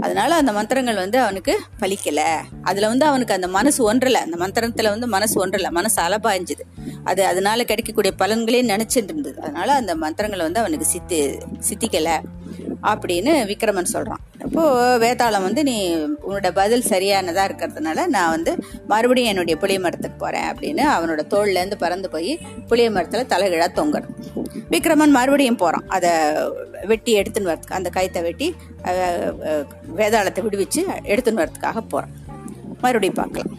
அதனால அந்த மந்திரங்கள் வந்து அவனுக்கு பலிக்கல. அதுல வந்து அவனுக்கு அந்த மனசு ஒன்றல. அந்த மந்திரத்துல வந்து மனசு ஒன்றல. மனசு அலபாய்ஞ்சுது அது அதனால கிடைக்கக்கூடிய பலன்களே நினைச்சிட்டு இருந்தது. அதனால அந்த மந்திரங்களை வந்து அவனுக்கு சித்தி சித்திக்கல. அப்படின்னு விக்ரமன் சொல்கிறான் அப்போது வேதாளம் வந்து நீ உன்னோட பதில் சரியானதாக இருக்கிறதுனால நான் வந்து மறுபடியும் என்னுடைய புளிய மரத்துக்கு போகிறேன் அப்படின்னு அவனோட தோல்லேருந்து பறந்து போய் புளிய மரத்தில் தலைகீழா தொங்குறான். விக்ரமன் மறுபடியும் போகிறான் அதை வெட்டி எடுத்துன்னு வரதுக்கு அந்த கயத்தை வெட்டி வேதாளத்தை விடுவிச்சு எடுத்துன்னு வரதுக்காக போகிறான் மறுபடியும் பார்க்கலாம்.